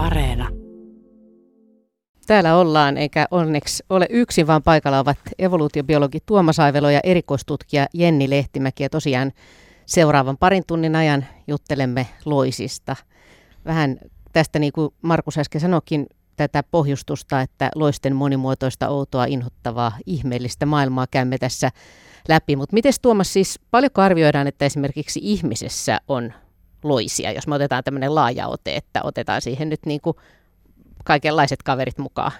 Areena. Täällä ollaan, eikä onneksi ole yksin, vaan paikalla ovat evoluutiobiologi Tuomas Aivelo ja erikoistutkija Jenni Lehtimäki. Ja tosiaan seuraavan parin tunnin ajan juttelemme loisista. Vähän tästä, niin kuin Markus äsken sanoikin, tätä pohjustusta, että loisten monimuotoista, outoa, inhottavaa, ihmeellistä maailmaa käymme tässä läpi. Mutta miten Tuomas siis, paljonko arvioidaan, että esimerkiksi ihmisessä on loisia, jos me otetaan tämmöinen laaja ote, että otetaan siihen nyt niin kuin kaikenlaiset kaverit mukaan?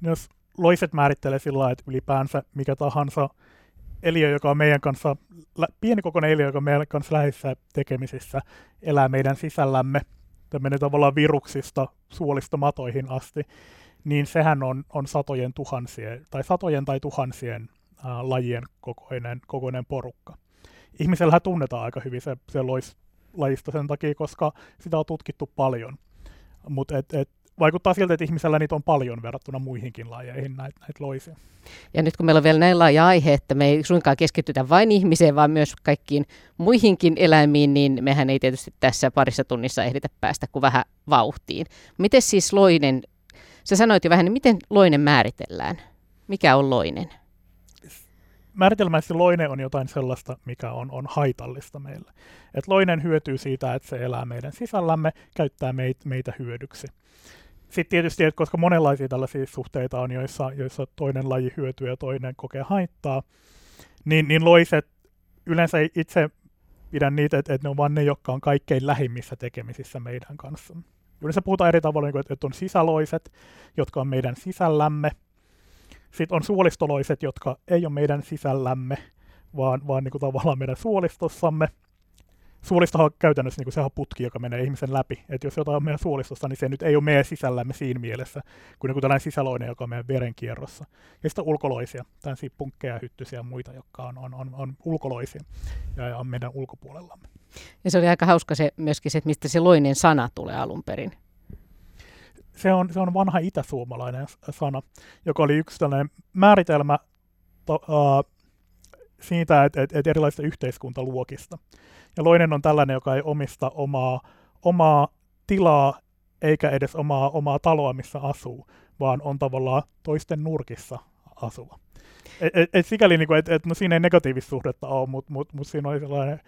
No jos loiset määrittelee sillä että ylipäänsä mikä tahansa eliö, joka on meidän kanssa, pienikokoinen eliö, joka on meidän kanssa läheisissä tekemisissä, elää meidän sisällämme, tämmöinen tavallaan viruksista suolista matoihin asti, niin sehän on, on satojen tuhansien, tai satojen tai tuhansien ää, lajien kokoinen, kokoinen porukka. Ihmisellähän tunnetaan aika hyvin se, se lois, lajista sen takia, koska sitä on tutkittu paljon. Mutta et, et, vaikuttaa siltä, että ihmisellä niitä on paljon verrattuna muihinkin lajeihin näitä näit loisia. Ja nyt kun meillä on vielä näin laaja aihe, että me ei suinkaan keskitytä vain ihmiseen, vaan myös kaikkiin muihinkin eläimiin, niin mehän ei tietysti tässä parissa tunnissa ehditä päästä kuin vähän vauhtiin. Miten siis loinen, sä sanoit jo vähän, niin miten loinen määritellään? Mikä on loinen? Määritelmästi loinen on jotain sellaista, mikä on, on haitallista meille. Et loinen hyötyy siitä, että se elää meidän sisällämme, käyttää meitä, meitä hyödyksi. Sitten tietysti, että koska monenlaisia tällaisia suhteita on, joissa, joissa toinen laji hyötyy ja toinen kokee haittaa, niin, niin loiset yleensä itse pidän niitä, että, että ne on vain ne, jotka on kaikkein lähimmissä tekemisissä meidän kanssa. Yleensä puhutaan eri tavalla, niin että on sisäloiset, jotka on meidän sisällämme, sitten on suolistoloiset, jotka ei ole meidän sisällämme, vaan, vaan niin kuin tavallaan meidän suolistossamme. Suolistohan on käytännössä niin kuin sehän on putki, joka menee ihmisen läpi. Et jos jotain on meidän suolistossa, niin se nyt ei ole meidän sisällämme siinä mielessä, kuin kuin tällainen sisäloinen, joka on meidän verenkierrossa. Ja sitten ulkoloisia, tällaisia punkkeja, hyttysiä ja muita, jotka on, on, on, on ulkoloisia ja on meidän ulkopuolellamme. Ja se oli aika hauska se, myöskin se, että mistä se loinen sana tulee alun perin se on, se on vanha itäsuomalainen sana, joka oli yksi tällainen määritelmä to, uh, siitä, että et, et erilaisista yhteiskuntaluokista. Ja loinen on tällainen, joka ei omista omaa, omaa tilaa eikä edes omaa, omaa taloa, missä asuu, vaan on tavallaan toisten nurkissa asuva. Et, et, et sikäli, niin että et, no siinä ei negatiivista suhdetta ole, mutta mut, mut siinä oli sellainen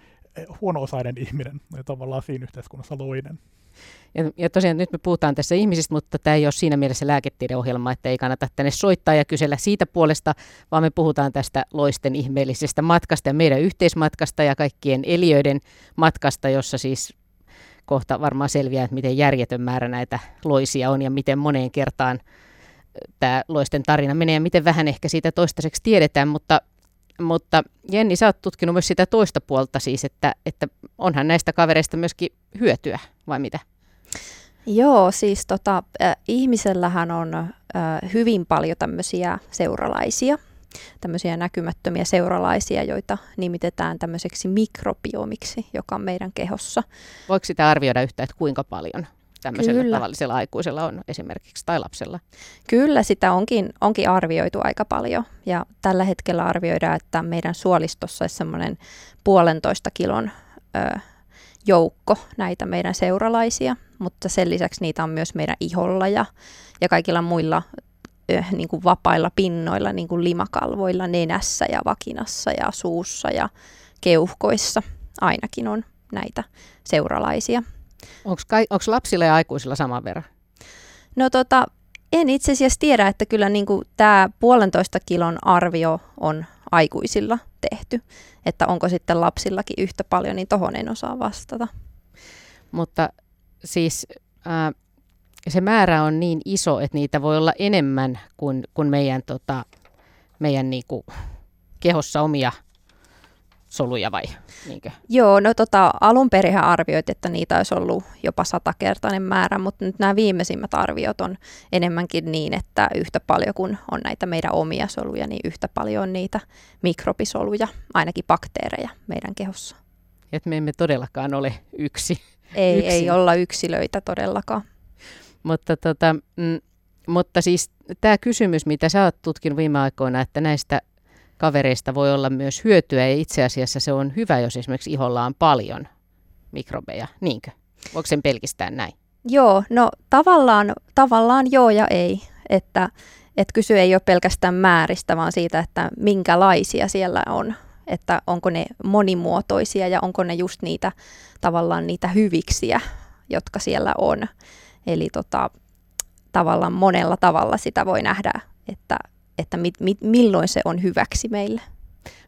huono-osainen ihminen, ja tavallaan siinä yhteiskunnassa loinen. Ja, ja tosiaan nyt me puhutaan tässä ihmisistä, mutta tämä ei ole siinä mielessä lääketiedeohjelma, että ei kannata tänne soittaa ja kysellä siitä puolesta, vaan me puhutaan tästä loisten ihmeellisestä matkasta ja meidän yhteismatkasta ja kaikkien eliöiden matkasta, jossa siis kohta varmaan selviää, että miten järjetön määrä näitä loisia on ja miten moneen kertaan tämä loisten tarina menee ja miten vähän ehkä siitä toistaiseksi tiedetään, mutta mutta Jenni, sä oot tutkinut myös sitä toista puolta siis, että, että onhan näistä kavereista myöskin hyötyä, vai mitä? Joo, siis tota, äh, ihmisellähän on äh, hyvin paljon tämmöisiä seuralaisia, tämmöisiä näkymättömiä seuralaisia, joita nimitetään tämmöiseksi mikrobiomiksi, joka on meidän kehossa. Voiko sitä arvioida yhtä, että kuinka paljon? Tämmöisellä Kyllä. tavallisella aikuisella on esimerkiksi tai lapsella? Kyllä, sitä onkin, onkin arvioitu aika paljon ja tällä hetkellä arvioidaan, että meidän suolistossa olisi semmoinen puolentoista kilon ö, joukko näitä meidän seuralaisia, mutta sen lisäksi niitä on myös meidän iholla ja, ja kaikilla muilla ö, niin kuin vapailla pinnoilla, niin kuin limakalvoilla, nenässä ja vakinassa ja suussa ja keuhkoissa ainakin on näitä seuralaisia. Onko lapsilla ja aikuisilla saman verran? No tota, en itse asiassa tiedä, että kyllä niin tämä puolentoista kilon arvio on aikuisilla tehty. Että onko sitten lapsillakin yhtä paljon, niin tohon en osaa vastata. Mutta siis äh, se määrä on niin iso, että niitä voi olla enemmän kuin, kuin meidän, tota, meidän niinku, kehossa omia soluja vai? Niinkö? Joo, no tota, alun perin arvioit, että niitä olisi ollut jopa satakertainen määrä, mutta nyt nämä viimeisimmät arviot on enemmänkin niin, että yhtä paljon kuin on näitä meidän omia soluja, niin yhtä paljon on niitä mikrobisoluja, ainakin bakteereja meidän kehossa. Et me emme todellakaan ole yksi. Ei, yksin. ei olla yksilöitä todellakaan. Mutta, tota, mm, mutta siis tämä kysymys, mitä sä oot tutkinut viime aikoina, että näistä kavereista voi olla myös hyötyä ja itse asiassa se on hyvä, jos esimerkiksi iholla on paljon mikrobeja, niinkö? Voiko sen pelkistää näin? Joo, no tavallaan, tavallaan joo ja ei. Että, että kysy ei ole pelkästään määristä, vaan siitä, että minkälaisia siellä on. Että onko ne monimuotoisia ja onko ne just niitä tavallaan niitä hyviksiä, jotka siellä on. Eli tota, tavallaan monella tavalla sitä voi nähdä, että, että mit, mit, milloin se on hyväksi meille.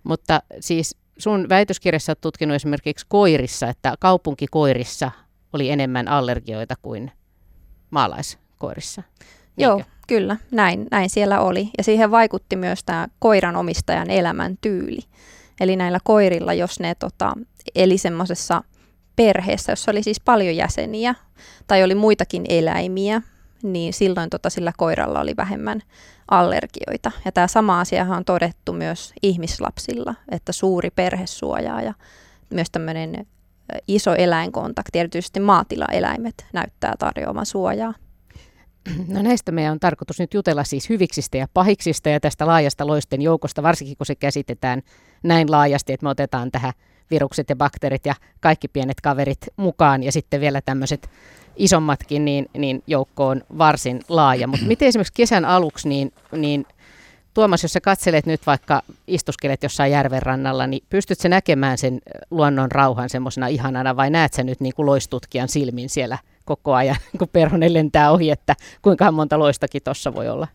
Mutta siis sun väitöskirjassa olet tutkinut esimerkiksi koirissa, että kaupunkikoirissa oli enemmän allergioita kuin maalaiskoirissa. Niinkö? Joo, kyllä, näin, näin siellä oli. Ja siihen vaikutti myös tämä koiran omistajan elämäntyyli. Eli näillä koirilla, jos ne tota, eli semmoisessa perheessä, jossa oli siis paljon jäseniä tai oli muitakin eläimiä, niin silloin tota, sillä koiralla oli vähemmän allergioita. Ja tämä sama asia on todettu myös ihmislapsilla, että suuri perhe suojaa ja myös tämmöinen iso eläinkontakti, erityisesti maatilaeläimet, näyttää tarjoavan suojaa. No näistä meidän on tarkoitus nyt jutella siis hyviksistä ja pahiksista ja tästä laajasta loisten joukosta, varsinkin kun se käsitetään näin laajasti, että me otetaan tähän virukset ja bakteerit ja kaikki pienet kaverit mukaan ja sitten vielä tämmöiset isommatkin, niin, niin joukko on varsin laaja. Mutta miten esimerkiksi kesän aluksi, niin, niin Tuomas, jos sä katselet nyt vaikka istuskelet jossain järven rannalla, niin pystytkö näkemään sen luonnon rauhan semmoisena ihanana vai näet sä nyt niin kuin loistutkijan silmin siellä koko ajan, kun perhonen lentää ohi, että kuinka monta loistakin tuossa voi olla?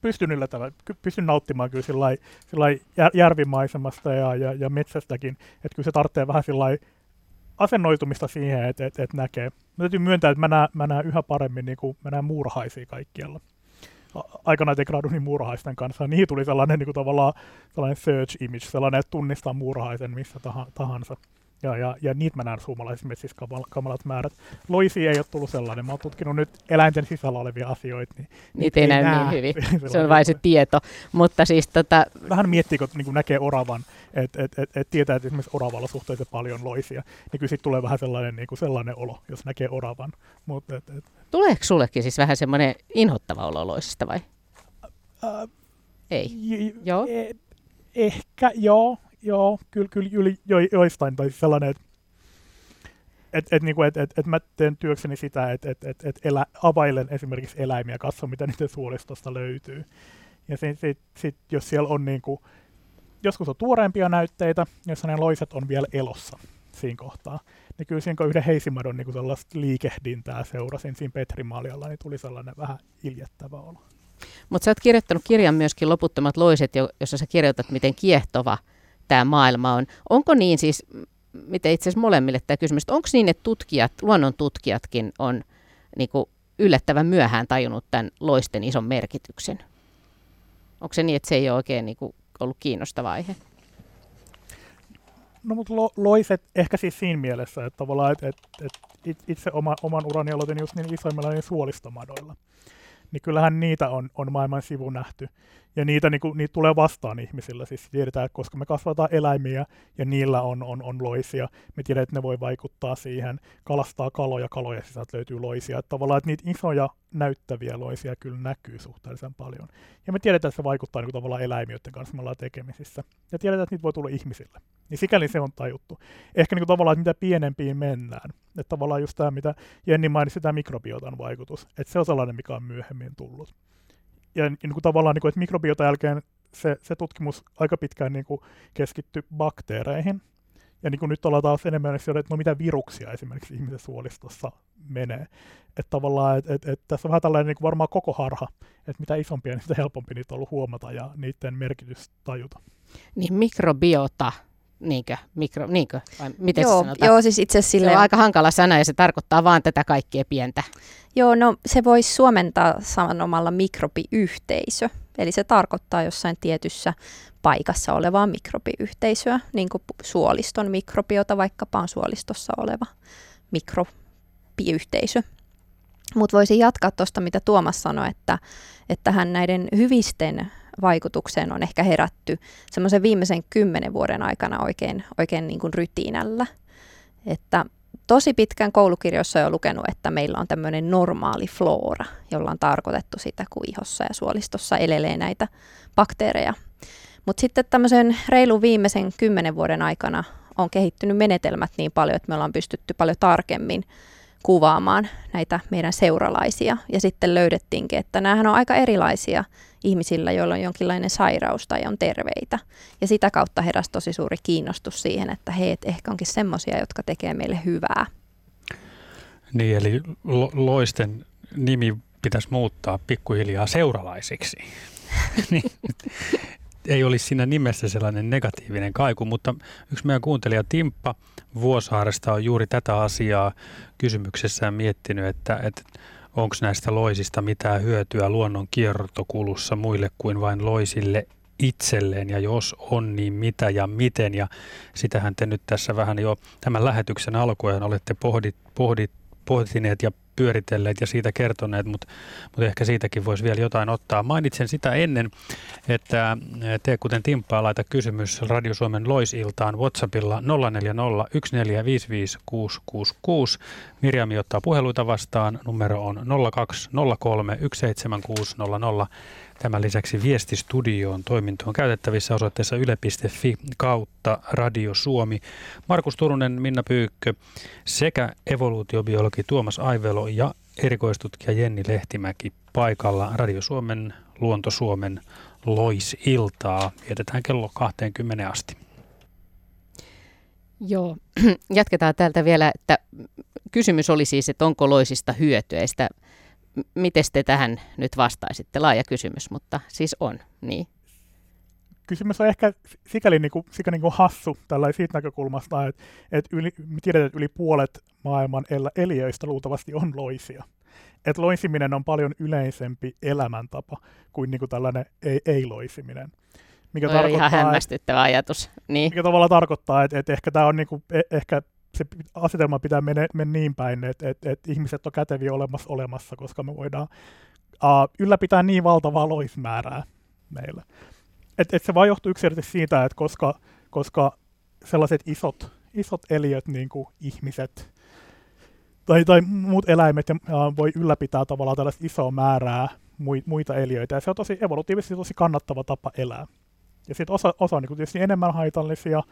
pystyn yllättämään, pystyn nauttimaan kyllä sillai, sillai järvimaisemasta ja, ja, ja metsästäkin, että kyllä se tarvitsee vähän sillai asennoitumista siihen, että et, et näkee. Mä täytyy myöntää, että mä näen, mä näen yhä paremmin, niin kuin, mä näen muurahaisia kaikkialla. Aikana te gradunin muurahaisten kanssa, niihin tuli sellainen niin kuin tavallaan sellainen search image, sellainen, että tunnistaa muurahaisen missä tahansa. Ja, ja, ja niitä mä näen suomalaisissa metsissä kamal, kamalat määrät. Loisi ei ole tullut sellainen. Mä oon tutkinut nyt eläinten sisällä olevia asioita. Niin niitä ei näy niin hyvin. se on vain se tieto. Mutta siis tota... Vähän miettii, kun niin näkee oravan, että et, et, et tietää, että esimerkiksi oravalla suhteellisen paljon loisia. Niin kyllä sitten tulee vähän sellainen, niin kuin sellainen olo, jos näkee oravan. Mut, et, et. Tuleeko sullekin siis vähän semmoinen inhottava olo loisista vai? Äh, ei. J- joo? E- ehkä joo, joo, kyllä, kyllä yli, jo, joistain, tai sellainen, että et, et, niinku, et, et, et mä teen työkseni sitä, että et, et, et elä, availen esimerkiksi eläimiä, katson mitä niiden suolistosta löytyy. Ja sit, sit, sit, jos siellä on niinku, joskus on tuoreempia näytteitä, jossa ne loiset on vielä elossa siinä kohtaa. Niin kyllä siinä yhden heisimadon niin sellaista liikehdintää seurasin siinä Petrimaalialla, niin tuli sellainen vähän iljettävä olo. Mutta sä oot kirjoittanut kirjan myöskin Loputtomat loiset, jossa sä kirjoitat, miten kiehtova – tämä maailma on. Onko niin siis, miten itse asiassa molemmille tämä kysymys, onko niin, että tutkijat, luonnon tutkijatkin on niin kuin yllättävän myöhään tajunnut tämän loisten ison merkityksen? Onko se niin, että se ei ole oikein niin kuin ollut kiinnostava aihe? No mutta lo, loiset ehkä siis siinä mielessä, että tavallaan et, et, et itse oma, oman urani aloitin just niin isoimmilla niin suolistomadoilla. Niin kyllähän niitä on, on maailman sivu nähty ja niitä, niin niitä tulee vastaan ihmisillä. Siis tiedetään, että koska me kasvataan eläimiä ja niillä on, on, on loisia, me tiedetään, että ne voi vaikuttaa siihen. Kalastaa kaloja, kaloja sisältä löytyy loisia. Että tavallaan, että niitä isoja näyttäviä loisia kyllä näkyy suhteellisen paljon. Ja me tiedetään, että se vaikuttaa niin tavallaan eläimiöiden kanssa, me ollaan tekemisissä. Ja tiedetään, että niitä voi tulla ihmisille. Niin sikäli se on tajuttu. Ehkä niin tavallaan, että mitä pienempiin mennään. Että tavallaan just tämä, mitä Jenni mainitsi, tämä mikrobiotan vaikutus. Että se on sellainen, mikä on myöhemmin tullut ja niin kuin tavallaan, niin kuin, että mikrobiota jälkeen se, se tutkimus aika pitkään niin kuin keskittyi bakteereihin. Ja niin kuin nyt ollaan taas enemmän että no mitä viruksia esimerkiksi ihmisen suolistossa menee. Että tavallaan, että et, et, tässä on vähän tällainen niin kuin varmaan koko harha, että mitä isompia, niin sitä helpompi niitä on ollut huomata ja niiden merkitys tajuta. Niin mikrobiota, niinkö? Mikro, niinkö? Vai miten joo, se sanotaan? Joo, siis itse sille... Se on aika hankala sana ja se tarkoittaa vaan tätä kaikkea pientä. Joo, no se voisi suomentaa sanomalla mikrobiyhteisö. Eli se tarkoittaa jossain tietyssä paikassa olevaa mikrobiyhteisöä, niin kuin suoliston mikrobiota vaikkapa on suolistossa oleva mikrobiyhteisö. Mutta voisin jatkaa tuosta, mitä Tuomas sanoi, että, että tähän näiden hyvisten vaikutukseen on ehkä herätty semmoisen viimeisen kymmenen vuoden aikana oikein, oikein niin kuin rytinällä. Että tosi pitkän koulukirjoissa jo lukenut, että meillä on tämmöinen normaali flora, jolla on tarkoitettu sitä, kun ihossa ja suolistossa elelee näitä bakteereja. Mutta sitten tämmöisen reilun viimeisen kymmenen vuoden aikana on kehittynyt menetelmät niin paljon, että me ollaan pystytty paljon tarkemmin kuvaamaan näitä meidän seuralaisia. Ja sitten löydettiinkin, että näähän on aika erilaisia ihmisillä, joilla on jonkinlainen sairaus tai on terveitä. Ja sitä kautta heräsi tosi suuri kiinnostus siihen, että he ehkä onkin semmoisia, jotka tekee meille hyvää. Niin, eli lo- loisten nimi pitäisi muuttaa pikkuhiljaa seuralaisiksi. niin, ei olisi siinä nimessä sellainen negatiivinen kaiku, mutta yksi meidän kuuntelija Timppa Vuosaaresta on juuri tätä asiaa kysymyksessään miettinyt, että, että onko näistä loisista mitään hyötyä luonnon kiertokulussa muille kuin vain loisille itselleen ja jos on, niin mitä ja miten. Ja sitähän te nyt tässä vähän jo tämän lähetyksen alkujen olette pohdit, pohdit, pohtineet ja pyöritelleet ja siitä kertoneet, mutta, mutta ehkä siitäkin voisi vielä jotain ottaa. Mainitsen sitä ennen, että te kuten Timppaa laita kysymys Radio Suomen loisiltaan WhatsAppilla 040 1455666. Mirjami ottaa puheluita vastaan. Numero on 0203 17600. Tämän lisäksi viestistudioon toiminto on käytettävissä osoitteessa yle.fi kautta Radio Suomi. Markus Turunen, Minna Pyykkö sekä evoluutiobiologi Tuomas Aivelo ja erikoistutkija Jenni Lehtimäki paikalla Radio Suomen, Luonto Suomen loisiltaa. Vietetään kello 20 asti. Joo, jatketaan täältä vielä, että kysymys oli siis, että onko loisista hyötyä. Sitä miten te tähän nyt vastaisitte? Laaja kysymys, mutta siis on, niin. Kysymys on ehkä sikäli, niin kuin, sikäli niin kuin hassu tällä siitä näkökulmasta, että, että yli, me tiedetään, että yli puolet maailman eliöistä luultavasti on loisia. Että loisiminen on paljon yleisempi elämäntapa kuin, niin kuin tällainen ei, ei-loisiminen. Mikä on ihan hämmästyttävä ajatus. Niin. Mikä tavallaan tarkoittaa, että, että ehkä tämä on niin kuin, e- ehkä se asetelma pitää mennä, mennä niin päin, että, että, että ihmiset on käteviä olemassa, olemassa, koska me voidaan uh, ylläpitää niin valtavaa loismäärää meillä. Et, et se vaan johtuu yksinkertaisesti siitä, että koska, koska sellaiset isot, isot eliöt, niin kuin ihmiset tai, tai muut eläimet, uh, voi ylläpitää tavallaan tällaista isoa määrää muita eliöitä, ja se on tosi evolutiivisesti tosi kannattava tapa elää. Ja sitten osa, osa on niin tietysti enemmän haitallisia,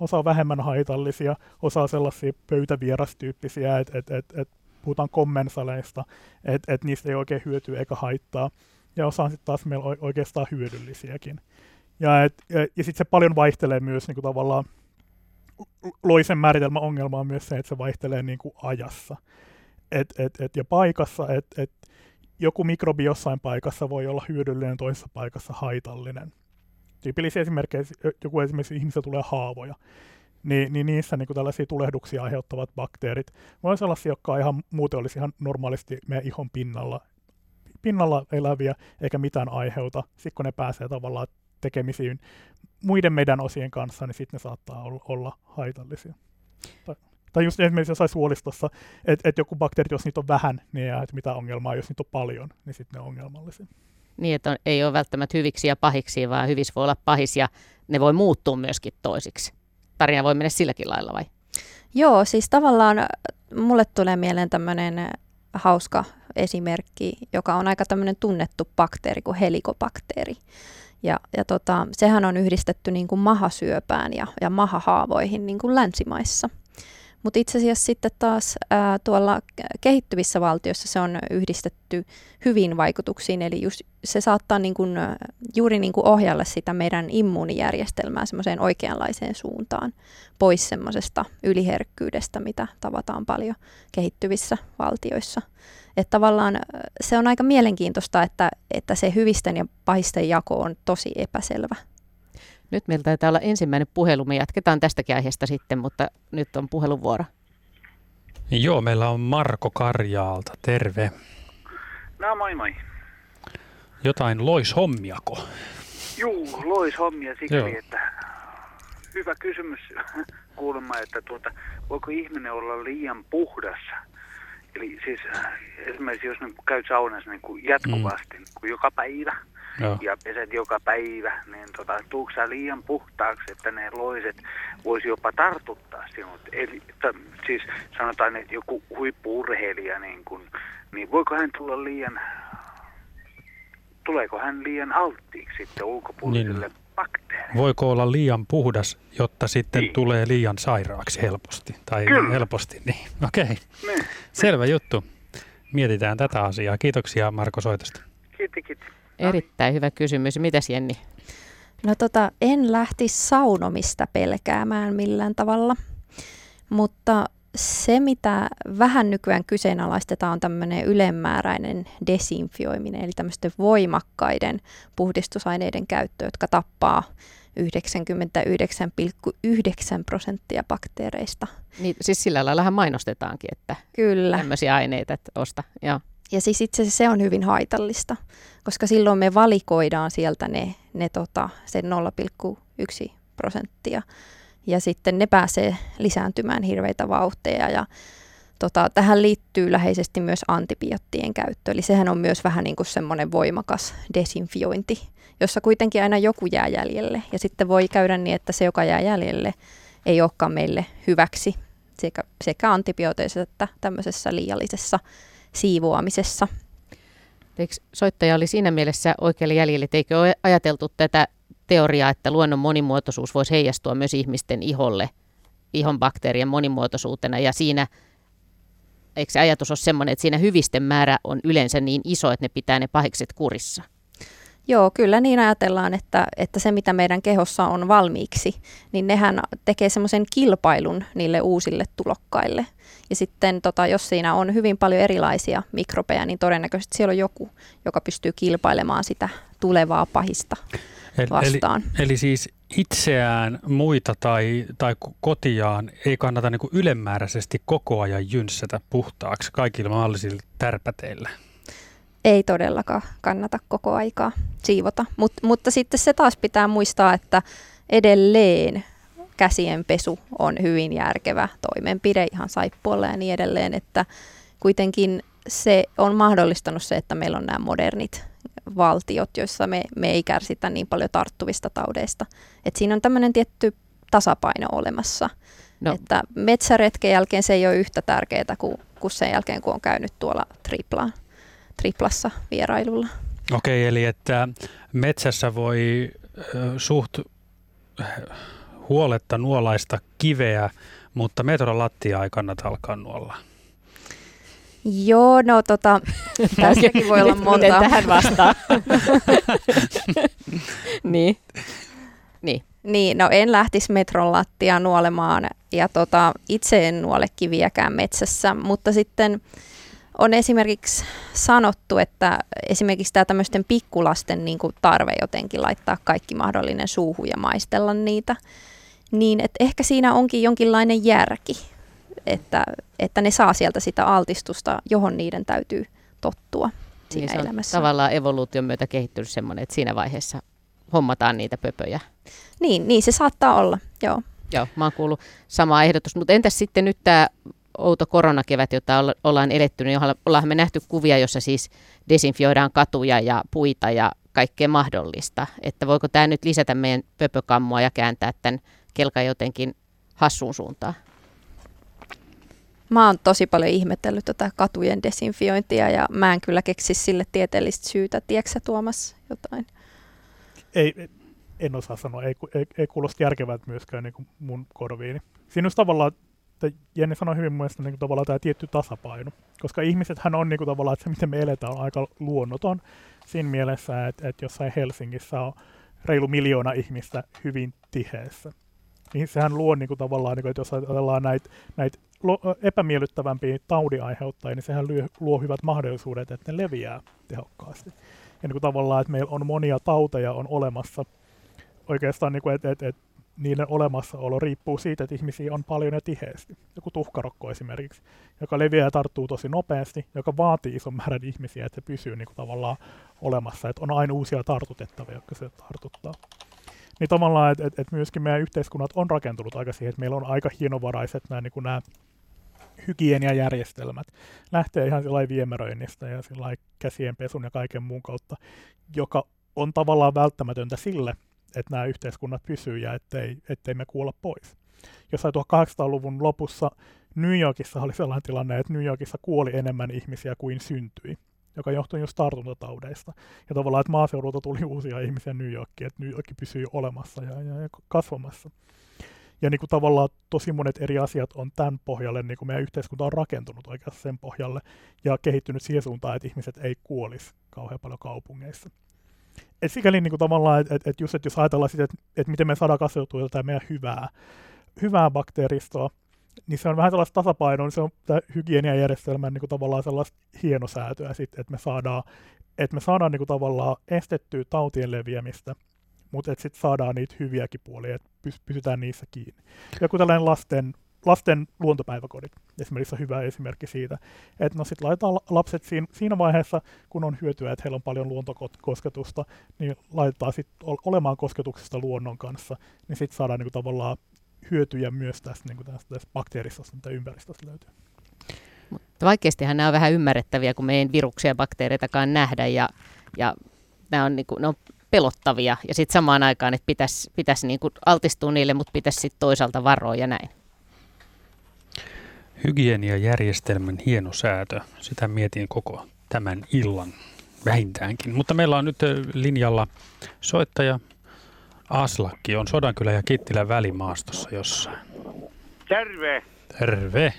osa on vähemmän haitallisia, osa on sellaisia pöytävierastyyppisiä, että et, et, et puhutaan kommensaleista, että et niistä ei oikein hyötyä eikä haittaa, ja osa on sitten taas meillä oikeastaan hyödyllisiäkin. Ja, ja, ja sitten se paljon vaihtelee myös niin kuin tavallaan, loisen määritelmä ongelma on myös se, että se vaihtelee niin kuin ajassa et, et, et, ja paikassa, että et, joku mikrobi jossain paikassa voi olla hyödyllinen, toisessa paikassa haitallinen tyypillisiä esimerkkejä, joku esimerkiksi ihmisellä tulee haavoja, niin, niin niissä niin tällaisia tulehduksia aiheuttavat bakteerit voi olla jotka ihan muuten olisi ihan normaalisti meidän ihon pinnalla, pinnalla eläviä, eikä mitään aiheuta. Sitten kun ne pääsee tavallaan tekemisiin muiden meidän osien kanssa, niin sitten ne saattaa olla, haitallisia. Tai, tai just esimerkiksi jossain suolistossa, että et joku bakteeri, jos niitä on vähän, niin ei mitä ongelmaa, jos niitä on paljon, niin sitten ne on ongelmallisia niin, että on, ei ole välttämättä hyviksi ja pahiksi, vaan hyvissä voi olla pahis ja ne voi muuttua myöskin toisiksi. Tarina voi mennä silläkin lailla vai? Joo, siis tavallaan äh, mulle tulee mieleen tämmöinen äh, hauska esimerkki, joka on aika tämmöinen tunnettu bakteeri kuin helikobakteeri. Ja, ja tota, sehän on yhdistetty niin kuin mahasyöpään ja, ja mahahaavoihin niin kuin länsimaissa – mutta itse asiassa sitten taas ää, tuolla kehittyvissä valtioissa se on yhdistetty hyvin vaikutuksiin, eli just, se saattaa niin kuin, juuri niin kuin ohjalla sitä meidän immuunijärjestelmää semmoiseen oikeanlaiseen suuntaan, pois semmoisesta yliherkkyydestä, mitä tavataan paljon kehittyvissä valtioissa. Että tavallaan se on aika mielenkiintoista, että, että se hyvisten ja pahisten jako on tosi epäselvä. Nyt meillä taitaa olla ensimmäinen puhelu. Me jatketaan tästäkin aiheesta sitten, mutta nyt on puheluvuoro. Joo, meillä on Marko Karjaalta. Terve. No moi moi. Jotain loishommiako? Juu, loishommia siksi, Joo. että hyvä kysymys kuulemma, että tuota, voiko ihminen olla liian puhdas? Eli siis esimerkiksi jos käyt saunassa niin kuin jatkuvasti, mm. niin kuin joka päivä, Joo. ja peset joka päivä, niin tota, tuukko liian puhtaaksi, että ne loiset voisi jopa tartuttaa sinut? Eli t- siis sanotaan, että joku huippuurheilija, niin, kun, niin voiko hän tulla liian, tuleeko hän liian alttiiksi sitten ulkopuoliselle niin. Bakteereja. Voiko olla liian puhdas, jotta sitten Niin. tulee liian sairaaksi helposti? Tai Kyllä. helposti, niin. Okei, okay. Niin. selvä juttu. Mietitään tätä asiaa. Kiitoksia Marko soitosta. Kiitti, kiitti. Erittäin hyvä kysymys. Mitäs Jenni? No tota, en lähtisi saunomista pelkäämään millään tavalla, mutta se, mitä vähän nykyään kyseenalaistetaan, on tämmöinen ylemmääräinen desinfioiminen, eli tämmöisten voimakkaiden puhdistusaineiden käyttö, jotka tappaa 99,9 prosenttia bakteereista. Niin, siis sillä laillahan mainostetaankin, että Kyllä. tämmöisiä aineita että osta. Joo. Ja siis itse asiassa se on hyvin haitallista, koska silloin me valikoidaan sieltä ne, ne tota, sen 0,1 prosenttia. Ja sitten ne pääsee lisääntymään hirveitä vauhteja. Ja tota, tähän liittyy läheisesti myös antibioottien käyttö. Eli sehän on myös vähän niin kuin semmoinen voimakas desinfiointi, jossa kuitenkin aina joku jää jäljelle. Ja sitten voi käydä niin, että se, joka jää jäljelle, ei olekaan meille hyväksi sekä, sekä antibiooteissa että tämmöisessä liiallisessa siivoamisessa. Eikö soittaja oli siinä mielessä oikealle jäljelle, eikö ole ajateltu tätä teoriaa, että luonnon monimuotoisuus voisi heijastua myös ihmisten iholle, ihon bakteerien monimuotoisuutena, ja siinä, eikö se ajatus ole semmoinen, että siinä hyvisten määrä on yleensä niin iso, että ne pitää ne pahikset kurissa? Joo, kyllä niin ajatellaan, että, että se mitä meidän kehossa on valmiiksi, niin nehän tekee semmoisen kilpailun niille uusille tulokkaille. Ja sitten tota, jos siinä on hyvin paljon erilaisia mikrobeja, niin todennäköisesti siellä on joku, joka pystyy kilpailemaan sitä tulevaa pahista vastaan. eli, eli siis itseään, muita tai, tai ko- kotiaan ei kannata niin kuin ylemmääräisesti koko ajan jynssätä puhtaaksi kaikilla mahdollisilla tärpäteillä. Ei todellakaan kannata koko aikaa siivota, Mut, mutta sitten se taas pitää muistaa, että edelleen käsien pesu on hyvin järkevä toimenpide ihan saippualla ja niin edelleen, että kuitenkin se on mahdollistanut se, että meillä on nämä modernit valtiot, joissa me, me ei kärsitä niin paljon tarttuvista taudeista. Et siinä on tämmöinen tietty tasapaino olemassa. No. Että metsäretken jälkeen se ei ole yhtä tärkeää kuin, kuin sen jälkeen, kun on käynyt tuolla tripla, triplassa vierailulla. Okei, eli että metsässä voi suht huoletta nuolaista kiveä, mutta metron lattia ei kannata alkaa nuolla. Joo, no tota, tässäkin voi olla monta. Miten tähän vastaa? niin. Niin. Niin, no en lähtisi metron lattia nuolemaan ja tota, itse en nuole kiviäkään metsässä, mutta sitten on esimerkiksi sanottu, että esimerkiksi tämä tämmöisten pikkulasten niin kuin tarve jotenkin laittaa kaikki mahdollinen suuhun ja maistella niitä, niin että ehkä siinä onkin jonkinlainen järki, että, että ne saa sieltä sitä altistusta, johon niiden täytyy tottua siinä niin se on elämässä. tavallaan evoluution myötä kehittynyt semmoinen, että siinä vaiheessa hommataan niitä pöpöjä. Niin, niin se saattaa olla, joo. Joo, mä oon kuullut samaa ehdotusta. Mutta entäs sitten nyt tämä outo koronakevät, jota olla- ollaan eletty, niin olla- ollaan me nähty kuvia, jossa siis desinfioidaan katuja ja puita ja kaikkea mahdollista. Että voiko tämä nyt lisätä meidän pöpökammoa ja kääntää tämän kelkan jotenkin hassuun suuntaan? Mä oon tosi paljon ihmetellyt tätä katujen desinfiointia ja mä en kyllä keksi sille tieteellistä syytä. Tiedätkö Tuomas jotain? Ei, en osaa sanoa, ei, ei, ei kuulosta järkevältä myöskään niin kuin mun korviini. Siinä on tavallaan, että Jenni sanoi hyvin mun mielestä niin kuin tavallaan tämä tietty tasapaino, koska ihmisethän on niin kuin tavallaan, että se miten me eletään on aika luonnoton siinä mielessä, että, että jossain Helsingissä on reilu miljoona ihmistä hyvin tiheessä. Niin sehän luo niin kuin tavallaan, niin kuin, että jos ajatellaan näitä, lo- epämiellyttävämpiä taudinaiheuttajia, niin sehän luo, hyvät mahdollisuudet, että ne leviää tehokkaasti. Ja niin kuin tavallaan, että meillä on monia tauteja on olemassa. Oikeastaan, niin kuin, että, että, että niiden olemassaolo riippuu siitä, että ihmisiä on paljon ja tiheästi. Joku tuhkarokko esimerkiksi, joka leviää ja tarttuu tosi nopeasti, joka vaatii ison määrän ihmisiä, että se pysyy niin kuin tavallaan olemassa. Että on aina uusia tartutettavia, jotka se tartuttaa. Niin tavallaan, että, että, että myöskin meidän yhteiskunnat on rakentunut aika siihen, että meillä on aika hienovaraiset nämä, niin kuin nämä hygieniajärjestelmät. Lähtee ihan sillä viemäröinnistä ja sillä käsien pesun ja kaiken muun kautta, joka on tavallaan välttämätöntä sille, että nämä yhteiskunnat pysyy ja ettei, ettei me kuolla pois. Jossain 1800-luvun lopussa New Yorkissa oli sellainen tilanne, että New Yorkissa kuoli enemmän ihmisiä kuin syntyi. joka johtui just tartuntataudeista. Ja tavallaan, että maaseudulta tuli uusia ihmisiä New Yorkiin, että New York pysyi olemassa ja, ja, ja kasvamassa. Ja niin kuin tavallaan tosi monet eri asiat on tämän pohjalle, niin kuin meidän yhteiskunta on rakentunut oikeastaan sen pohjalle ja kehittynyt siihen suuntaan, että ihmiset ei kuolisi kauhean paljon kaupungeissa. Et sikäli niin kuin tavallaan, että et, et et jos ajatellaan sitä, että et miten me saadaan kasvatettua jotain meidän hyvää, hyvää bakteeristoa, niin se on vähän sellaista tasapainoa, niin se on tämä hygieniajärjestelmän niin kuin tavallaan sellaista hienosäätöä sitten, että me saadaan, että me saadaan niin kuin tavallaan estettyä tautien leviämistä, mutta sitten saadaan niitä hyviäkin puolia, että pysytään niissä kiinni. Joku tällainen lasten, lasten luontopäiväkodit esimerkiksi on hyvä esimerkki siitä, että no sitten laitetaan lapset siinä, siinä vaiheessa, kun on hyötyä, että heillä on paljon luontokosketusta, niin laitetaan sitten olemaan kosketuksesta luonnon kanssa, niin sitten saadaan niin kuin tavallaan hyötyjä myös tästä, niin tästä, tästä bakteeristosta, mitä ympäristöstä löytyy. Mutta vaikeastihan nämä on vähän ymmärrettäviä, kun me ei viruksia ja bakteereitakaan nähdä ja, ja nämä on, niin kuin, ne on pelottavia ja sitten samaan aikaan, että pitäisi, pitäisi niin kuin altistua niille, mutta pitäisi sitten toisaalta varoa ja näin. Hygieniajärjestelmän hieno säätö, sitä mietin koko tämän illan vähintäänkin. Mutta meillä on nyt linjalla soittaja Aslakki on Sodankylä ja Kittilän välimaastossa jossain. Terve. Terve.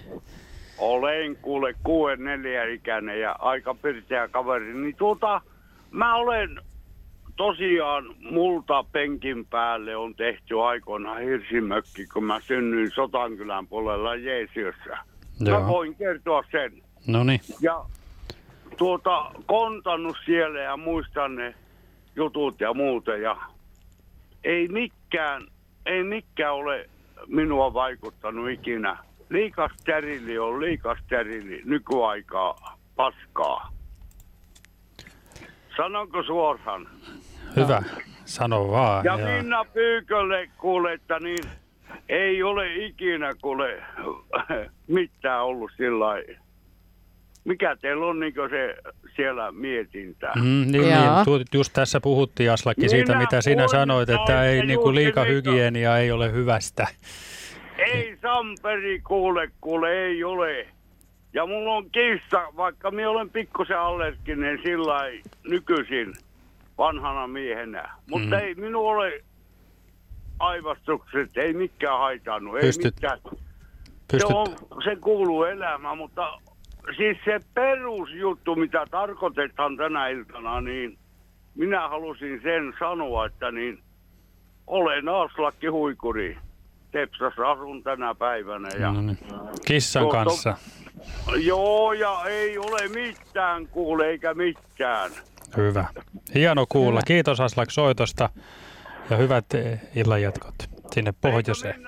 Olen kuule 64 ikäinen ja aika pirteä kaveri. Niin tuota, mä olen tosiaan multa penkin päälle on tehty aikoina hirsimökki, kun mä synnyin Sotankylän puolella Jeesiossa. Mä voin kertoa sen. No niin. Ja tuota, kontannut siellä ja muistan ne jutut ja muuta. Ja ei mikään, ei mikään ole minua vaikuttanut ikinä. Liikas sterili on liikas sterili, nykyaikaa paskaa. Sanonko suoraan? Hyvä, sano vaan. Ja, ja. Minna Pyykölle kuule, että niin ei ole ikinä kuule mitään ollut sillä Mikä teillä on niin se siellä mietintä? Mm, niin, niin, just tässä puhuttiin Aslakki Minä siitä, mitä sinä sanoit, että ei niin kuin liika hygienia ei ole hyvästä. Ei Samperi kuule, kuule ei ole. Ja mulla on kissa, vaikka minä olen pikkusen allerginen sillä nykyisin vanhana miehenä. Mutta mm. ei minun ole aivastukset, ei mikään haitannut, Pystyt. ei mikään. Pystyt. Se, on, se kuuluu elämään, mutta siis se perusjuttu, mitä tarkoitetaan tänä iltana, niin minä halusin sen sanoa, että niin olen Aslakki Huikuri. Tepsassa asun tänä päivänä. Ja no niin. Kissan tuo, kanssa. Joo, ja ei ole mitään kuule, eikä mitään. Hyvä. Hieno kuulla. Hyvä. Kiitos Aslak soitosta ja hyvät illanjatkot sinne pohjoiseen.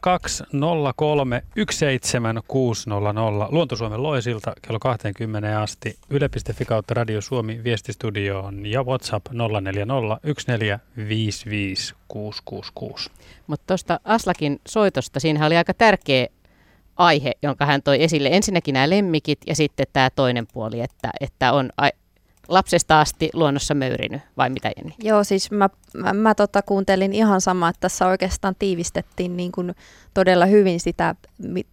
0203 17600 Luontosuomen loisilta kello 20 asti Yle.fi kautta Radio Suomi viestistudioon ja WhatsApp 040 Mutta tuosta Aslakin soitosta, siinä oli aika tärkeä aihe, jonka hän toi esille. Ensinnäkin nämä lemmikit ja sitten tämä toinen puoli, että, että on lapsesta asti luonnossa möyrinyt, vai mitä Jenni? Joo, siis mä, mä, mä tota, kuuntelin ihan samaa, että tässä oikeastaan tiivistettiin niin kuin todella hyvin sitä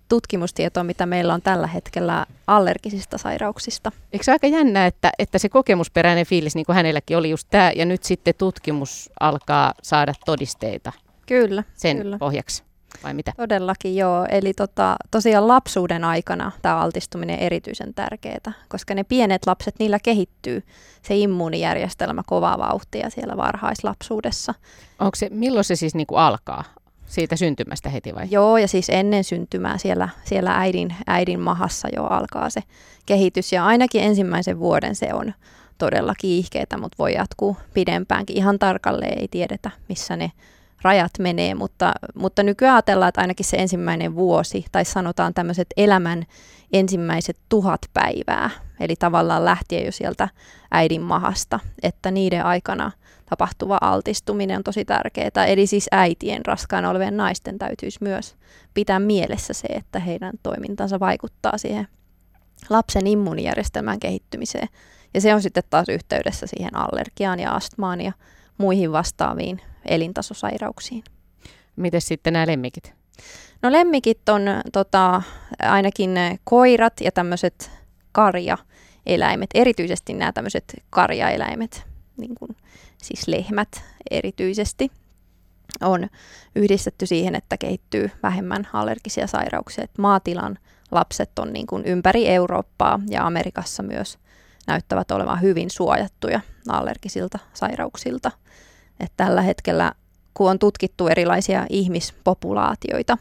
tutkimustietoa, mitä meillä on tällä hetkellä allergisista sairauksista. Eikö se aika jännä, että, että se kokemusperäinen fiilis, niin kuin hänelläkin oli just tämä, ja nyt sitten tutkimus alkaa saada todisteita Kyllä, sen kyllä. pohjaksi? Vai mitä? Todellakin joo. Eli tota, tosiaan lapsuuden aikana tämä altistuminen on erityisen tärkeää, koska ne pienet lapset, niillä kehittyy se immuunijärjestelmä kovaa vauhtia siellä varhaislapsuudessa. Onko se, milloin se siis niinku alkaa? Siitä syntymästä heti vai? Joo, ja siis ennen syntymää siellä, siellä äidin, äidin mahassa jo alkaa se kehitys. Ja ainakin ensimmäisen vuoden se on todella kiihkeitä, mutta voi jatkuu pidempäänkin. Ihan tarkalleen ei tiedetä, missä ne rajat menee, mutta, mutta nykyään ajatellaan, että ainakin se ensimmäinen vuosi, tai sanotaan tämmöiset elämän ensimmäiset tuhat päivää, eli tavallaan lähtien jo sieltä äidin mahasta, että niiden aikana tapahtuva altistuminen on tosi tärkeää. Eli siis äitien raskaana olevien naisten täytyisi myös pitää mielessä se, että heidän toimintansa vaikuttaa siihen lapsen immuunijärjestelmän kehittymiseen. Ja se on sitten taas yhteydessä siihen allergiaan ja astmaan ja muihin vastaaviin elintasosairauksiin. Miten sitten nämä lemmikit? No lemmikit on tota, ainakin koirat ja tämmöiset karjaeläimet, erityisesti nämä tämmöiset karjaeläimet, niin kuin, siis lehmät erityisesti, on yhdistetty siihen, että kehittyy vähemmän allergisia sairauksia. Et maatilan lapset on niin kuin ympäri Eurooppaa ja Amerikassa myös näyttävät olevan hyvin suojattuja allergisilta sairauksilta. Et tällä hetkellä, kun on tutkittu erilaisia ihmispopulaatioita,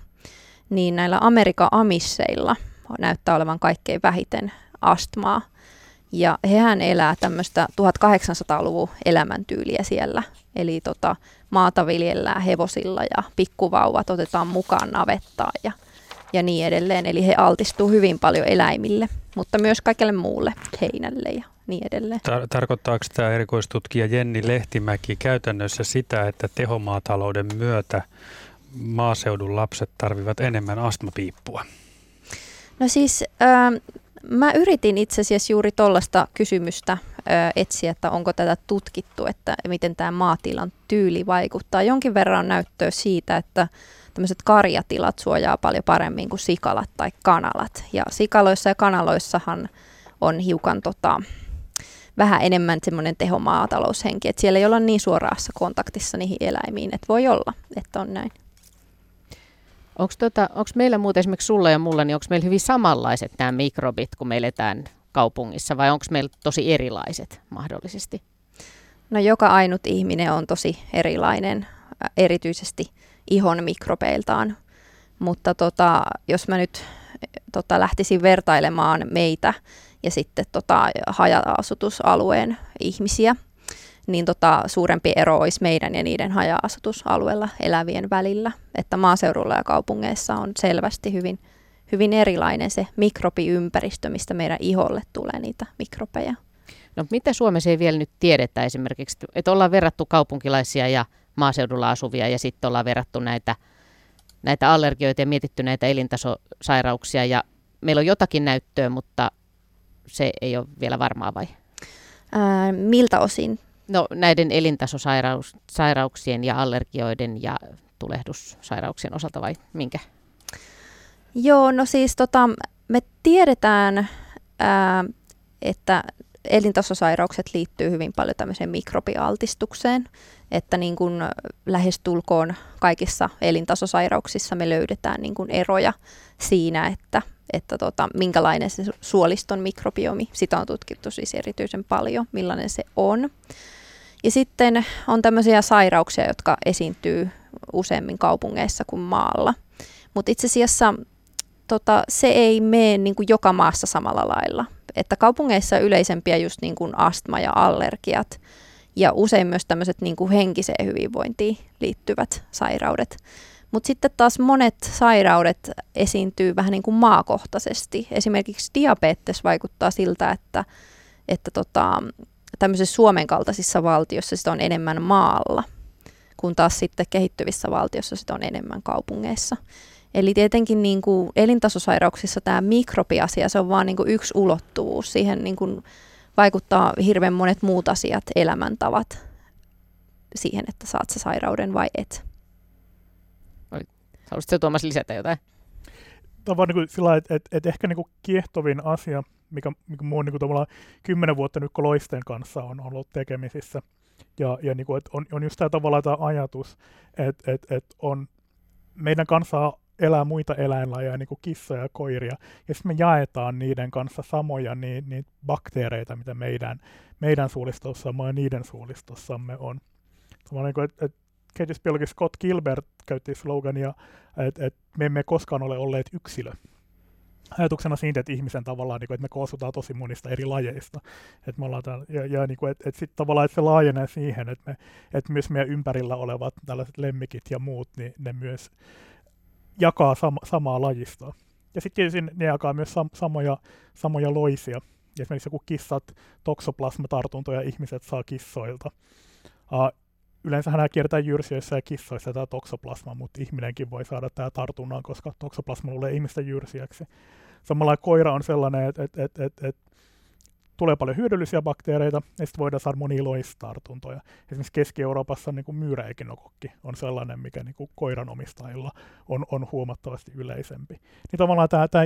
niin näillä Amerikan amisseilla näyttää olevan kaikkein vähiten astmaa. Ja hehän elää tämmöistä 1800-luvun elämäntyyliä siellä. Eli tota, maata viljellään hevosilla ja pikkuvauvat otetaan mukaan navettaan ja, ja niin edelleen. Eli he altistuu hyvin paljon eläimille, mutta myös kaikelle muulle, heinälle ja niin edelleen. Tar- tarkoittaako tämä erikoistutkija Jenni Lehtimäki käytännössä sitä, että tehomaatalouden myötä maaseudun lapset tarvivat enemmän astmapiippua? No siis äh, mä yritin itse asiassa juuri tuollaista kysymystä äh, etsiä, että onko tätä tutkittu, että miten tämä maatilan tyyli vaikuttaa. Jonkin verran näyttöä siitä, että tämmöiset karjatilat suojaa paljon paremmin kuin sikalat tai kanalat. Ja sikaloissa ja kanaloissahan on hiukan tota, vähän enemmän semmoinen tehomaataloushenki, että siellä ei olla niin suoraassa kontaktissa niihin eläimiin, että voi olla, että on näin. Onko tota, meillä muuten esimerkiksi sulla ja mulla, niin onko meillä hyvin samanlaiset nämä mikrobit, kun me eletään kaupungissa, vai onko meillä tosi erilaiset mahdollisesti? No joka ainut ihminen on tosi erilainen, erityisesti ihon mikrobeiltaan. Mutta tota, jos mä nyt tota, lähtisin vertailemaan meitä ja sitten tota, haja-asutusalueen ihmisiä, niin tota, suurempi ero olisi meidän ja niiden haja-asutusalueella elävien välillä. Että maaseudulla ja kaupungeissa on selvästi hyvin, hyvin erilainen se mikrobiympäristö, mistä meidän iholle tulee niitä mikrobeja. No mitä Suomessa ei vielä nyt tiedetä esimerkiksi, että ollaan verrattu kaupunkilaisia ja maaseudulla asuvia ja sitten ollaan verrattu näitä, näitä allergioita ja mietitty näitä elintasosairauksia ja meillä on jotakin näyttöä, mutta se ei ole vielä varmaa vai? Ää, miltä osin? No näiden elintasosairauksien ja allergioiden ja tulehdussairauksien osalta vai minkä? Joo, no siis tota, me tiedetään, ää, että elintasosairaukset liittyy hyvin paljon tämmöiseen mikrobialtistukseen, että niin kuin lähestulkoon kaikissa elintasosairauksissa me löydetään niin kuin eroja siinä, että, että tota, minkälainen se suoliston mikrobiomi, sitä on tutkittu siis erityisen paljon, millainen se on. Ja sitten on tämmöisiä sairauksia, jotka esiintyy useammin kaupungeissa kuin maalla. Mutta itse asiassa tota, se ei mene niin kuin joka maassa samalla lailla. Että kaupungeissa yleisempiä just niin kuin astma ja allergiat ja usein myös tämmöiset niin kuin henkiseen hyvinvointiin liittyvät sairaudet. Mutta sitten taas monet sairaudet esiintyy vähän niin kuin maakohtaisesti. Esimerkiksi diabetes vaikuttaa siltä, että, että tota, tämmöisessä Suomen kaltaisissa valtiossa sitä on enemmän maalla, kun taas sitten kehittyvissä valtioissa sitä on enemmän kaupungeissa. Eli tietenkin niin kuin elintasosairauksissa tämä mikrobiasia, se on vain niin yksi ulottuvuus. Siihen niin kuin vaikuttaa hirveän monet muut asiat, elämäntavat siihen, että saat sairauden vai et. Haluaisitko Tuomas lisätä jotain? Tämä on vaan niin sillä että et, et ehkä niin kiehtovin asia, mikä, mikä muu niin kuin kymmenen vuotta nyt loisten kanssa on ollut tekemisissä, ja, ja niin kuin, että on, on just tämä tämä ajatus, että et, et on meidän kanssa elää muita eläinlajeja, niin kuin kissoja ja koiria, ja sitten me jaetaan niiden kanssa samoja niin, niin bakteereita, mitä meidän, meidän suolistossamme ja niiden suolistossamme on. Niin kuin, että, että kehitysbiologi Scott Gilbert käytti slogania, että, että me emme koskaan ole olleet yksilö. Ajatuksena siitä, että ihmisen tavallaan, niin kuin, että me koostutaan tosi monista eri lajeista. Että me ollaan täällä, ja, ja niin kuin, että, että sitten tavallaan että se laajenee siihen, että, me, että myös meidän ympärillä olevat tällaiset lemmikit ja muut, niin ne myös jakaa sama, samaa lajistoa. Ja sitten tietysti ne jakaa myös sam, samoja, samoja loisia. Esimerkiksi joku kissat toksoplasmatartuntoja ihmiset saa kissoilta. Uh, yleensä nämä kiertää jyrsijöissä ja kissoissa tämä toksoplasma, mutta ihminenkin voi saada tämä tartunnan, koska toksoplasma luulee ihmistä jyrsijäksi. Samalla koira on sellainen, että et, et, et, et tulee paljon hyödyllisiä bakteereita, ja sitten voidaan saada monia loistartuntoja. Esimerkiksi Keski-Euroopassa niin myyräekinokokki on sellainen, mikä niin kuin koiran omistajilla on, on huomattavasti yleisempi. Niin tavallaan tämä, tämä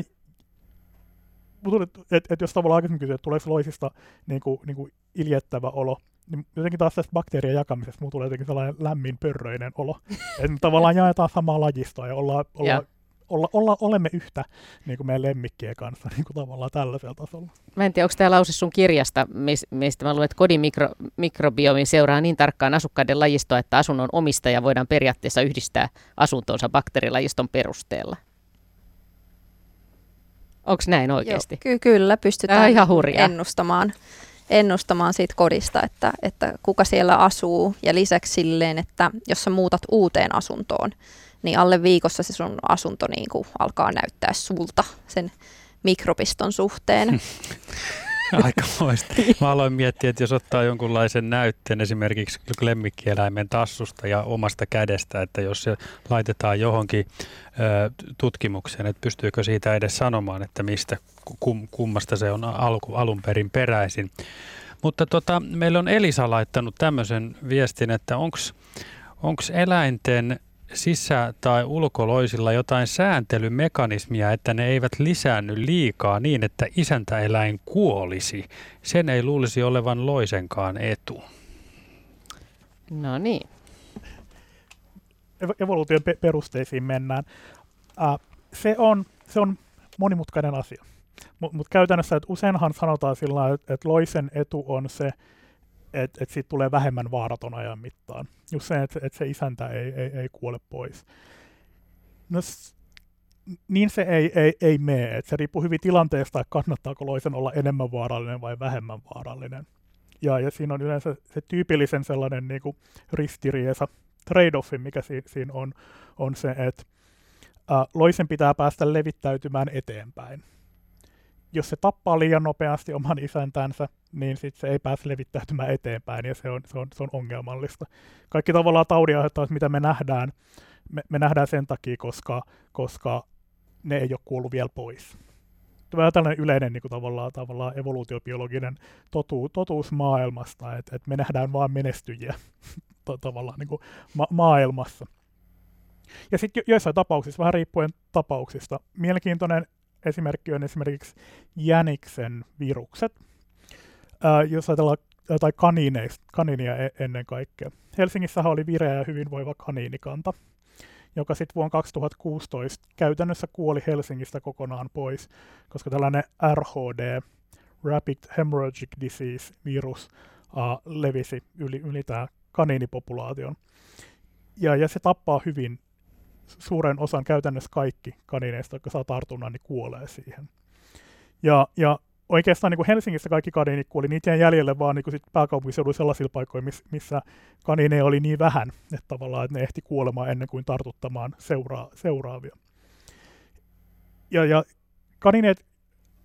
että et jos tavallaan aikaisemmin kysyä, että tuleeko loisista niin kuin, niin kuin iljettävä olo, niin jotenkin taas tästä bakteerien jakamisesta mulla tulee jotenkin sellainen lämmin pörröinen olo. että tavallaan jaetaan samaa lajistoa ja ollaan, ollaan olla, olla, olemme yhtä niin kuin meidän lemmikkien kanssa niin kuin tavallaan tällaisella tasolla. Mä en tiedä, onko tämä lause sun kirjasta, mistä mä luen, että kodin mikro, mikrobiomi seuraa niin tarkkaan asukkaiden lajistoa, että asunnon omistaja voidaan periaatteessa yhdistää asuntonsa bakteerilajiston perusteella. Onko näin oikeasti? Joo, ky- kyllä, pystytään ihan ennustamaan ennustamaan siitä kodista, että, että kuka siellä asuu ja lisäksi silleen, että jos sä muutat uuteen asuntoon, niin alle viikossa se sun asunto niin kuin alkaa näyttää sulta sen mikropiston suhteen. Aika moista. Mä aloin miettiä, että jos ottaa jonkunlaisen näytteen esimerkiksi lemmikkieläimen tassusta ja omasta kädestä, että jos se laitetaan johonkin tutkimukseen, että pystyykö siitä edes sanomaan, että mistä kum, kummasta se on alku, alun perin peräisin. Mutta tota, meillä on Elisa laittanut tämmöisen viestin, että onko eläinten sisä- tai ulkoloisilla jotain sääntelymekanismia, että ne eivät lisäänny liikaa niin, että isäntäeläin kuolisi. Sen ei luulisi olevan loisenkaan etu. No niin. Evoluution pe- perusteisiin mennään. Uh, se, on, se on monimutkainen asia. Mutta mut käytännössä, että useinhan sanotaan sillä että et loisen etu on se, että et siitä tulee vähemmän vaaraton ajan mittaan. Just se, että et se isäntä ei, ei, ei kuole pois. No, niin se ei, ei, ei mene. Et se riippuu hyvin tilanteesta, että kannattaako loisen olla enemmän vaarallinen vai vähemmän vaarallinen. Ja, ja siinä on yleensä se tyypillisen sellainen niin kuin ristiriesa, trade-offi, mikä si, siinä on, on se, että ä, loisen pitää päästä levittäytymään eteenpäin jos se tappaa liian nopeasti oman isäntänsä, niin sit se ei pääse levittäytymään eteenpäin ja se on, se on, se on ongelmallista. Kaikki tavallaan taudinaiheuttajat, mitä me nähdään, me, me nähdään sen takia, koska, koska ne ei ole kuollut vielä pois. Tämä on tällainen yleinen niin kuin tavallaan, tavallaan evoluutiobiologinen totu, totuus maailmasta, että, että me nähdään vain menestyjiä tavallaan niin kuin ma- maailmassa. Ja sitten jo, joissain tapauksissa, vähän riippuen tapauksista, mielenkiintoinen esimerkki on esimerkiksi jäniksen virukset, ää, jos ajatellaan tai kaniinia e-, ennen kaikkea. Helsingissä oli vireä ja hyvinvoiva kaniinikanta, joka sitten vuonna 2016 käytännössä kuoli Helsingistä kokonaan pois, koska tällainen RHD, Rapid Hemorrhagic Disease-virus, uh, levisi yli, yli tämä kaniinipopulaation. Ja, ja se tappaa hyvin suuren osan käytännössä kaikki kanineista, jotka saa tartunnan, niin kuolee siihen. Ja, ja oikeastaan niin kuin Helsingissä kaikki kaniinit kuoli, niitä jäi jäljelle vaan niin sit pääkaupunkiseudulla sellaisilla paikoilla, missä kanineja oli niin vähän, että tavallaan että ne ehti kuolemaan ennen kuin tartuttamaan seuraa, seuraavia. Ja, ja kanineet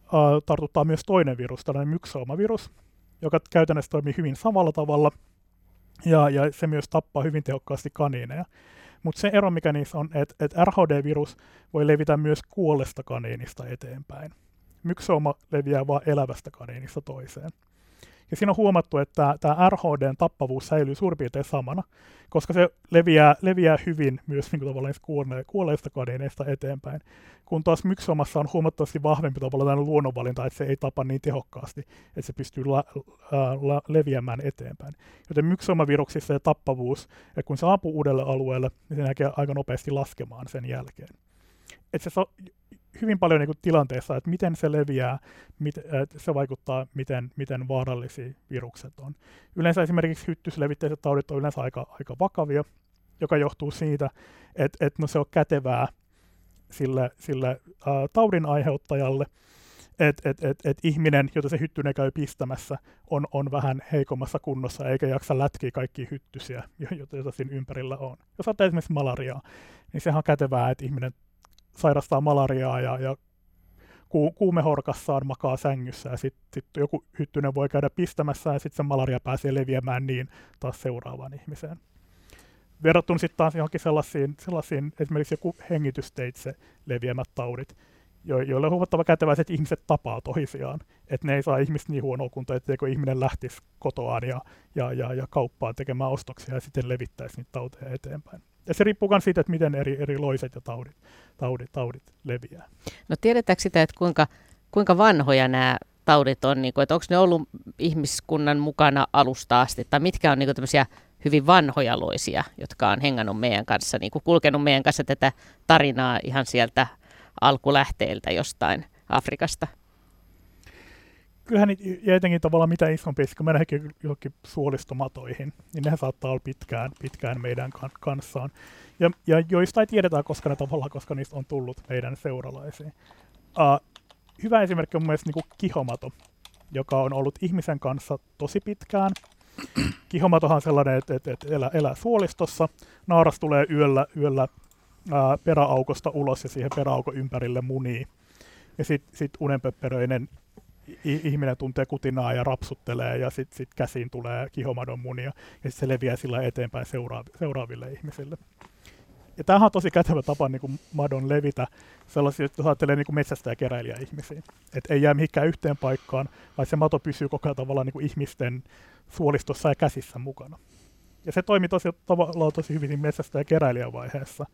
äh, tartuttaa myös toinen virus, tällainen myksoomavirus, joka käytännössä toimii hyvin samalla tavalla, ja, ja se myös tappaa hyvin tehokkaasti kaniineja. Mutta se ero, mikä niissä on, että et RHD-virus voi levitä myös kuollesta kaniinista eteenpäin. Myksooma leviää vain elävästä kaniinista toiseen. Ja siinä on huomattu, että tämä RHDn tappavuus säilyy suurin piirtein samana, koska se leviää, leviää hyvin myös niin kuin tavallaan kuole, kuolleista kanineista eteenpäin. Kun taas myksomassa on huomattavasti vahvempi tavallaan luonnonvalinta, että se ei tapa niin tehokkaasti, että se pystyy la, la, leviämään eteenpäin. Joten myksomaviruksissa se tappavuus, että kun se ampuu uudelle alueelle, niin se näkee aika nopeasti laskemaan sen jälkeen. Et se hyvin paljon niin tilanteessa, että miten se leviää, mit, että se vaikuttaa, miten, miten vaarallisia virukset on. Yleensä esimerkiksi hyttyslevitteet taudit on yleensä aika, aika vakavia, joka johtuu siitä, että, että no se on kätevää sille, sille äh, taudin aiheuttajalle, että et, et, et ihminen, jota se hyttynen käy pistämässä, on, on vähän heikommassa kunnossa eikä jaksa lätkiä kaikki hyttysiä, joita siinä ympärillä on. Jos ottaa esimerkiksi malariaa, niin sehän on kätevää, että ihminen sairastaa malariaa ja, ja ku, kuumehorkassaan makaa sängyssä ja sitten sit joku hyttynen voi käydä pistämässä ja sitten se malaria pääsee leviämään niin taas seuraavaan ihmiseen. Verrattuna sitten taas johonkin sellaisiin, sellaisiin esimerkiksi joku hengitysteitse leviämät taudit, jo, joille on huomattava kätevää, että ihmiset tapaa toisiaan. Että ne ei saa ihmistä niin huonoa kuntoa, etteikö ihminen lähtisi kotoaan ja, ja, ja, ja kauppaan tekemään ostoksia ja sitten levittäisi niitä tauteja eteenpäin. Ja se riippuu myös siitä, että miten eri, eri loiset ja taudit, taudit, taudit leviää. No tiedetäänkö sitä, että kuinka kuinka vanhoja nämä taudit on, niin kuin, että onko ne ollut ihmiskunnan mukana alusta asti, tai mitkä on niin kuin, hyvin vanhoja loisia, jotka on hengannut meidän kanssa, niin kuin kulkenut meidän kanssa tätä tarinaa ihan sieltä alkulähteiltä jostain Afrikasta? Kyllähän ja etenkin tavallaan mitä isompi, kun mennään johonkin suolistomatoihin, niin ne saattaa olla pitkään, pitkään meidän kanssaan. Ja, ja joista ei tiedetä, koska ne tavallaan, koska niistä on tullut meidän seuralaisiin. Uh, hyvä esimerkki on myös niin kihomato, joka on ollut ihmisen kanssa tosi pitkään. Kihomatohan on sellainen, että, että, että elää, elää suolistossa. Naaras tulee yöllä, yöllä ää, peräaukosta ulos ja siihen peräaukon ympärille munii. Ja sitten sit unenpöpperöinen ihminen tuntee kutinaa ja rapsuttelee ja sitten sit käsiin tulee kihomadon munia ja se leviää sillä eteenpäin seuraaville ihmisille. Ja tämähän on tosi kätevä tapa niin kuin madon levitä sellaisia, että ajattelee niin metsästä ja keräilijä ihmisiä. Että ei jää mihinkään yhteen paikkaan, vaan se mato pysyy koko ajan tavallaan niin kuin ihmisten suolistossa ja käsissä mukana. Ja se toimi tosi, tavallaan tosi hyvin metsästä ja keräilijän vaiheessa.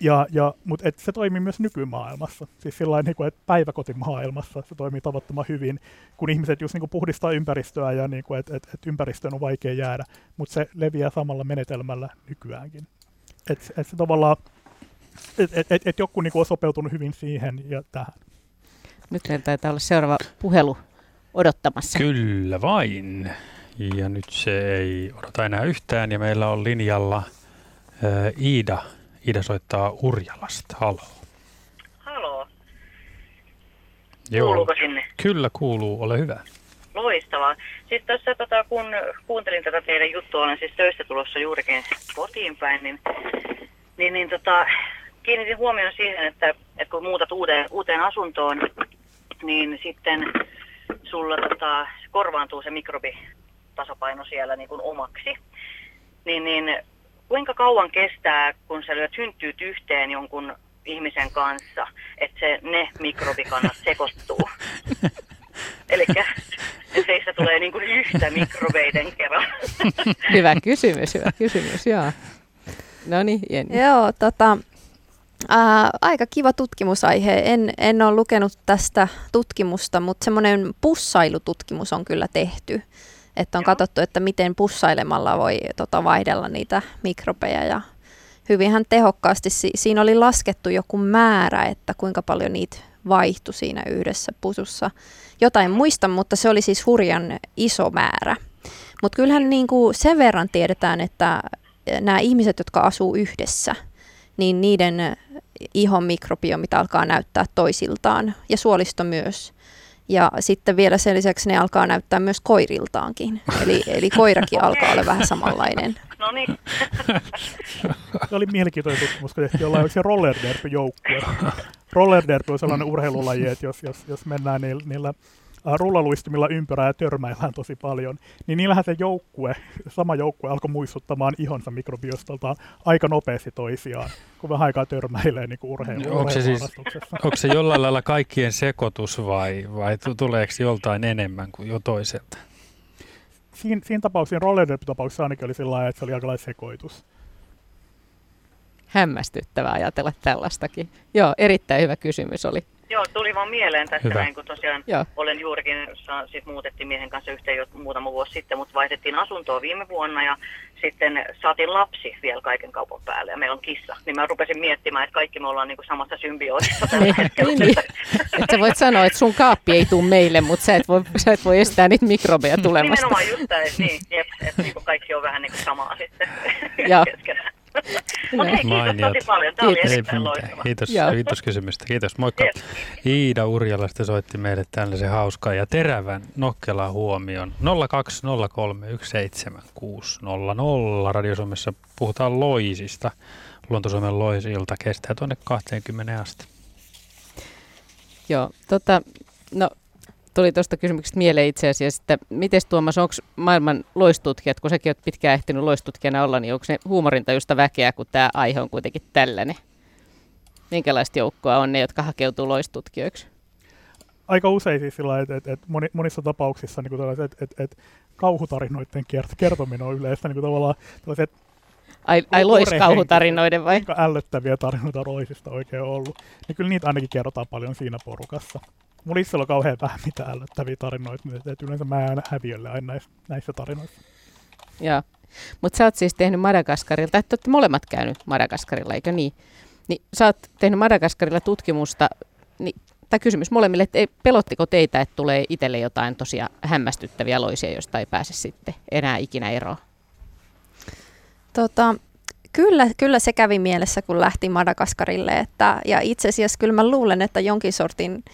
Ja, ja, mutta et se toimii myös nykymaailmassa, siis sillä niin kuin, että päiväkotimaailmassa se toimii tavattoman hyvin, kun ihmiset just niin kuin puhdistaa ympäristöä ja niin kuin, että et, et ympäristöön on vaikea jäädä, mutta se leviää samalla menetelmällä nykyäänkin. Että et se tavallaan, että et, et, et joku niin kuin on sopeutunut hyvin siihen ja tähän. Nyt meillä taitaa olla seuraava puhelu odottamassa. Kyllä vain. Ja nyt se ei odota enää yhtään ja meillä on linjalla ää, Iida Ida soittaa Urjalasta. Halo. Halo. Joo. Kuuluuko sinne? Kyllä kuuluu, ole hyvä. Loistavaa. Siis tässä tota, kun kuuntelin tätä teidän juttua, olen siis töistä tulossa juurikin kotiin päin, niin, niin, niin tota, kiinnitin huomioon siihen, että, että kun muutat uuteen, uuteen asuntoon, niin sitten sulla tota, korvaantuu se mikrobitasapaino siellä niin kuin omaksi. Niin, niin kuinka kauan kestää, kun sä lyöt hynttyyt yhteen jonkun ihmisen kanssa, että se, ne mikrobikannat sekoittuu? Eli teistä tulee niin kuin yhtä mikrobeiden kerran. hyvä kysymys, hyvä kysymys, joo. No niin, Jenni. Joo, tota, ää, aika kiva tutkimusaihe. En, en ole lukenut tästä tutkimusta, mutta semmoinen pussailututkimus on kyllä tehty. Että on Joo. katsottu, että miten pussailemalla voi tota, vaihdella niitä mikrobeja ja hyvinhän tehokkaasti. Si- siinä oli laskettu joku määrä, että kuinka paljon niitä vaihtui siinä yhdessä pusussa. Jotain muista, mutta se oli siis hurjan iso määrä. Mutta kyllähän niin kuin sen verran tiedetään, että nämä ihmiset, jotka asuu yhdessä, niin niiden ihon mikrobiomit alkaa näyttää toisiltaan ja suolisto myös. Ja sitten vielä sen lisäksi ne alkaa näyttää myös koiriltaankin. Eli, eli koirakin alkaa olla vähän samanlainen. No niin. Se oli mielenkiintoinen tutkimus, kun tehtiin jollain se roller joukkue. Roller on sellainen urheilulaji, että jos, jos, jos mennään niillä, niillä rullaluistimilla ympyrää ja törmäillään tosi paljon, niin niillähän se joukkue, sama joukkue alkoi muistuttamaan ihonsa mikrobiostoltaan aika nopeasti toisiaan, kun vähän aikaa törmäilee niin urheilu, onko se, siis, onko se jollain lailla kaikkien sekoitus vai, vai tuleeko joltain enemmän kuin jo toiselta? Siin, siinä tapauksessa, roller tapauksessa ainakin oli sillä että se oli aika sekoitus hämmästyttävää ajatella tällaistakin. Joo, erittäin hyvä kysymys oli. Joo, tuli vaan mieleen tästä näin, kun tosiaan Joo. olen juurikin, siis muutettiin miehen kanssa yhteen jo muutama vuosi sitten, mutta vaihdettiin asuntoa viime vuonna ja sitten saatiin lapsi vielä kaiken kaupan päälle ja meillä on kissa. Niin mä rupesin miettimään, että kaikki me ollaan niin kuin samassa symbioosissa tällä niin, hetkellä. Niin, niin. että sä voit sanoa, että sun kaappi ei tule meille, mutta sä et voi, sä et voi estää niitä mikrobeja tulemasta. Nimenomaan just tämä, niin, jep, että niin kuin kaikki on vähän niin kuin samaa sitten keskenään. Mutta hei, kiitos tosi paljon. Tämä kiitos. oli erittäin loistava. Kiitos, kiitos kysymystä. Kiitos. Moikka. Yes. Iida Urjalasta soitti meille tällaisen hauskan ja terävän nokkelan huomion. 020317600. Radio Suomessa puhutaan loisista. Luontosuomen loisilta kestää tuonne 20 asti. Joo, tota, no tuli tuosta kysymyksestä mieleen itse asiassa, että miten Tuomas, onko maailman loistutkijat, kun säkin olet pitkään ehtinyt loistutkijana olla, niin onko ne huumorintajusta väkeä, kun tämä aihe on kuitenkin tällainen? Minkälaista joukkoa on ne, jotka hakeutuu loistutkijoiksi? Aika usein siis sillä että, että, että monissa tapauksissa niin että, että, että, että kauhutarinoiden kertominen on yleistä niin kuin tavallaan tällaiset Ai, ai loiskauhutarinoiden vai? Kuinka ällöttäviä tarinoita roisista oikein ollut. Niin kyllä niitä ainakin kerrotaan paljon siinä porukassa. Mulla itse on kauhean vähän mitään ällöttäviä tarinoita, että yleensä mä aina häviölle aina näissä, näissä tarinoissa. Joo. Mutta sä oot siis tehnyt Madagaskarilla, että olette molemmat käynyt Madagaskarilla, eikö niin? Niin sä oot tehnyt Madagaskarilla tutkimusta, niin, tai kysymys molemmille, että ei, pelottiko teitä, että tulee itselle jotain tosiaan hämmästyttäviä loisia, joista ei pääse sitten enää ikinä eroon? Tota, Kyllä, kyllä se kävi mielessä, kun lähti Madagaskarille. Että, ja itse asiassa kyllä mä luulen, että jonkin sortin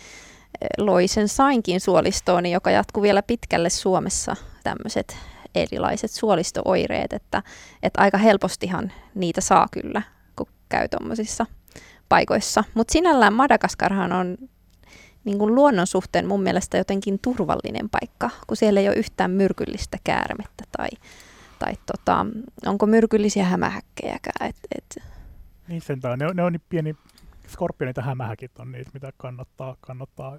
loisen sainkin suolistoon, joka jatkuu vielä pitkälle Suomessa tämmöiset erilaiset suolistooireet, että, että aika helpostihan niitä saa kyllä, kun käy tuommoisissa paikoissa. Mutta sinällään Madagaskarhan on niin kuin luonnon suhteen mun mielestä jotenkin turvallinen paikka, kun siellä ei ole yhtään myrkyllistä käärmettä tai tai tota, onko myrkyllisiä hämähäkkejäkään. Et, et. Niin sentään, ne on, ne on niin pieni, skorpionit ja hämähäkit on niitä, mitä kannattaa, kannattaa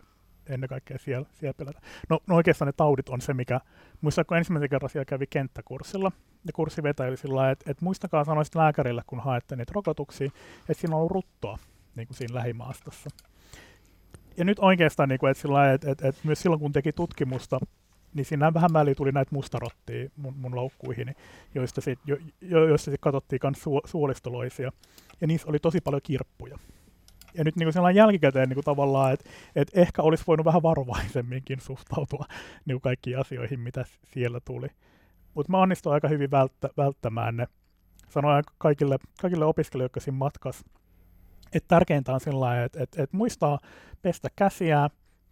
ennen kaikkea siellä, siellä pelätä. No, no oikeastaan ne taudit on se, mikä, muistan kun ensimmäisen kerran siellä kävi kenttäkurssilla, ja kurssivetäjä oli sillä että, että muistakaa sanoa lääkärille, kun haette niitä rokotuksia, että siinä on ollut ruttoa niin kuin siinä lähimaastossa. Ja nyt oikeastaan, niin kuin, että, sillä että, että, että myös silloin kun teki tutkimusta niin siinä vähän väliin tuli näitä mustarottia mun, mun loukkuihin, joista sitten jo, jo, sit katsottiin myös su, suolistoloisia. Ja niissä oli tosi paljon kirppuja. Ja nyt niin kuin jälkikäteen niin kuin tavallaan, että et ehkä olisi voinut vähän varovaisemminkin suhtautua niin kuin kaikkiin asioihin, mitä siellä tuli. Mutta mä onnistuin aika hyvin välttä, välttämään ne. Sanoin kaikille, kaikille opiskelijoille, jotka siinä matkassa, että tärkeintä on sillä että et, et muistaa pestä käsiä,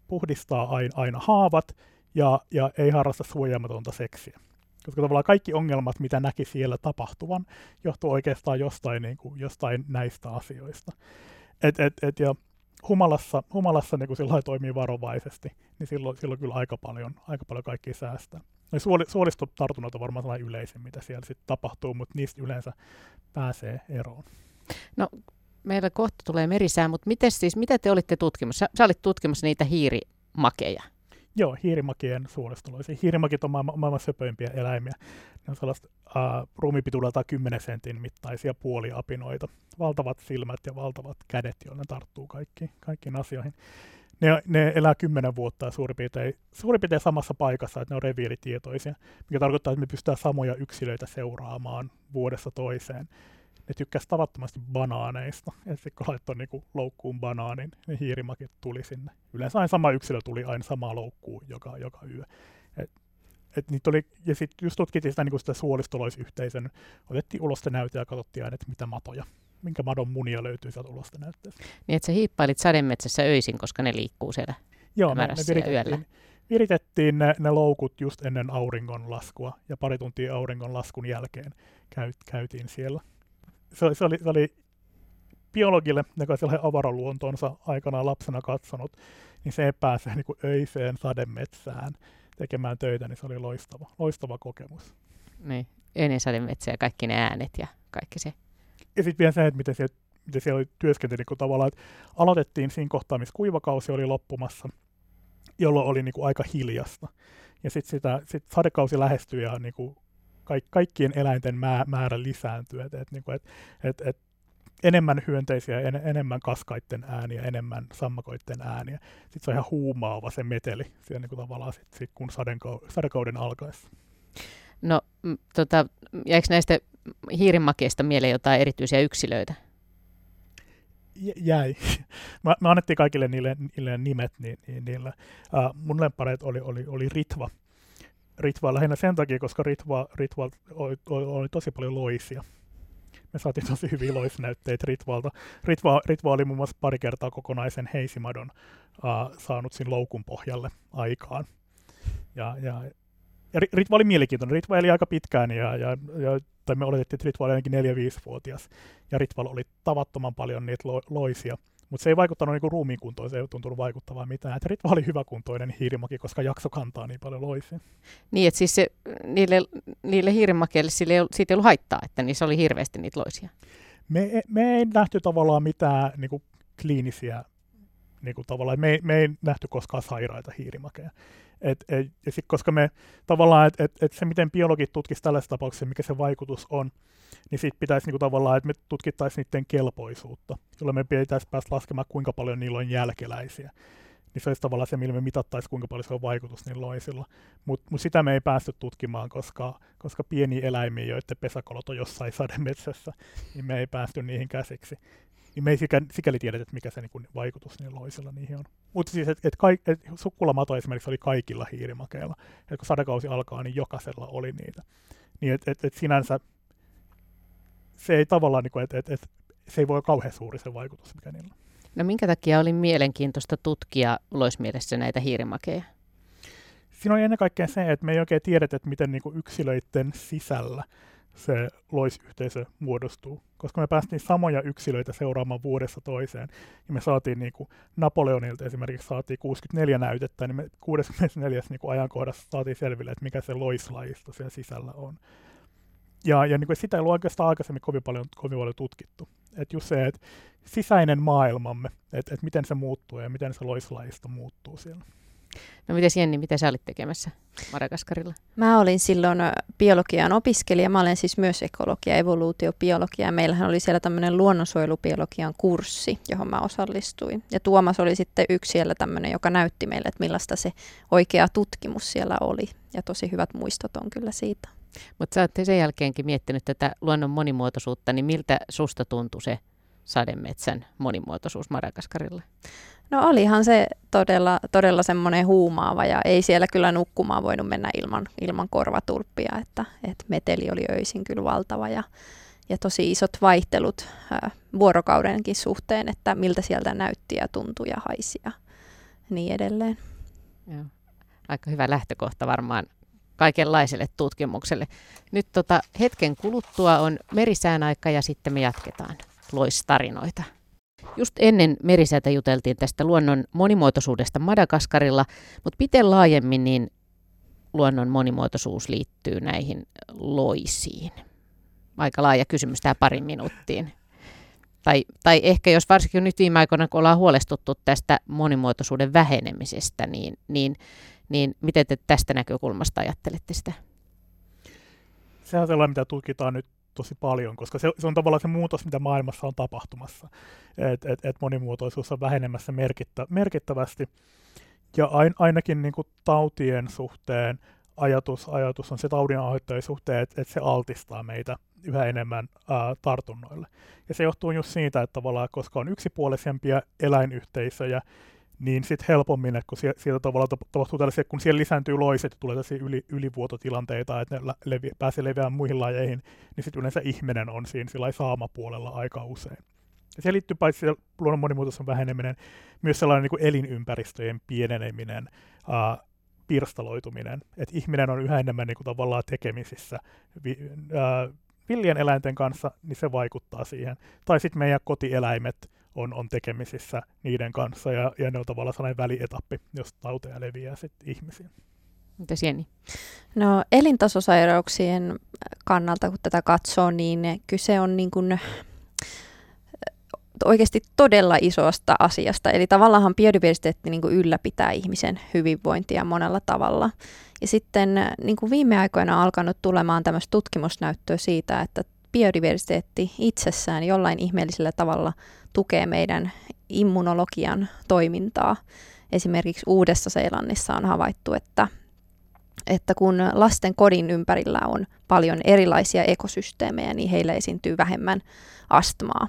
puhdistaa aina, aina haavat ja, ja ei harrasta suojaamatonta seksiä. Koska tavallaan kaikki ongelmat, mitä näki siellä tapahtuvan, johtuu oikeastaan jostain, niin kuin, jostain näistä asioista. Et, et, et, ja humalassa, humalassa niin kuin toimii varovaisesti, niin silloin, silloin kyllä aika paljon, aika paljon kaikki säästää. No suoli, suolistotartunnat on varmaan sellainen yleisin, mitä siellä sitten tapahtuu, mutta niistä yleensä pääsee eroon. No meillä kohta tulee merisää, mutta miten siis, mitä te olitte tutkimassa? Sä, sä olit tutkimassa niitä hiirimakeja. Joo, hiirimakien suolistoloisia. Hiirimakit on maailman, maailman söpöimpiä eläimiä. Ne on sellaista uh, ruumipituudeltaan 10 sentin mittaisia puoliapinoita. Valtavat silmät ja valtavat kädet, joilla ne tarttuu kaikkiin, kaikkiin asioihin. Ne, ne elää kymmenen vuotta suurin piirtein, suurin piirtein samassa paikassa, että ne on reviiritietoisia, mikä tarkoittaa, että me pystytään samoja yksilöitä seuraamaan vuodessa toiseen ne tykkäsi tavattomasti banaaneista. Ja sitten kun laittoi niinku loukkuun banaanin, niin hiirimakit tuli sinne. Yleensä aina sama yksilö tuli aina samaan loukkuun joka, joka yö. Et, et niitä oli, ja sitten just tutkittiin sitä, niinku sitä suolistoloisyhteisön, otettiin ulosten näytä ja katsottiin aina, että mitä matoja, minkä madon munia löytyy sieltä ulosten näytteestä. Niin, että sä hiippailit sademetsässä öisin, koska ne liikkuu siellä Joo, me, me viritettiin, viritettiin ne, ne loukut just ennen auringonlaskua, ja pari tuntia auringonlaskun jälkeen käy, käytiin siellä se, se, oli, se oli biologille, joka siellä avaraluontonsa aikana lapsena katsonut, niin se pääsee niin kuin öiseen sademetsään tekemään töitä, niin se oli loistava, loistava kokemus. Niin, ennen sademetsää kaikki ne äänet ja kaikki se. Ja sitten vielä se, että miten siellä, miten siellä oli työskentely, kun tavallaan, että aloitettiin siinä kohtaa, missä kuivakausi oli loppumassa, jolloin oli niin kuin aika hiljasta. Ja sitten sit sadekausi lähestyi ja niin kuin kaik, kaikkien eläinten määrä lisääntyy. Et, et, niinku, et, et, et enemmän hyönteisiä, en, enemmän kaskaiden ääniä, enemmän sammakoiden ääniä. Sitten se on ihan huumaava se meteli siellä niin kuin tavallaan sit, sit kun sadekau- sadekauden alkaessa. No, m, tota, jäikö näistä hiirimakeista mieleen jotain erityisiä yksilöitä? jäi. Mä, me annettiin kaikille niille, niille nimet, niin, niin niillä. Uh, mun lemppareet oli, oli, oli Ritva, Ritva lähinnä sen takia, koska Ritva, Ritva oli, oli, tosi paljon loisia. Me saatiin tosi hyviä loisnäytteitä Ritvalta. Ritva, Ritva oli muun muassa pari kertaa kokonaisen heisimadon uh, saanut siinä loukun pohjalle aikaan. Ja, ja, ja Ritva oli mielenkiintoinen. Ritva eli aika pitkään ja, ja, ja tai me oletettiin, että Ritva oli ainakin 4-5-vuotias. Ja Ritval oli tavattoman paljon niitä lo, loisia. Mutta se ei vaikuttanut niinku ruumiin kuntoon, se ei tuntunut vaikuttavaa mitään. Et Ritva oli hyväkuntoinen hiirimaki, koska jakso kantaa niin paljon loisia. Niin, että siis se, niille, niille hiirimakeille sille ei, siitä ei ollut haittaa, että niissä oli hirveästi niitä loisia. Me, me ei nähty tavallaan mitään niinku, kliinisiä, niinku, tavallaan, me, me ei nähty koskaan sairaita hiirimakeja. Et, et, ja sit, koska me tavallaan, että et, et se miten biologit tutkisivat tällaisessa tapauksessa, mikä se vaikutus on, niin sitten pitäisi niinku tavallaan, että me tutkittaisiin niiden kelpoisuutta, jolloin me pitäisi päästä laskemaan, kuinka paljon niillä on jälkeläisiä. niin se olisi tavallaan se, millä me mitattaisiin, kuinka paljon se on vaikutus niin loisilla. Mutta mut sitä me ei päästy tutkimaan, koska, koska pieni eläimiä, joiden pesäkolot on jossain sademetsässä, niin me ei päästy niihin käsiksi. Niin me ei sikäli, sikäli tiedetä, että mikä se niin vaikutus niin loisilla niihin on. Mutta siis, että et, kaik, et sukkulamato esimerkiksi oli kaikilla hiirimakeilla. Et kun sadekausi alkaa, niin jokaisella oli niitä. Niin että et, et sinänsä se ei tavallaan, niin että et, et, se ei voi olla kauhean suuri se vaikutus, mikä niillä on. No minkä takia oli mielenkiintoista tutkia loismielessä näitä hiirimakeja? Siinä on ennen kaikkea se, että me ei oikein tiedetä, että miten niin kuin yksilöiden sisällä se loisyhteisö muodostuu. Koska me päästiin samoja yksilöitä seuraamaan vuodessa toiseen, ja me saatiin niin kuin Napoleonilta esimerkiksi saatiin 64 näytettä, niin me 64 niin kuin ajankohdassa saatiin selville, että mikä se loislajisto siellä sisällä on. Ja, ja niin kuin sitä ei ollut oikeastaan aikaisemmin kovin paljon, kovin paljon tutkittu. Että just se, että sisäinen maailmamme, että, että miten se muuttuu ja miten se loislajista muuttuu siellä. No miten Jenni, mitä sä olit tekemässä Madagaskarilla? Mä olin silloin biologian opiskelija. Mä olen siis myös ekologia, evoluutiobiologia. Meillähän oli siellä tämmöinen luonnonsuojelubiologian kurssi, johon mä osallistuin. Ja Tuomas oli sitten yksi siellä tämmöinen, joka näytti meille, että millaista se oikea tutkimus siellä oli. Ja tosi hyvät muistot on kyllä siitä. Mutta sä sen jälkeenkin miettinyt tätä luonnon monimuotoisuutta, niin miltä susta tuntui se sademetsän monimuotoisuus Madagaskarilla? No olihan se todella, todella semmoinen huumaava ja ei siellä kyllä nukkumaan voinut mennä ilman, ilman korvatulppia, että, että meteli oli öisin kyllä valtava ja, ja tosi isot vaihtelut ää, vuorokaudenkin suhteen, että miltä sieltä näytti ja tuntui ja haisi ja niin edelleen. Joo. Aika hyvä lähtökohta varmaan kaikenlaiselle tutkimukselle. Nyt tota, hetken kuluttua on merisään aika ja sitten me jatketaan loistarinoita. Just ennen merisäätä juteltiin tästä luonnon monimuotoisuudesta Madagaskarilla, mutta miten laajemmin niin luonnon monimuotoisuus liittyy näihin loisiin? Aika laaja kysymys tämä parin minuuttiin. Tai, tai ehkä jos varsinkin nyt viime aikoina, kun ollaan huolestuttu tästä monimuotoisuuden vähenemisestä, niin, niin, niin miten te tästä näkökulmasta ajattelette sitä? Se on sellainen, mitä tutkitaan nyt tosi paljon, koska se, se on tavallaan se muutos, mitä maailmassa on tapahtumassa. Että et, et monimuotoisuus on vähenemässä merkittä, merkittävästi. Ja ain, ainakin niin kuin tautien suhteen ajatus, ajatus on se taudin aiheuttajien suhteen, että, että se altistaa meitä yhä enemmän ää, tartunnoille. Ja se johtuu just siitä, että tavallaan koska on yksipuolisempia eläinyhteisöjä, niin sitten helpommin, että kun sieltä tavallaan tapahtuu tällaisia, kun siellä lisääntyy loiset tulee tällaisia yli, ylivuototilanteita, että ne levi, pääsee leviämään muihin lajeihin, niin sitten yleensä ihminen on siinä sillä saamapuolella aika usein. Ja se liittyy paitsi luonnon monimuotoisuuden väheneminen, myös sellainen niin kuin elinympäristöjen pieneneminen, ää, pirstaloituminen, että ihminen on yhä enemmän niin kuin tavallaan tekemisissä vi, ää, villien eläinten kanssa, niin se vaikuttaa siihen. Tai sitten meidän kotieläimet, on, on tekemisissä niiden kanssa ja, ja ne on tavallaan sellainen välietappi, jos tauteja leviää sitten ihmisiin. Mitäs Jenni? No elintasosairauksien kannalta, kun tätä katsoo, niin kyse on niin kuin oikeasti todella isosta asiasta. Eli tavallaan biodiversiteetti niin kuin ylläpitää ihmisen hyvinvointia monella tavalla. Ja sitten niin kuin viime aikoina on alkanut tulemaan tämmöistä tutkimusnäyttöä siitä, että biodiversiteetti itsessään jollain ihmeellisellä tavalla tukee meidän immunologian toimintaa. Esimerkiksi Uudessa-Seelannissa on havaittu, että, että kun lasten kodin ympärillä on paljon erilaisia ekosysteemejä, niin heillä esiintyy vähemmän astmaa.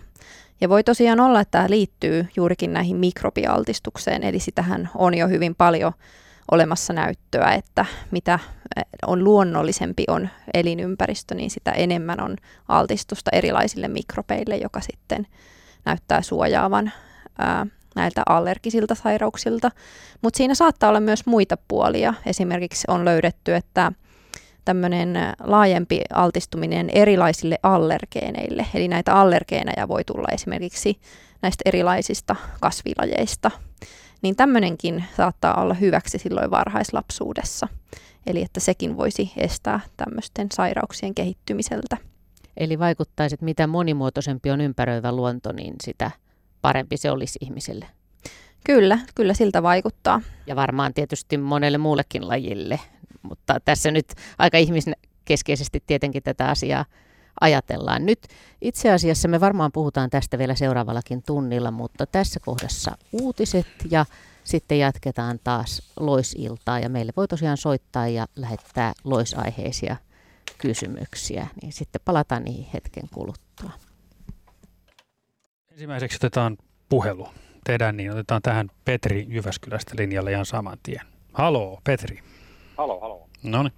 Ja voi tosiaan olla, että tämä liittyy juurikin näihin mikrobialtistukseen, eli sitähän on jo hyvin paljon olemassa näyttöä, että mitä on luonnollisempi on elinympäristö, niin sitä enemmän on altistusta erilaisille mikrobeille, joka sitten näyttää suojaavan ää, näiltä allergisilta sairauksilta. Mutta siinä saattaa olla myös muita puolia. Esimerkiksi on löydetty, että tämmöinen laajempi altistuminen erilaisille allergeeneille, eli näitä allergeeneja voi tulla esimerkiksi näistä erilaisista kasvilajeista, niin tämmöinenkin saattaa olla hyväksi silloin varhaislapsuudessa. Eli että sekin voisi estää tämmöisten sairauksien kehittymiseltä. Eli vaikuttaisi, että mitä monimuotoisempi on ympäröivä luonto, niin sitä parempi se olisi ihmisille. Kyllä, kyllä siltä vaikuttaa. Ja varmaan tietysti monelle muullekin lajille, mutta tässä nyt aika ihmiskeskeisesti tietenkin tätä asiaa ajatellaan. Nyt itse asiassa me varmaan puhutaan tästä vielä seuraavallakin tunnilla, mutta tässä kohdassa uutiset ja sitten jatketaan taas loisiltaa ja meille voi tosiaan soittaa ja lähettää loisaiheisia kysymyksiä, niin sitten palataan niihin hetken kuluttua. Ensimmäiseksi otetaan puhelu. Tehdään niin, otetaan tähän Petri Jyväskylästä linjalle ihan saman tien. Haloo, Petri. Halo, halo. No niin,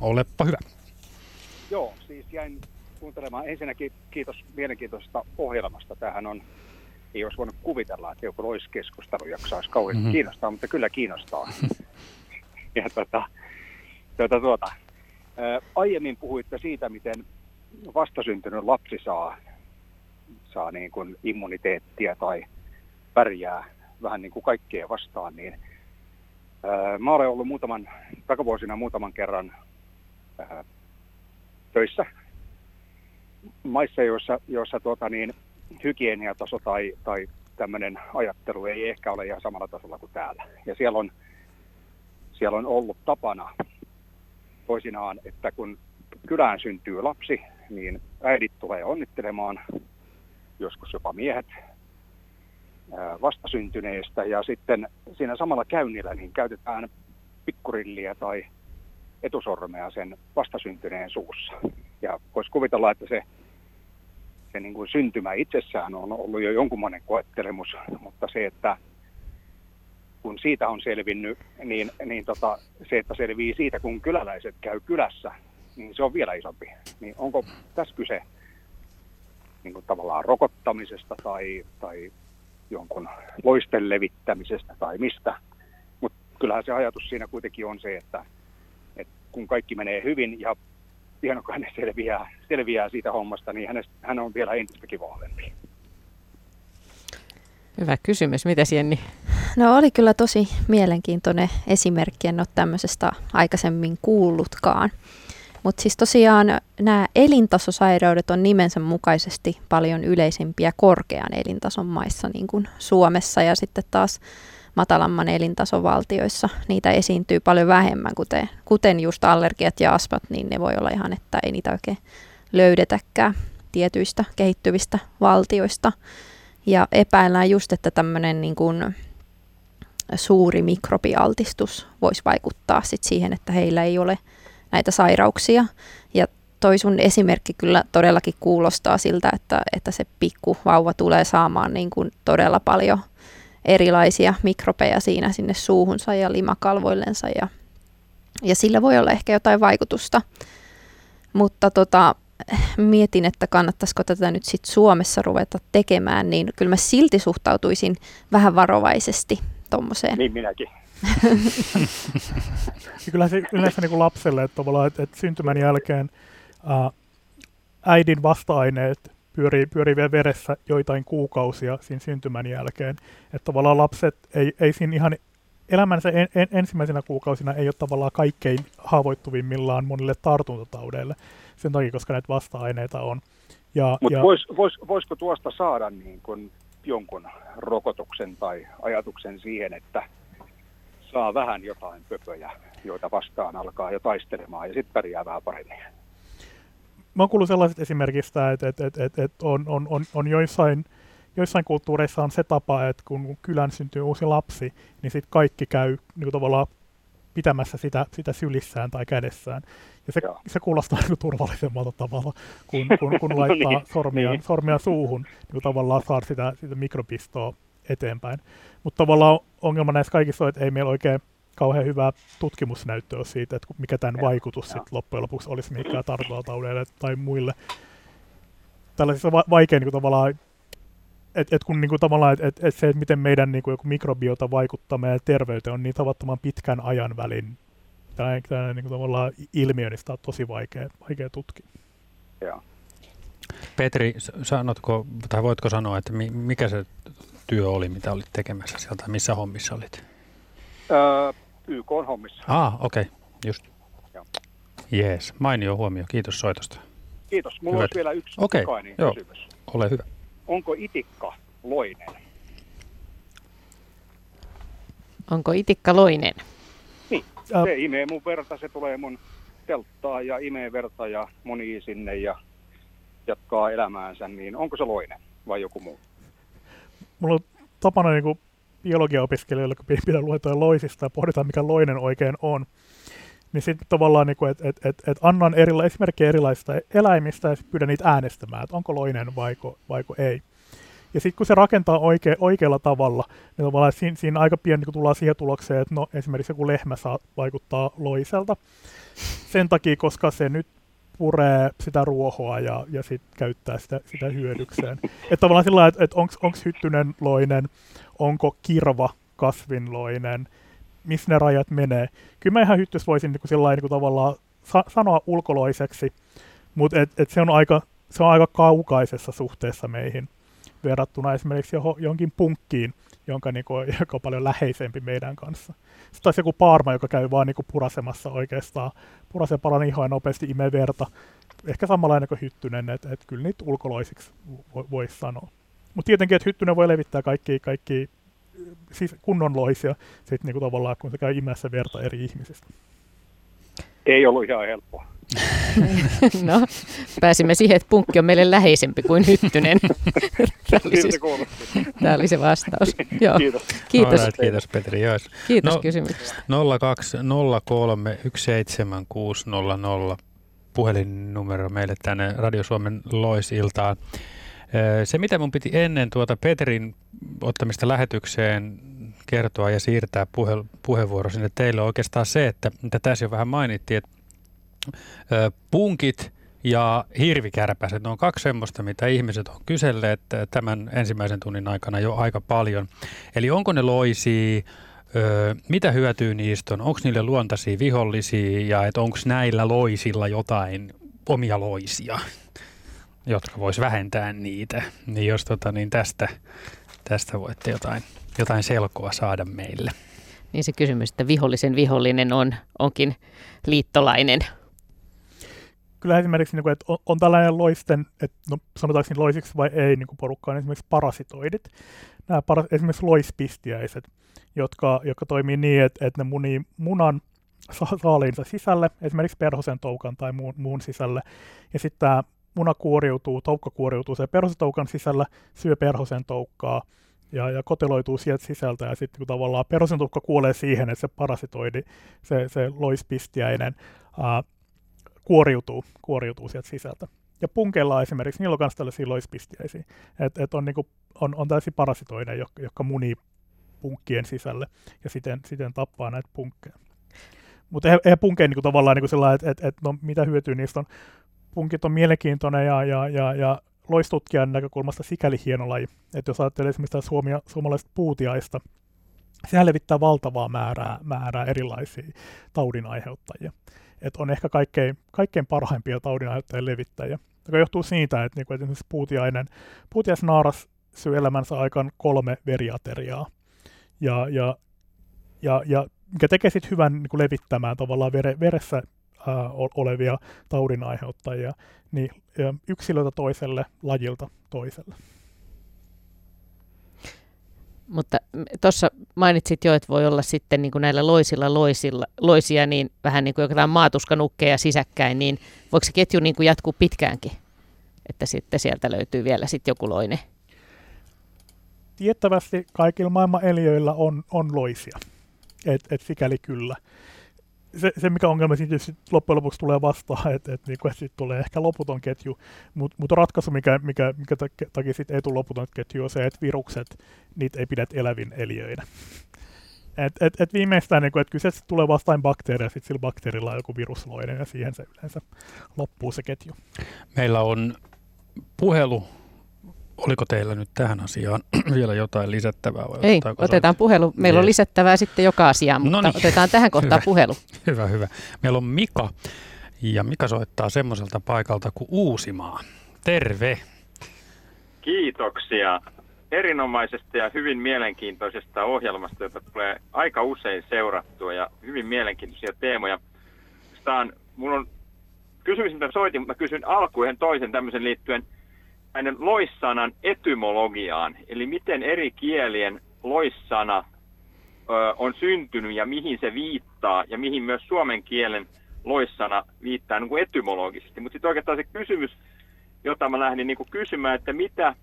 olepa hyvä. Joo, siis jäin kuuntelemaan. Ensinnäkin kiitos mielenkiintoisesta ohjelmasta. Tähän on, ei olisi voinut kuvitella, että joku loiskeskustelu jaksaisi kauheasti mm-hmm. kiinnostaa, mutta kyllä kiinnostaa. ja tuota, tuota, tuota, aiemmin puhuitte siitä, miten vastasyntynyt lapsi saa, saa niin kuin immuniteettia tai pärjää vähän niin kuin kaikkea vastaan, niin mä olen ollut muutaman, takavuosina muutaman kerran ää, töissä maissa, joissa, joissa tuota niin, hygieniataso tai, tai tämmöinen ajattelu ei ehkä ole ihan samalla tasolla kuin täällä. Ja siellä on, siellä on ollut tapana toisinaan, että kun kylään syntyy lapsi, niin äidit tulee onnittelemaan, joskus jopa miehet, vastasyntyneestä. Ja sitten siinä samalla käynnillä niin käytetään pikkurilliä tai etusormea sen vastasyntyneen suussa. Ja voisi kuvitella, että se, se niin kuin syntymä itsessään on ollut jo jonkunmoinen koettelemus, mutta se, että kun siitä on selvinnyt, niin, niin tota, se, että selvii siitä, kun kyläläiset käy kylässä, niin se on vielä isompi. Niin onko tässä kyse niin kuin tavallaan rokottamisesta tai, tai jonkun loisten levittämisestä tai mistä? Mutta kyllähän se ajatus siinä kuitenkin on se, että, että kun kaikki menee hyvin ja pienokainen selviää, selviää siitä hommasta, niin hänestä, hän on vielä entistäkin vahvempi. Hyvä kysymys. Mitäs Jenni? No oli kyllä tosi mielenkiintoinen esimerkki, en ole tämmöisestä aikaisemmin kuullutkaan. Mutta siis tosiaan nämä elintasosairaudet on nimensä mukaisesti paljon yleisempiä korkean elintason maissa, niin kuin Suomessa ja sitten taas matalamman elintason valtioissa. Niitä esiintyy paljon vähemmän, kuten, kuten just allergiat ja astmat, niin ne voi olla ihan, että ei niitä oikein löydetäkään tietyistä kehittyvistä valtioista. Ja epäillään just, että tämmöinen niin kuin suuri mikrobialtistus voisi vaikuttaa sit siihen, että heillä ei ole näitä sairauksia. Ja toi sun esimerkki kyllä todellakin kuulostaa siltä, että, että se pikku vauva tulee saamaan niin kuin todella paljon erilaisia mikrobeja siinä sinne suuhunsa ja limakalvoillensa ja, ja sillä voi olla ehkä jotain vaikutusta. Mutta tota, mietin, että kannattaisiko tätä nyt sit Suomessa ruveta tekemään, niin kyllä mä silti suhtautuisin vähän varovaisesti tuommoiseen. Niin minäkin. kyllä se yleensä niin kuin lapselle, että, että, että syntymän jälkeen ää, äidin vasta-aineet pyörii, pyörii vielä veressä joitain kuukausia siinä syntymän jälkeen. Että tavallaan lapset ei, ei siinä ihan elämänsä en, en, ensimmäisenä kuukausina ei ole tavallaan kaikkein haavoittuvimmillaan monille tartuntataudeille sen takia, koska näitä vasta-aineita on. Mutta vois, vois, voisiko tuosta saada niin kun jonkun rokotuksen tai ajatuksen siihen, että saa vähän jotain pöpöjä, joita vastaan alkaa jo taistelemaan ja sitten pärjää vähän paremmin? Mä oon kuullut sellaisesta esimerkistä, että, että, että, että, että on, on, on, on joissain, joissain kulttuureissa on se tapa, että kun kylän syntyy uusi lapsi, niin sitten kaikki käy niin tavallaan pitämässä sitä, sitä sylissään tai kädessään. Ja se, se kuulostaa niin turvallisemmalta tavalla, kun, kun, kun laittaa no niin, sormia, niin. sormia suuhun, niin tavallaan saa sitä, sitä mikropistoa eteenpäin. Mutta tavallaan ongelma näissä kaikissa on, että ei meillä oikein kauhean hyvää tutkimusnäyttöä siitä, että mikä tämän vaikutus sit loppujen lopuksi olisi mikään tartuntataudeille tai muille. Tällaisissa va- vaikea niin kuin, tavallaan että et kun niinku tavallaan, et, et, et se, että miten meidän niinku joku mikrobiota vaikuttaa meidän terveyteen, on niin tavattoman pitkän ajan välin tällainen, tällainen niinku tavallaan ilmiö, niin sitä on tosi vaikea, vaikea tutkia. Joo. Petri, sanotko, tai voitko sanoa, että mikä se työ oli, mitä olit tekemässä sieltä, missä hommissa olit? Öö, YK on hommissa. Ah, okei, okay. just. Jees, mainio huomio. Kiitos soitosta. Kiitos. Mulla Hyvät. olisi vielä yksi okay. Joo. kysymys. Ole hyvä onko itikka loinen? Onko itikka loinen? Niin, se imee mun verta, se tulee mun telttaa ja imee verta ja moni sinne ja jatkaa elämäänsä, niin onko se loinen vai joku muu? Mulla on tapana niin kuin biologiaopiskelijoille, kun pidä luentoja loisista ja pohditaan, mikä loinen oikein on, niin sitten tavallaan, niin että et, et, et annan erila- esimerkkejä erilaisista eläimistä ja pyydän niitä äänestämään, että onko loinen vaiko, vaiko ei. Ja sitten kun se rakentaa oike, oikealla tavalla, niin tavallaan siinä, siinä aika pieni niin tullaan siihen tulokseen, että no, esimerkiksi joku lehmä saa vaikuttaa loiselta. Sen takia, koska se nyt puree sitä ruohoa ja, ja sit käyttää sitä, sitä hyödykseen. Että tavallaan sillä että, että onko hyttynen loinen, onko kirva kasvinloinen, missä ne rajat menee. Kyllä mä ihan hyttys voisin niin kuin sillä niin kuin tavallaan sa- sanoa ulkoloiseksi, mutta et, et se, on aika, se on aika kaukaisessa suhteessa meihin verrattuna esimerkiksi johon, johonkin punkkiin, jonka, niin kuin, joka on paljon läheisempi meidän kanssa. Sitten taas joku paarma, joka käy vaan niin kuin purasemassa oikeastaan, purasee palan ihoa ja nopeasti imee verta. Ehkä samanlainen kuin hyttynen, että et kyllä niitä ulkoloisiksi voisi voi sanoa. Mutta tietenkin, että hyttynen voi levittää kaikki, kaikki siis kunnon loisia, sit niinku tavallaan, kun se käy imässä verta eri ihmisistä. Ei ollut ihan helppoa. no, pääsimme siihen, että punkki on meille läheisempi kuin hyttynen. Tämä oli, siis, tämä oli se vastaus. Joo. Kiitos. Kiitos. Right, kiitos Petri. Jois. Kiitos no, kysymyksestä. 0203 17600 puhelinnumero meille tänne Radio Suomen Loisiltaan. Se, mitä mun piti ennen tuota Petrin ottamista lähetykseen kertoa ja siirtää puhe, puheenvuoro sinne teille, on oikeastaan se, että mitä tässä jo vähän mainittiin, että punkit ja hirvikärpäset, ne on kaksi semmoista, mitä ihmiset on kyselleet tämän ensimmäisen tunnin aikana jo aika paljon. Eli onko ne loisia, mitä hyötyä niistä on, onko niille luontaisia vihollisia ja onko näillä loisilla jotain omia loisia? Jotka vois vähentää niitä. Niin jos tota, niin tästä, tästä voitte jotain, jotain selkoa saada meille. Niin se kysymys, että vihollisen vihollinen on, onkin liittolainen. Kyllä esimerkiksi, niin että on, on tällainen loisten, että no, sanotaanko niin loisiksi vai ei niin porukkaan, niin esimerkiksi parasitoidit. Nämä para, esimerkiksi loispistiäiset, jotka, jotka toimii niin, että, että ne munii munan saaliinsa sisälle, esimerkiksi perhosen toukan tai muun, muun sisälle. Ja sitten tämä muna kuoriutuu, toukka kuoriutuu se perhosentoukan sisällä, syö perhosen toukkaa ja, ja koteloituu sieltä sisältä ja sitten kun tavallaan perhosentoukka kuolee siihen, että se parasitoidi, se, se loispistiäinen ää, kuoriutuu, kuoriutuu sieltä sisältä. Ja punkeilla esimerkiksi, niillä on myös tällaisia loispistiäisiä, että et on, niinku, on, on tällaisia parasitoideja, jotka, jotka munii punkkien sisälle ja siten, siten tappaa näitä punkkeja. Mutta eihän punkeen niin tavallaan niin sellainen, että et, et, no, mitä hyötyä niistä on punkit on mielenkiintoinen ja, ja, ja, ja loistutkijan näkökulmasta sikäli hieno laji. Että jos ajattelee esimerkiksi suomia, suomalaista puutiaista, sehän levittää valtavaa määrää, määrää erilaisia taudinaiheuttajia. Et on ehkä kaikkein, kaikkein parhaimpia taudinaiheuttajien levittäjiä, joka johtuu siitä, että, niin kuin, että esimerkiksi puutiainen, puutiaisnaaras syö elämänsä aikaan kolme veriateriaa. Ja, ja, ja, ja mikä tekee sitten hyvän niin levittämään tavallaan vere, veressä olevia taudinaiheuttajia niin yksilöltä toiselle, lajilta toiselle. Mutta tuossa mainitsit jo, että voi olla sitten niin kuin näillä loisilla, loisilla loisia, niin vähän niin kuin jotain maatuskanukkeja sisäkkäin, niin voiko se ketju niin kuin jatkuu pitkäänkin? Että sitten sieltä löytyy vielä sitten joku loinen. Tiettävästi kaikilla maailman eliöillä on, on loisia, et, et sikäli kyllä se, se, mikä ongelma sitten sit loppujen lopuksi tulee vastaan, että et, niinku, et sitten tulee ehkä loputon ketju, mutta mut ratkaisu, mikä, mikä, mikä takia sitten ei tule loputon ketju, on se, että virukset, niitä ei pidä elävin eliöinä. Et, et, et viimeistään, niin että kyseessä tulee vastaan bakteeria, sitten sillä bakteerilla on joku virusloinen, ja siihen se yleensä loppuu se ketju. Meillä on puhelu Oliko teillä nyt tähän asiaan vielä jotain lisättävää? Vai Ei, otetaan soit? puhelu. Meillä Jees. on lisättävää sitten joka asiaan, mutta Noniin. otetaan tähän kohtaan hyvä. puhelu. Hyvä, hyvä. Meillä on Mika, ja Mika soittaa semmoiselta paikalta kuin Uusimaa. Terve! Kiitoksia erinomaisesta ja hyvin mielenkiintoisesta ohjelmasta, jota tulee aika usein seurattua ja hyvin mielenkiintoisia teemoja. Staan, mulla on kysymys, mitä soitin, mutta mä kysyn alkuun toisen tämmöisen liittyen – näiden loissanan etymologiaan, eli miten eri kielien loissana ö, on syntynyt ja mihin se viittaa ja mihin myös suomen kielen loissana viittaa niin kuin etymologisesti. Mutta sitten oikeastaan se kysymys, jota mä lähdin niin kuin kysymään, että mitä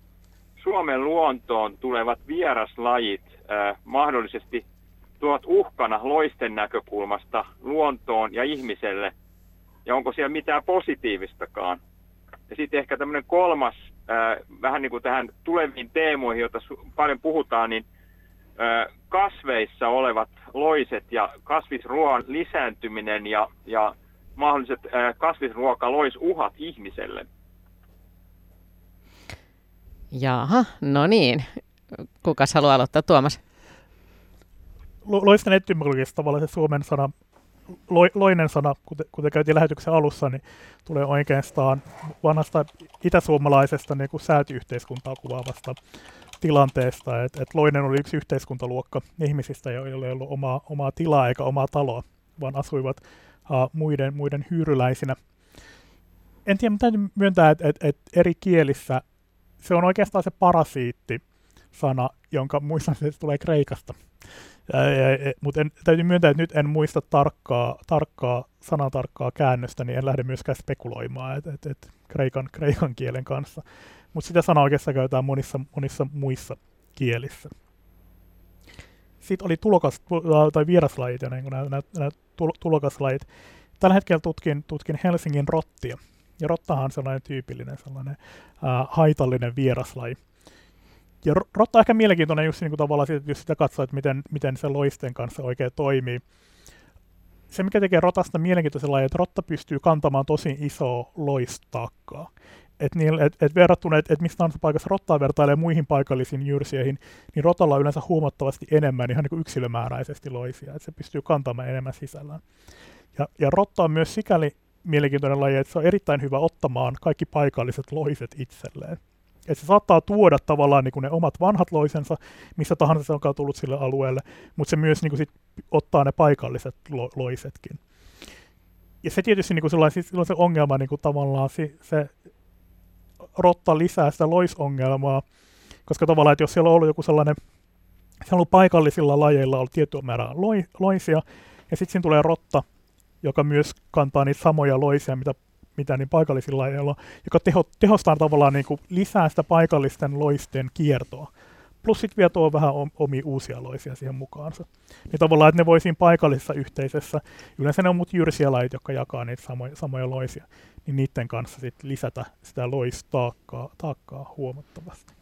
Suomen luontoon tulevat vieraslajit äh, mahdollisesti tuot uhkana loisten näkökulmasta luontoon ja ihmiselle, ja onko siellä mitään positiivistakaan. Ja sitten ehkä tämmöinen kolmas, vähän niin kuin tähän tuleviin teemoihin, joita su- paljon puhutaan, niin äh, kasveissa olevat loiset ja kasvisruoan lisääntyminen ja, ja mahdolliset äh, kasvisruokaloisuhat ihmiselle. Jaha, no niin. Kukas haluaa aloittaa, Tuomas? Loisten etymologiasta tavallaan se suomen sana, loinen sana, kuten, kuten käytiin lähetyksen alussa, niin tulee oikeastaan vanhasta itäsuomalaisesta niin kuin säätyyhteiskuntaa kuvaavasta tilanteesta, että et loinen oli yksi yhteiskuntaluokka ihmisistä, joilla ei ollut omaa, omaa tilaa eikä omaa taloa, vaan asuivat uh, muiden, muiden hyyryläisinä. En tiedä, mutta täytyy myöntää, että et, et eri kielissä se on oikeastaan se parasiitti-sana, jonka muistan, että se tulee Kreikasta. Mutta täytyy myöntää, että nyt en muista tarkkaa, tarkkaa sanatarkkaa käännöstä, niin en lähde myöskään spekuloimaan et, et, et kreikan, kreikan kielen kanssa. Mutta sitä sanaa oikeastaan käytetään monissa, monissa muissa kielissä. Sitten oli tulokas, tai vieraslajit ja niin nämä, nämä, nämä tulokaslajit. Tällä hetkellä tutkin, tutkin Helsingin rottia. Ja rottahan on sellainen tyypillinen sellainen ää, haitallinen vieraslaji. Ja rotta on ehkä mielenkiintoinen just niin kuin tavallaan siitä, jos sitä katsoo, että miten, miten se loisten kanssa oikein toimii. Se, mikä tekee rotasta mielenkiintoisen lajin, että rotta pystyy kantamaan tosi isoa loistakkaa. Et, niin, et, et verrattuna, että et mistä tahansa paikassa rottaa vertailee muihin paikallisiin jyrseihin, niin rotalla on yleensä huomattavasti enemmän ihan niin kuin yksilömääräisesti loisia, että se pystyy kantamaan enemmän sisällään. Ja, ja rotta on myös sikäli mielenkiintoinen laji, että se on erittäin hyvä ottamaan kaikki paikalliset loiset itselleen. Et se saattaa tuoda tavallaan niin kuin ne omat vanhat loisensa, missä tahansa se onkaan tullut sille alueelle, mutta se myös niin kuin sit ottaa ne paikalliset lo- loisetkin. Ja se tietysti niin kuin sellainen, silloin se ongelma niin kuin tavallaan se, se rotta lisää sitä loisongelmaa, koska tavallaan, että jos siellä on ollut joku sellainen, siellä on ollut paikallisilla lajeilla ollut tiettyä määrää loisia, ja sitten siinä tulee rotta, joka myös kantaa niitä samoja loisia, mitä, mitä niin paikallisilla lajeilla joka teho, tehostaa tavallaan niin kuin lisää sitä paikallisten loisten kiertoa. Plus sitten vielä tuo vähän omia uusia loisia siihen mukaansa. Niin tavallaan, että ne voi siinä paikallisessa yhteisössä, yleensä ne on mut jyrsiä lajit, jotka jakaa niitä samoja, samoja loisia, niin niiden kanssa sit lisätä sitä loistaakkaa taakkaa huomattavasti.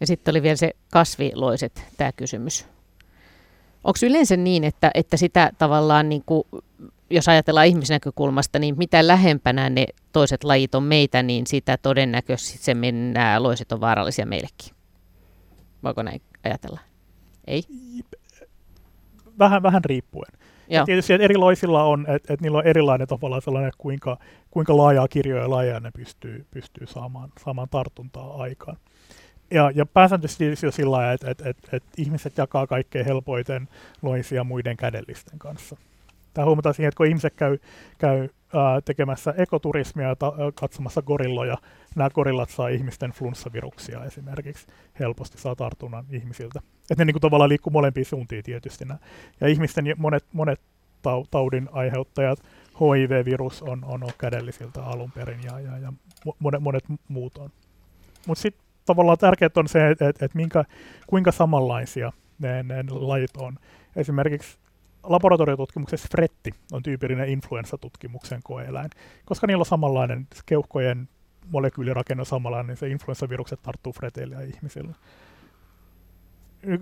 Ja sitten oli vielä se kasviloiset, tämä kysymys. Onko yleensä niin, että, että sitä tavallaan, niin kuin, jos ajatellaan ihmisnäkökulmasta, niin mitä lähempänä ne toiset lajit on meitä, niin sitä todennäköisesti se nämä loiset on vaarallisia meillekin? Voiko näin ajatella? Ei? Vähän, vähän riippuen. Ja tietysti että eri loisilla on, että et niillä on erilainen tavallaan sellainen, kuinka, kuinka laajaa kirjoja lajeja ne pystyy, pystyy saamaan, saamaan tartuntaa aikaan ja, ja pääsääntöisesti jo sillä lailla, että, että, että, että ihmiset jakaa kaikkein helpoiten loisia muiden kädellisten kanssa. Tämä huomataan siihen, että kun ihmiset käy, käy ää, tekemässä ekoturismia ja ta, katsomassa gorilloja, nämä gorillat saa ihmisten flunssaviruksia esimerkiksi helposti saa tartunnan ihmisiltä. Että ne niin kuin tavallaan liikkuu molempiin suuntiin tietysti. Nämä. Ja ihmisten monet, monet taudin aiheuttajat, HIV-virus on, on, on kädellisiltä alun perin ja, ja, ja monet, monet muut on. Mutta sitten tavallaan tärkeää on se, että, että, että minkä, kuinka samanlaisia ne, ne lajit on. Esimerkiksi laboratoriotutkimuksessa fretti on tyypillinen influenssatutkimuksen koeeläin, koska niillä on samanlainen keuhkojen molekyylirakenne on samanlainen, niin se influenssavirukset tarttuu freteille ja ihmisille.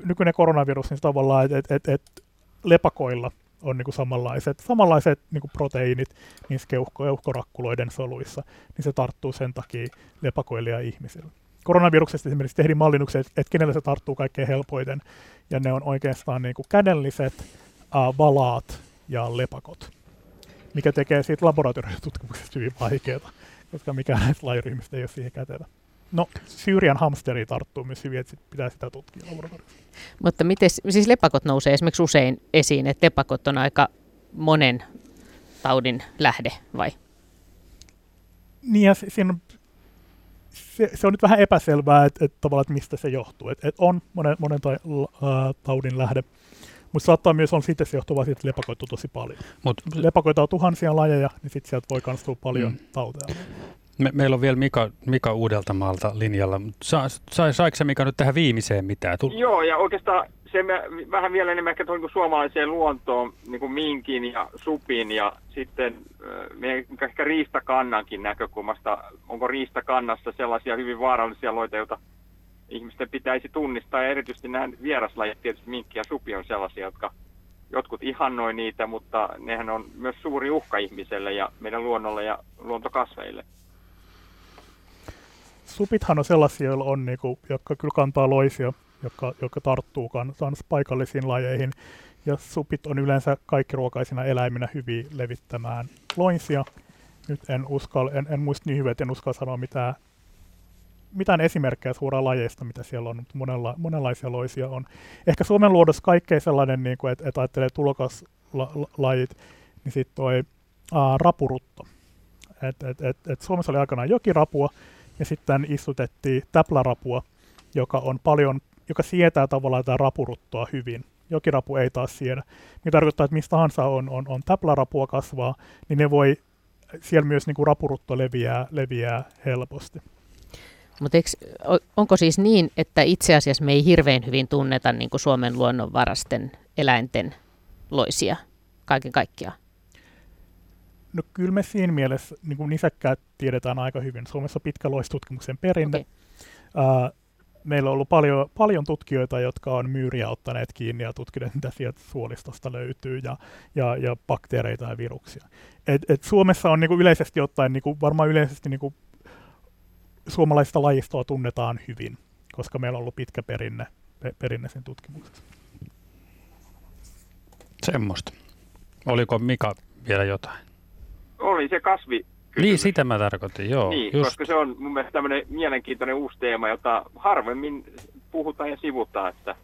Nykyinen koronavirus, niin tavallaan, että et, et, et lepakoilla on niinku samanlaiset, samanlaiset niinku proteiinit niissä keuhko, keuhkorakkuloiden soluissa, niin se tarttuu sen takia lepakoille ja ihmisille koronaviruksesta esimerkiksi tehdin mallinnukset, että, kenelle se tarttuu kaikkein helpoiten, ja ne on oikeastaan niin kuin kädelliset, valaat ja lepakot, mikä tekee siitä laboratoriotutkimuksesta hyvin vaikeaa, koska mikään näistä lajiryhmistä ei ole siihen kätevä. No, Syyrian hamsteri tarttuu myös hyvin, että sit pitää sitä tutkia laboratoriossa. Mutta miten, siis lepakot nousee esimerkiksi usein esiin, että lepakot on aika monen taudin lähde, vai? Niin, ja siinä on se, se on nyt vähän epäselvää, että et, tavallaan, että mistä se johtuu. Et, et on monen, monen ta, ä, taudin lähde, mutta saattaa myös olla siitä se johtuvaa siitä, että lepakoita on tosi paljon. Mut, lepakoita on tuhansia lajeja, niin sitten sieltä voi tulla paljon mm. tauteja. Me, meillä on vielä Mika, Mika Uudeltamaalta linjalla. Sa, sa, saiko se Mika nyt tähän viimeiseen mitään? Tul- Joo, ja oikeastaan se me, vähän vielä enemmän ehkä niin suomalaiseen luontoon, niin kuin minkin ja supin ja sitten meidän ehkä riistakannankin näkökulmasta. Onko riistakannassa sellaisia hyvin vaarallisia loita, joita ihmisten pitäisi tunnistaa ja erityisesti nämä vieraslajit, tietysti minkki ja supi on sellaisia, jotka jotkut ihannoi niitä, mutta nehän on myös suuri uhka ihmiselle ja meidän luonnolle ja luontokasveille. Supithan on sellaisia, joilla on, niinku, jotka kyllä kantaa loisia, jotka, jotka tarttuu kans paikallisiin lajeihin. Ja supit on yleensä kaikki ruokaisina eläiminä hyvin levittämään loinsia. Nyt en, uskal, en, en muista niin hyvin, että en uskalla sanoa mitään mitään esimerkkejä suoraan lajeista, mitä siellä on, mutta monenla, monenlaisia loisia on. Ehkä Suomen luodossa kaikkein sellainen, niin kuin, että, että ajattelee tulokaslajit, niin sitten toi ää, rapurutto. Et, et, et, et Suomessa oli aikanaan jokirapua, ja sitten istutettiin täplärapua, joka on paljon, joka sietää tavallaan tätä rapuruttoa hyvin. Jokirapu ei taas siedä. Niin tarkoittaa, että mistä tahansa on, on, on täplärapua kasvaa, niin ne voi, siellä myös niin kuin rapurutto leviää, leviää helposti. Mutta onko siis niin, että itse asiassa me ei hirveän hyvin tunneta niin kuin Suomen luonnonvarasten eläinten loisia kaiken kaikkiaan? No kyllä me siinä mielessä niin kuin nisäkkäät tiedetään aika hyvin. Suomessa on pitkä loistutkimuksen perinne. Okay. Uh, meillä on ollut paljon, paljon tutkijoita, jotka on myyriä ottaneet kiinni ja tutkineet, mitä sieltä suolistosta löytyy, ja, ja, ja bakteereita ja viruksia. Et, et Suomessa on niin kuin yleisesti ottaen, niin kuin, varmaan yleisesti niin kuin suomalaista lajistoa tunnetaan hyvin, koska meillä on ollut pitkä perinne, perinne sen tutkimuksessa. Semmoista. Oliko Mika vielä jotain? Oli se kasvi. Niin, sitä mä tarkoitin, joo. Niin, just. koska se on mun mielestä tämmöinen mielenkiintoinen uusi teema, jota harvemmin puhutaan ja sivutaan, että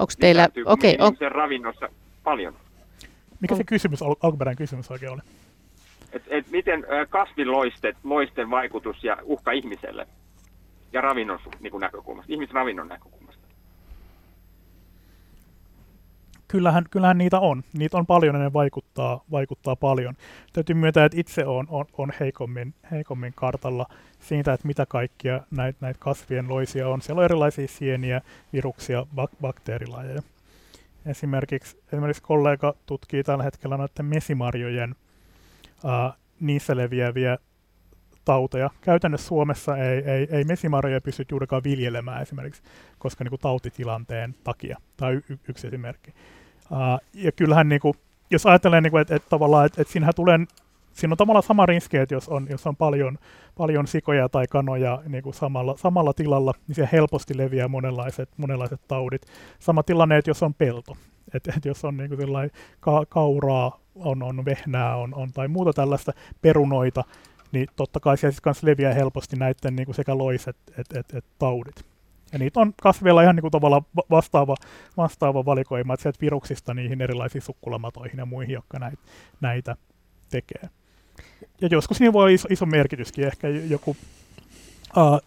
Onko teillä, okei, okay, on... ravinnossa paljon. Mikä se kysymys, al- alkuperäinen kysymys oikein oli? Et, et miten kasviloistet, loisten vaikutus ja uhka ihmiselle ja ravinnon niin näkökulmasta, ihmisravinnon näkökulmasta? Kyllähän, kyllähän niitä on. Niitä on paljon ja ne vaikuttaa, vaikuttaa paljon. Täytyy myöntää, että itse on, on, on heikommin, heikommin kartalla siitä, että mitä kaikkia näitä näit kasvien loisia on. Siellä on erilaisia sieniä, viruksia, bak- bakteerilajeja. Esimerkiksi, esimerkiksi kollega tutkii tällä hetkellä noiden mesimarjojen uh, niissä leviäviä tauteja. Käytännössä Suomessa ei, ei, ei mesimarjoja pysty juurikaan viljelemään esimerkiksi, koska niin kuin, tautitilanteen takia. Tämä on y- yksi esimerkki. Uh, ja kyllähän, niin kuin, jos ajatellaan, niin kuin, että, että, tavallaan, että, että siinähän tulee siinä on tavallaan sama riski, että jos on, jos on paljon, paljon sikoja tai kanoja niin kuin samalla, samalla tilalla, niin se helposti leviää monenlaiset, monenlaiset taudit. Sama tilanne, että jos on pelto, että, että jos on niin kuin ka- kauraa, on, on vehnää on, on, tai muuta tällaista perunoita, niin totta kai siellä siis leviää helposti näiden niin kuin sekä loiset että et, et taudit. Ja niitä on kasveilla ihan niin kuin tavallaan vastaava, vastaava valikoima, että sieltä viruksista niihin erilaisiin sukkulamatoihin ja muihin, jotka näitä, näitä tekee. Ja joskus niin voi olla iso, iso merkityskin, ehkä joku uh,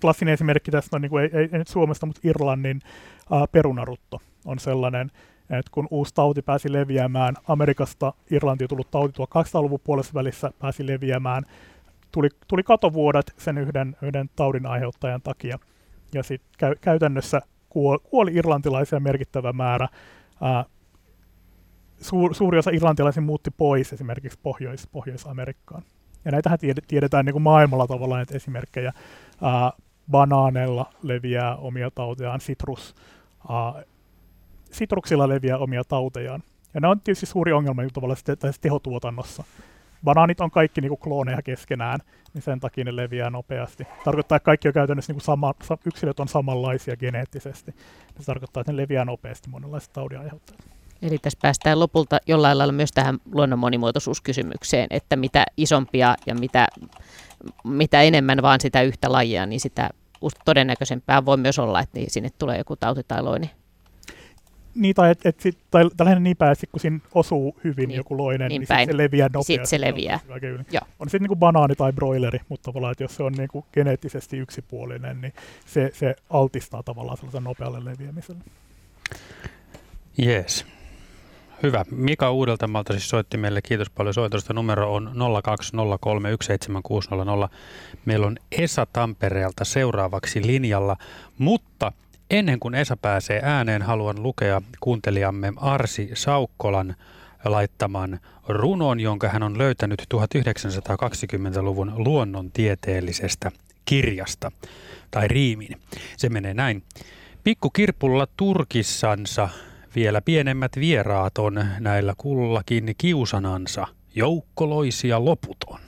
klassinen esimerkki tästä on, niin kuin, ei, ei nyt Suomesta, mutta Irlannin uh, perunarutto on sellainen, että kun uusi tauti pääsi leviämään, Amerikasta Irlantiin tullut tauti 1200-luvun puolessa välissä pääsi leviämään, tuli, tuli katovuodet sen yhden, yhden taudin aiheuttajan takia. Ja sitten käy, käytännössä kuoli, kuoli irlantilaisia merkittävä määrä. Ää, suur, suuri osa irlantilaisia muutti pois esimerkiksi Pohjois, Pohjois-Amerikkaan. Ja näitähän tiedetään niin kuin maailmalla tavallaan näitä esimerkkejä. Ää, banaaneilla leviää omia tautejaan, citrus, ää, sitruksilla leviää omia tautejaan. Ja ne on tietysti suuri ongelma niin tavallaan tässä tehotuotannossa. Banaanit on kaikki niin kuin klooneja keskenään, niin sen takia ne leviää nopeasti. Tarkoittaa, että kaikki on käytännössä niin sama, yksilöt on samanlaisia geneettisesti. Se tarkoittaa, että ne leviää nopeasti monenlaiset taudin aiheuttajat. Eli tässä päästään lopulta jollain lailla myös tähän luonnon monimuotoisuuskysymykseen, että mitä isompia ja mitä, mitä enemmän vaan sitä yhtä lajia, niin sitä todennäköisempää voi myös olla, että sinne tulee joku tauti tai loini niin, tai, et, et sit, tai tällainen niin päin, kun siinä osuu hyvin niin, joku loinen, niin, niin sit se leviää nopeasti. Sitten se leviää. On sitten niin kuin banaani tai broileri, mutta tavallaan, että jos se on niin kuin geneettisesti yksipuolinen, niin se, se altistaa tavallaan sellaisen nopealle leviämiselle. Yes. Hyvä. Mika Uudeltamalta siis soitti meille. Kiitos paljon soitosta. Numero on 020317600. Meillä on Esa Tampereelta seuraavaksi linjalla, mutta ennen kuin Esa pääsee ääneen, haluan lukea kuuntelijamme Arsi Saukkolan laittaman runon, jonka hän on löytänyt 1920-luvun luonnontieteellisestä kirjasta tai riimin. Se menee näin. Pikkukirpulla turkissansa vielä pienemmät vieraat on näillä kullakin kiusanansa, joukkoloisia loputon.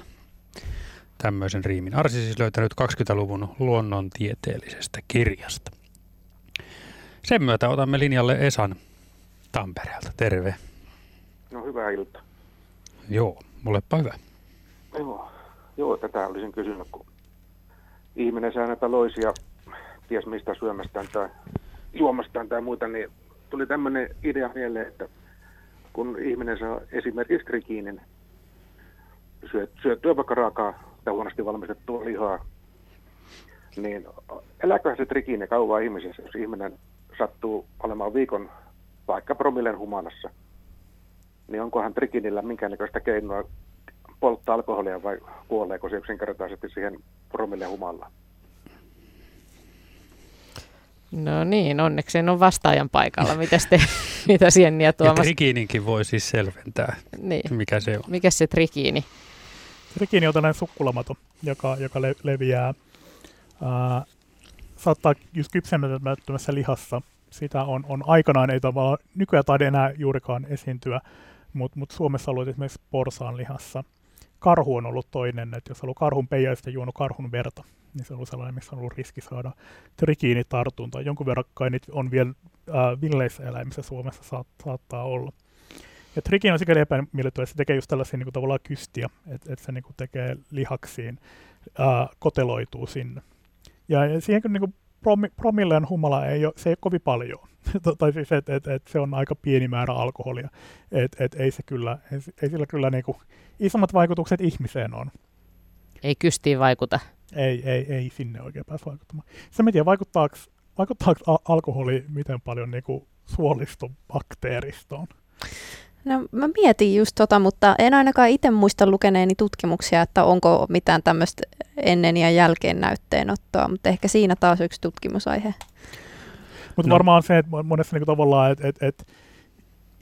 Tämmöisen riimin. Arsi siis löytänyt 20-luvun luonnontieteellisestä kirjasta. Sen myötä otamme linjalle Esan Tampereelta. Terve. No hyvää iltaa. Joo, molepa hyvä. Joo, joo tätä olisin kysynyt, kun ihminen saa näitä loisia, ties mistä syömästään tai juomastaan tai muuta, niin tuli tämmöinen idea mieleen, että kun ihminen saa esimerkiksi trikiinin, syö, syöttyä vaikka raakaa tai huonosti valmistettua lihaa, niin elääköhän se trikiini kauan ihmisessä, jos ihminen sattuu olemaan viikon vaikka promillen humanassa, niin onkohan trikinillä minkäännäköistä keinoa polttaa alkoholia vai kuoleeko se yksinkertaisesti siihen promille humalla? No niin, onneksi en ole vastaajan paikalla. Mitäs te, mitä Sienni Tuomas? Ja trikiininkin voi siis selventää, niin. mikä se on. Mikä se trikiini? Trikiini on tällainen sukkulamato, joka, joka le- leviää, ää, saattaa just kypsemättömässä lihassa. Sitä on, on aikanaan, ei tavallaan nykyään taida enää juurikaan esiintyä, mutta mut Suomessa ollut esimerkiksi porsaan lihassa. Karhu on ollut toinen, että jos on ollut karhun peijaista juonut karhun verta, niin se on ollut sellainen, missä on ollut riski saada trikiinitartunta. Jonkun verran kai niitä on vielä äh, villeissä eläimissä Suomessa saat, saattaa olla. Ja trikiini on sikäli epämiellyttävä, että se tekee just tällaisia niin kuin, tavallaan kystiä, että, että se niin kuin, tekee lihaksiin, äh, koteloituu sinne. Ja, siihen kun niin kuin, promi, promilleen humala ei ole, se ei ole kovin paljon. tai siis, että et, et se on aika pieni määrä alkoholia. Et, et ei, se kyllä, ei, ei sillä kyllä niin kuin, isommat vaikutukset ihmiseen on. Ei kystiin vaikuta. Ei, ei, ei sinne oikein pääse vaikuttamaan. Se en tiedä, vaikuttaako, vaikuttaako alkoholi miten paljon niin kuin suolistobakteeristoon? No mä mietin just tota, mutta en ainakaan itse muista lukeneeni tutkimuksia, että onko mitään tämmöistä ennen ja jälkeen näytteenottoa, mutta ehkä siinä taas yksi tutkimusaihe. Mutta no. varmaan se, että monessa niin kuin, tavallaan, että, että, että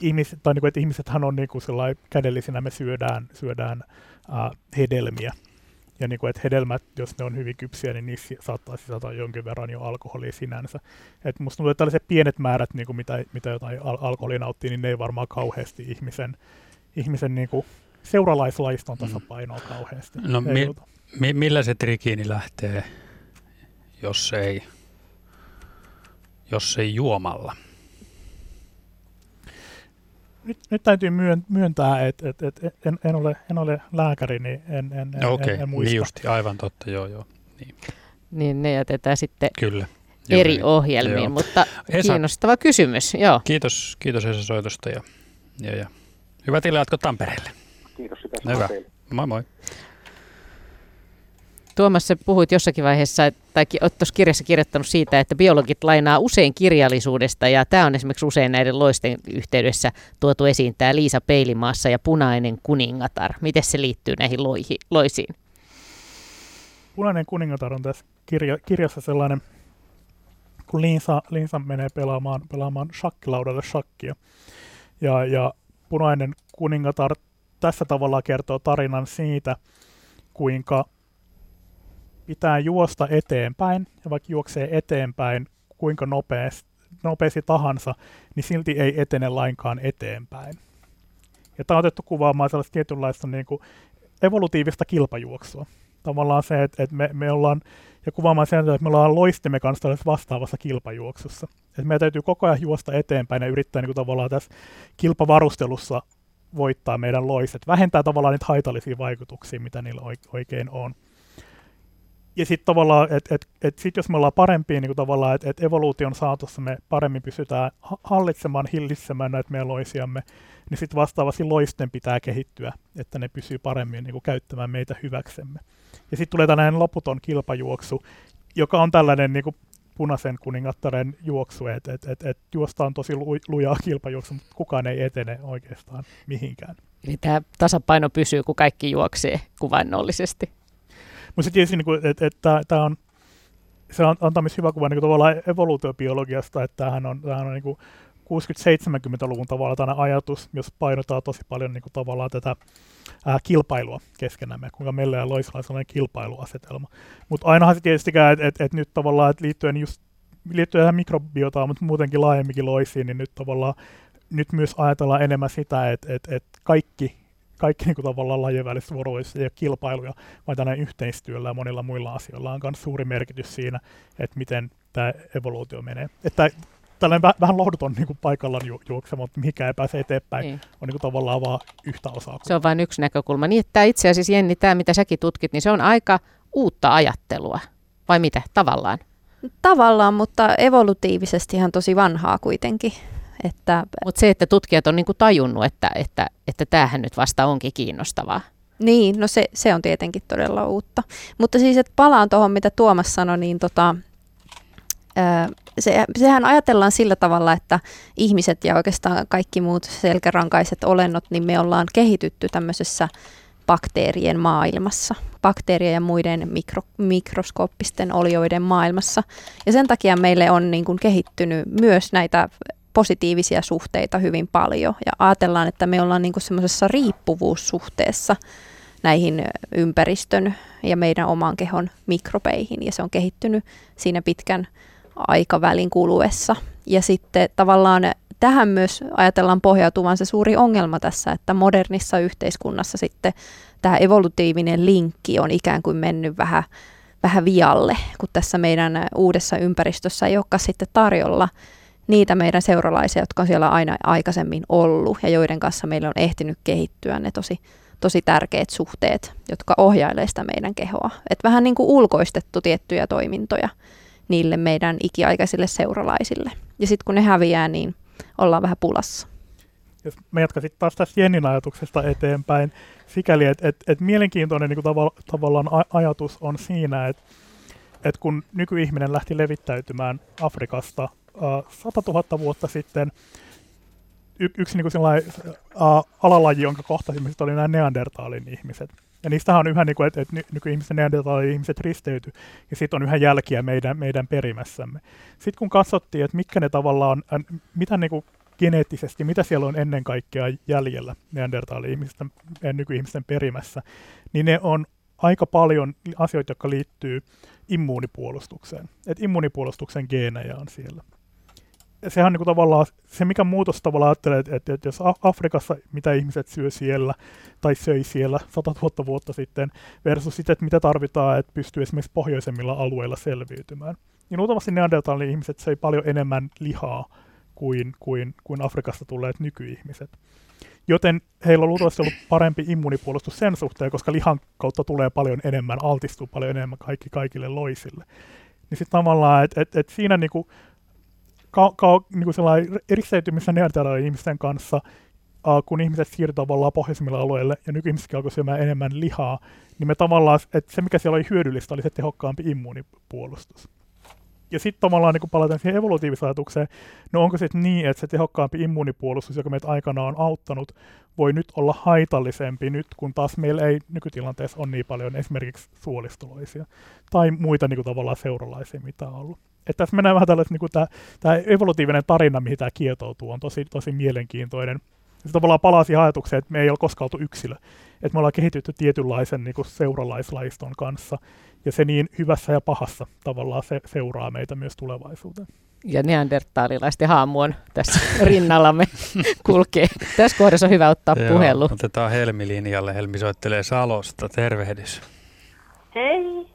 ihmiset, tai niin kuin, että ihmisethän on niin kuin kädellisinä, me syödään, syödään äh, hedelmiä, ja niin kuin, että hedelmät, jos ne on hyvin kypsiä, niin niissä saattaa sisältää jonkin verran jo alkoholia sinänsä. Et musta tuntuu, että tällaiset pienet määrät, niin kuin mitä, mitä jotain al- alkoholia nauttii, niin ne ei varmaan kauheasti ihmisen, ihmisen niin kuin seuralaislaiston mm. tasapainoa mm. kauheasti. No mi- mi- millä se trikiini lähtee, jos ei, jos ei juomalla? Nyt, nyt täytyy myöntää, että et, et, en, en, ole, en ole lääkäri, niin en, en, en, okay, en, en muista. Niin justi, aivan totta, joo joo. Niin, niin ne jätetään sitten Kyllä, eri niin. ohjelmiin, joo. mutta Esa, kiinnostava kysymys. Joo. Kiitos, kiitos Esa soitosta ja, ja, ja. hyvät illatko Tampereelle. Kiitos sitä. Hyvä. Moi moi. Tuomas, sä puhuit jossakin vaiheessa, tai olet tuossa kirjassa kirjoittanut siitä, että biologit lainaa usein kirjallisuudesta, ja tämä on esimerkiksi usein näiden loisten yhteydessä tuotu esiin, tämä Liisa Peilimaassa ja Punainen kuningatar. Miten se liittyy näihin loihi, loisiin? Punainen kuningatar on tässä kirja, kirjassa sellainen, kun Liisa, Liisa menee pelaamaan, pelaamaan shakkilaudalle shakkia, ja, ja Punainen kuningatar tässä tavalla kertoo tarinan siitä, kuinka pitää juosta eteenpäin, ja vaikka juoksee eteenpäin kuinka nopeasti, nopeasti tahansa, niin silti ei etene lainkaan eteenpäin. Ja tämä on otettu kuvaamaan sellaista tietynlaista niin kuin evolutiivista kilpajuoksua. Tavallaan se, että, että me, me ollaan, ja kuvaamaan sen, että me ollaan loistemme kanssa vastaavassa kilpajuoksussa. Että meidän täytyy koko ajan juosta eteenpäin ja yrittää niin kuin tavallaan tässä kilpavarustelussa voittaa meidän loiset, vähentää tavallaan niitä haitallisia vaikutuksia, mitä niillä oikein on ja sitten tavallaan, että et, et sit jos me ollaan parempia, niin tavallaan, että et evoluution saatossa me paremmin pystytään hallitsemaan, hillitsemään näitä meidän loisiamme, niin sitten vastaavasti loisten pitää kehittyä, että ne pysyy paremmin niin kuin käyttämään meitä hyväksemme. Ja sitten tulee tällainen loputon kilpajuoksu, joka on tällainen niin kuin punaisen kuningattaren juoksu, että et, et, et juostaan tosi lujaa kilpajuoksu, mutta kukaan ei etene oikeastaan mihinkään. Eli tämä tasapaino pysyy, kun kaikki juoksee kuvainnollisesti. Mutta se tietysti, niin että et, tämä on, se antaa myös hyvä kuva niin tavallaan evoluutiobiologiasta, että tämähän on, tämähän on niin 60-70-luvun tavalla tämä ajatus, jos painotaan tosi paljon niin kuin tavallaan tätä ää, kilpailua keskenämme, kuinka meillä ja Loisilla on sellainen kilpailuasetelma. Mutta ainahan se tietystikään, että et, et nyt tavallaan, että liittyen just liittyen tähän mikrobiotaan, mutta muutenkin laajemminkin loisiin, niin nyt tavallaan nyt myös ajatellaan enemmän sitä, että, että, että kaikki, kaikki niin kuin tavallaan lajien välissä vuoroissa ja kilpailuja, vaan tällainen yhteistyöllä ja monilla muilla asioilla on myös suuri merkitys siinä, että miten tämä evoluutio menee. Että tällainen vähän lohduton niin kuin paikallaan ju- juoksema, mutta mihinkään ei pääse eteenpäin, niin. on niin kuin tavallaan vaan yhtä osaa. Se on vain yksi näkökulma. Niin, että itse asiassa Jenni, tämä mitä säkin tutkit, niin se on aika uutta ajattelua, vai mitä tavallaan? Tavallaan, mutta evolutiivisesti ihan tosi vanhaa kuitenkin. Että... Mutta se, että tutkijat on niinku tajunnut, että, että, että tämähän nyt vasta onkin kiinnostavaa. Niin, no se, se on tietenkin todella uutta. Mutta siis, että palaan tuohon, mitä Tuomas sanoi, niin tota, se, sehän ajatellaan sillä tavalla, että ihmiset ja oikeastaan kaikki muut selkärankaiset olennot, niin me ollaan kehitytty tämmöisessä bakteerien maailmassa, bakteerien ja muiden mikro, mikroskooppisten olioiden maailmassa. Ja sen takia meille on niin kuin kehittynyt myös näitä positiivisia suhteita hyvin paljon. Ja ajatellaan, että me ollaan niin semmoisessa riippuvuussuhteessa näihin ympäristön ja meidän oman kehon mikrobeihin. Ja se on kehittynyt siinä pitkän aikavälin kuluessa. Ja sitten tavallaan tähän myös ajatellaan pohjautuvan se suuri ongelma tässä, että modernissa yhteiskunnassa sitten tämä evolutiivinen linkki on ikään kuin mennyt vähän, vähän vialle, kun tässä meidän uudessa ympäristössä ei olekaan sitten tarjolla niitä meidän seuralaisia, jotka on siellä aina aikaisemmin ollut ja joiden kanssa meillä on ehtinyt kehittyä ne tosi, tosi tärkeät suhteet, jotka ohjailee sitä meidän kehoa. Et vähän niin kuin ulkoistettu tiettyjä toimintoja niille meidän ikiaikaisille seuralaisille. Ja sitten kun ne häviää, niin ollaan vähän pulassa. Jos mä jatkaisin taas tästä Jennin ajatuksesta eteenpäin, sikäli, että et, et mielenkiintoinen niin tav- tavallaan ajatus on siinä, että et kun nykyihminen lähti levittäytymään Afrikasta 100 000 vuotta sitten, y- yksi niin kuin uh, alalaji, jonka kohtasimme, oli nämä Neandertalin ihmiset. Ja niistähän on yhä, niin kuin, että, että nykyihmisten ihmiset risteyty, ja sitten on yhä jälkiä meidän, meidän perimässämme. Sitten kun katsottiin, että mitkä ne tavallaan, mitä niin kuin geneettisesti, mitä siellä on ennen kaikkea jäljellä Neandertaali-ihmisten ja nykyihmisten perimässä, niin ne on aika paljon asioita, jotka liittyy immuunipuolustukseen. Et immuunipuolustuksen geenejä on siellä sehän on niin kuin tavallaan se, mikä muutos tavallaan ajattelee, että, että, jos Afrikassa, mitä ihmiset syö siellä tai söi siellä 100 000 vuotta sitten, versus sitten, että mitä tarvitaan, että pystyy esimerkiksi pohjoisemmilla alueilla selviytymään. Niin luultavasti neandertalin ihmiset söi paljon enemmän lihaa kuin, kuin, kuin Afrikasta tulleet nykyihmiset. Joten heillä on luultavasti ollut parempi immunipuolustus sen suhteen, koska lihan kautta tulee paljon enemmän, altistuu paljon enemmän kaikki kaikille loisille. Niin sitten tavallaan, että et, et siinä niinku ka- ka- niin sellainen eristäytymisen ihmisten kanssa, kun ihmiset siirtyvät tavallaan pohjoisimmille alueille ja nykyihmisetkin alkoi syömään enemmän lihaa, niin me tavallaan, että se mikä siellä oli hyödyllistä oli se tehokkaampi immuunipuolustus. Ja sitten tavallaan niin palataan siihen evolutiivisajatukseen, no onko se niin, että se tehokkaampi immuunipuolustus, joka meitä aikana on auttanut, voi nyt olla haitallisempi nyt, kun taas meillä ei nykytilanteessa ole niin paljon esimerkiksi suolistoloisia tai muita niin kuin tavallaan seuralaisia, mitä on ollut. Että tässä mennään vähän tällaista, niin tämä, tämä evolutiivinen tarina, mihin tämä kietoutuu, on tosi, tosi mielenkiintoinen. Se tavallaan palaa siihen ajatukseen, että me ei ole koskaan oltu yksilö. Että me ollaan kehitytty tietynlaisen niin seuralaislaiston kanssa. Ja se niin hyvässä ja pahassa tavallaan se seuraa meitä myös tulevaisuuteen. Ja neandertaalilaisten haamu on tässä rinnallamme kulkee. Tässä kohdassa on hyvä ottaa Joo, puhelu. Otetaan Helmi linjalle. Helmi soittelee Salosta. Tervehdys. Hei.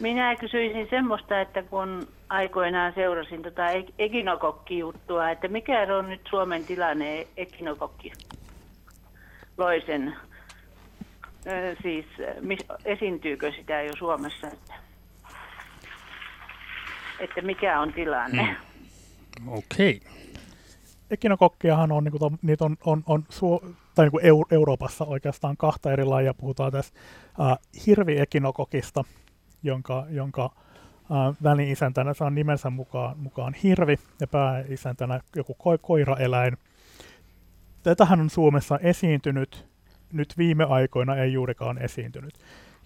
Minä kysyisin semmoista, että kun aikoinaan seurasin tota ekinokokki-juttua, että mikä on nyt Suomen tilanne ekinokokki loisen, siis esiintyykö sitä jo Suomessa, että, että mikä on tilanne? Mm. Okei. Okay. Ekinokokkiahan on, niin kuin, niitä on, on, on suo, tai niin kuin Euroopassa oikeastaan kahta eri lajia. Puhutaan tässä äh, hirviekinokokista, jonka, jonka äh, väli-isäntänä, on nimensä mukaan, mukaan hirvi ja pääisäntänä joku ko- koiraeläin. Tätähän on Suomessa esiintynyt, nyt viime aikoina ei juurikaan esiintynyt.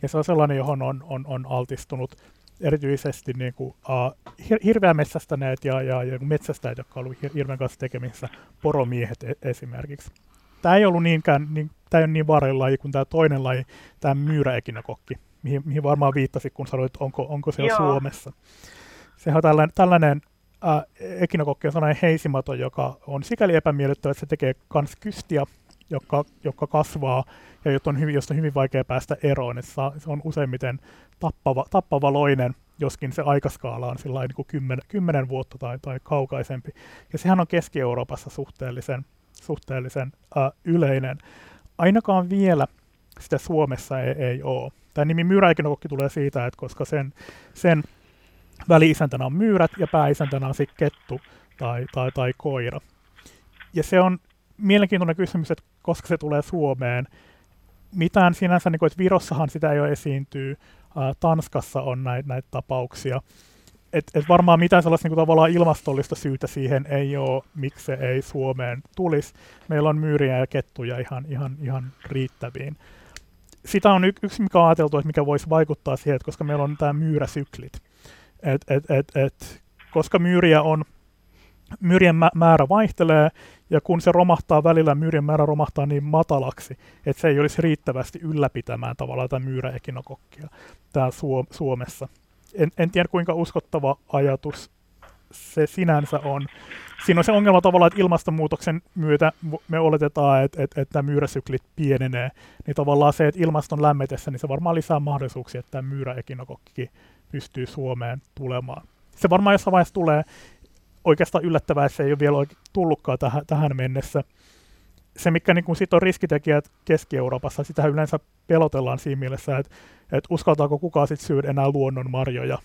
Ja se on sellainen, johon on, on, on altistunut erityisesti niin kuin, uh, hir- hirveä metsästäneet ja, ja, ja metsästäjät, jotka ovat olleet hirveän kanssa tekemisissä, poromiehet e- esimerkiksi. Tämä ei ollut niinkään, niin, tämä ei ole niin vaarallinen laji kuin tämä toinen laji, tämä myyräekinokokki, mihin, mihin varmaan viittasit, kun sanoit, onko, onko se Suomessa. Sehän on tällainen, tällainen äh, ekinokokki on sellainen heisimato, joka on sikäli epämiellyttävä, että se tekee kans kystiä, joka, joka kasvaa ja on, hyvin, josta on hyvin vaikea päästä eroon. Että se on useimmiten tappava, tappava loinen, joskin se aikaskaala on niin kuin 10, 10 vuotta tai, tai kaukaisempi. Ja sehän on Keski-Euroopassa suhteellisen, suhteellisen äh, yleinen. Ainakaan vielä sitä Suomessa ei, ei ole. Tämä nimi myyräikinokokki tulee siitä, että koska sen, sen väli-isäntänä on myyrät ja pääisäntänä on sitten kettu tai, tai, tai koira. Ja se on mielenkiintoinen kysymys, että koska se tulee Suomeen. Mitään sinänsä, niin kuin, että Virossahan sitä ole esiintyy, ää, Tanskassa on näitä, näitä tapauksia. Et, et varmaan mitään sellaista niin kuin, tavallaan ilmastollista syytä siihen ei ole, miksi se ei Suomeen tulisi. Meillä on myyriä ja kettuja ihan, ihan, ihan riittäviin. Sitä on y- yksi, mikä on ajateltu, että mikä voisi vaikuttaa siihen, että koska meillä on tämä myyräsyklit. Et, et, et, et, koska myyriä on myyrien määrä vaihtelee, ja kun se romahtaa välillä, myyrien määrä romahtaa niin matalaksi, että se ei olisi riittävästi ylläpitämään tavallaan tätä myyräekinokokkia täällä Suomessa. En, en tiedä, kuinka uskottava ajatus se sinänsä on. Siinä on se ongelma tavallaan, että ilmastonmuutoksen myötä me oletetaan, että, että, että nämä myyräsyklit pienenee. Niin tavallaan se, että ilmaston lämmetessä, niin se varmaan lisää mahdollisuuksia, että tämä myyräekinokokki pystyy Suomeen tulemaan. Se varmaan jossain vaiheessa tulee, oikeastaan yllättävää, että se ei ole vielä tullutkaan tähän, tähän mennessä. Se, mikä niin sitten on riskitekijät Keski-Euroopassa, sitä yleensä pelotellaan siinä mielessä, että, että uskaltaako kukaan sitten syödä enää luonnon marjoja,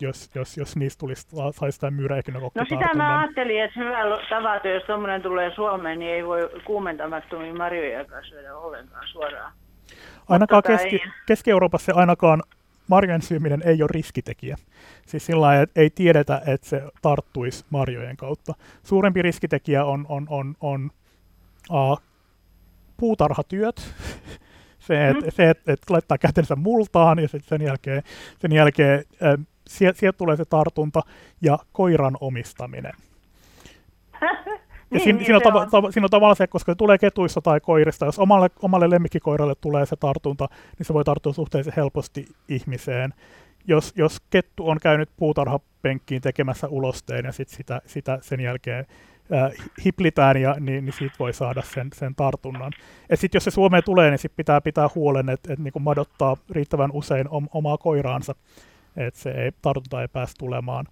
jos, jos, jos niistä tulisi, saisi tämä myyräekinokokki No sitä mä ajattelin, että hyvä tavata, jos tuommoinen tulee Suomeen, niin ei voi kuumentamattomia marjoja syödä ollenkaan suoraan. Ainakaan tota Keski, Keski-Euroopassa se ainakaan marjojen syöminen ei ole riskitekijä. Siis sillä lailla, että ei tiedetä, että se tarttuisi marjojen kautta. Suurempi riskitekijä on, on, on, on uh, puutarhatyöt. se, että mm. et, et laittaa kätensä multaan ja sen jälkeen, sen jälkeen äh, sieltä sielt tulee se tartunta ja koiran omistaminen. Ja niin, siinä, niin, siinä, on tava, tava, siinä on tavallaan se, koska se tulee ketuissa tai koirista, jos omalle, omalle lemmikkikoiralle tulee se tartunta, niin se voi tarttua suhteellisen helposti ihmiseen. Jos, jos kettu on käynyt puutarhapenkkiin tekemässä ulosteen ja sit sitä, sitä sen jälkeen äh, hiplitään, ja, niin, niin siitä voi saada sen, sen tartunnan. Et sit jos se Suomeen tulee, niin sit pitää pitää huolen, että et, niin madottaa riittävän usein om, omaa koiraansa, että se ei, tartunta ei pääse tulemaan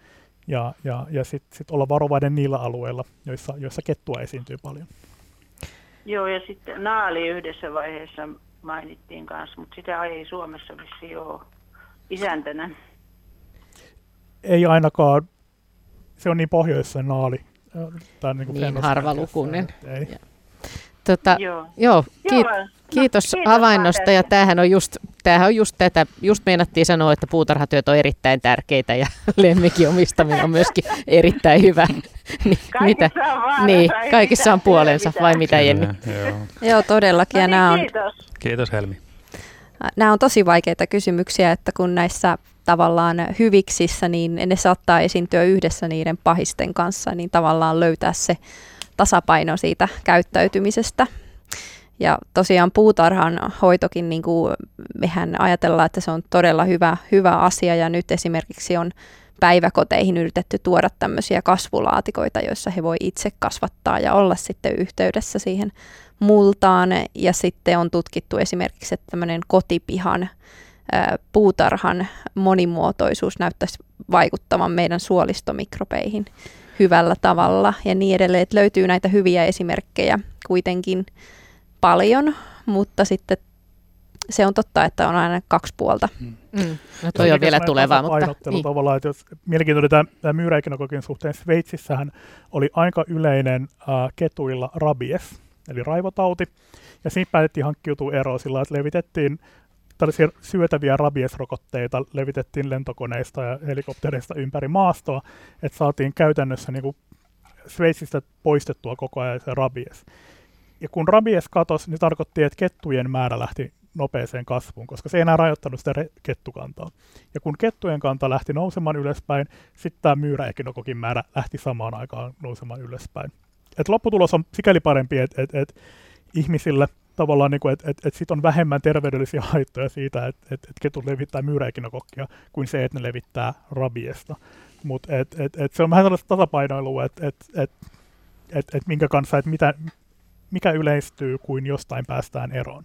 ja, ja, ja sitten sit olla varovainen niillä alueilla, joissa, joissa kettua esiintyy paljon. Joo, ja sitten naali yhdessä vaiheessa mainittiin kanssa, mutta sitä ei Suomessa vissiin ole isäntänä. Ei ainakaan, se on niin pohjoissa naali. Tai niin, niin harvalukuinen. Ei. Tota, joo, joo, kiit- joo Kiitos, Kiitos havainnosta ja tämähän on just, tämähän on just tätä, just meinattiin sanoa, että puutarhatyöt on erittäin tärkeitä ja lemmikin omistaminen on myöskin erittäin hyvä. niin, mitä? On niin, kaikissa on puolensa, vai mitä Jenni? Joo. joo, todellakin. No niin, nämä on, kiitos. Kiitos Helmi. Nämä on tosi vaikeita kysymyksiä, että kun näissä tavallaan hyviksissä, niin ne saattaa esiintyä yhdessä niiden pahisten kanssa, niin tavallaan löytää se tasapaino siitä käyttäytymisestä. Ja tosiaan puutarhan hoitokin, niin kuin mehän ajatellaan, että se on todella hyvä, hyvä asia ja nyt esimerkiksi on päiväkoteihin yritetty tuoda tämmöisiä kasvulaatikoita, joissa he voi itse kasvattaa ja olla sitten yhteydessä siihen multaan. Ja sitten on tutkittu esimerkiksi, että tämmöinen kotipihan puutarhan monimuotoisuus näyttäisi vaikuttavan meidän suolistomikrobeihin hyvällä tavalla ja niin edelleen. Että löytyy näitä hyviä esimerkkejä kuitenkin paljon, mutta sitten se on totta, että on aina kaksi puolta. Mm. Mm. No toi on vielä tulevaa, mutta... Niin. tavallaan, että jos mielenkiintoinen tämä, tämä myyräikinokokin suhteen Sveitsissähän oli aika yleinen äh, ketuilla rabies, eli raivotauti, ja siinä päätettiin hankkiutua eroon sillä että levitettiin tällaisia syötäviä rabiesrokotteita levitettiin lentokoneista ja helikoptereista ympäri maastoa, että saatiin käytännössä niin kuin Sveitsistä poistettua koko ajan se rabies. Ja kun rabies katosi, niin tarkoitti, että kettujen määrä lähti nopeeseen kasvuun, koska se ei enää rajoittanut sitä kettukantaa. Ja kun kettujen kanta lähti nousemaan ylöspäin, sitten tämä myyräekinokokin määrä lähti samaan aikaan nousemaan ylöspäin. Et lopputulos on sikäli parempi, että et, et ihmisille tavallaan, niin että et, et sit on vähemmän terveydellisiä haittoja siitä, että et, et ketut levittää myyräekinokokkia, kuin se, että ne levittää rabiesta. Mutta et, et, et se on vähän sellaista tasapainoilua, että et, et, et, et minkä kanssa, että mitä, mikä yleistyy, kuin jostain päästään eroon.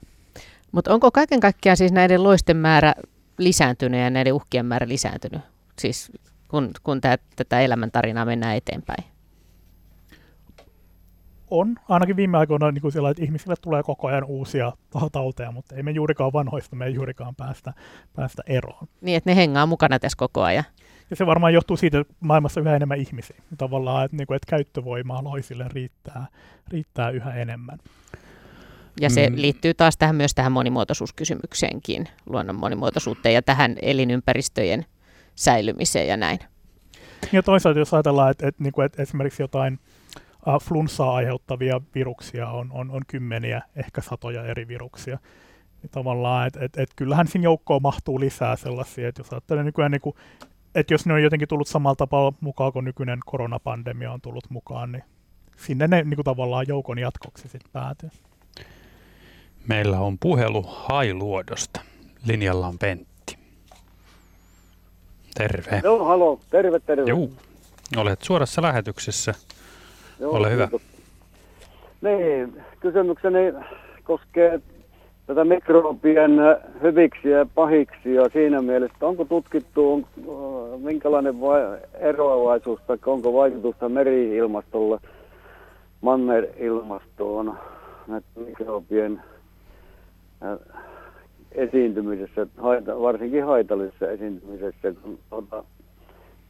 Mutta onko kaiken kaikkiaan siis näiden loisten määrä lisääntynyt ja näiden uhkien määrä lisääntynyt, siis kun, kun tää, tätä elämäntarinaa mennään eteenpäin? On, ainakin viime aikoina niin kuin siellä, että ihmisille tulee koko ajan uusia tauteja, mutta ei me juurikaan vanhoista, me ei juurikaan päästä, päästä eroon. Niin, että ne hengaa mukana tässä koko ajan. Ja se varmaan johtuu siitä, että maailmassa yhä enemmän ihmisiä. Tavallaan, että, niin kuin, että käyttövoimaa loisille riittää, riittää yhä enemmän. Ja se mm. liittyy taas tähän myös tähän monimuotoisuuskysymykseenkin, luonnon monimuotoisuuteen ja tähän elinympäristöjen säilymiseen ja näin. Ja toisaalta jos ajatellaan, että, että, että, että esimerkiksi jotain flunssaa aiheuttavia viruksia on, on, on kymmeniä, ehkä satoja eri viruksia, niin tavallaan, että, että, että kyllähän siinä joukkoon mahtuu lisää sellaisia, että jos ajattelee nykyään, niin kuin, että jos ne on jotenkin tullut samalla tapaa mukaan kuin nykyinen koronapandemia on tullut mukaan, niin sinne ne niin kuin tavallaan joukon jatkoksi sitten päätyy. Meillä on puhelu Hailuodosta. Linjalla on Pentti. Terve. Joo, halo. Terve, terve. Joo. Olet suorassa lähetyksessä. Joo, Ole hyvä. Kiitos. Niin, kysymykseni koskee tätä mikrobien hyviksi ja pahiksi ja siinä mielessä, onko tutkittu, minkälainen vai, eroavaisuus tai onko vaikutusta meri-ilmastolle, manner-ilmastoon näiden mikrobien esiintymisessä, haita, varsinkin haitallisessa esiintymisessä. Kun, tuota,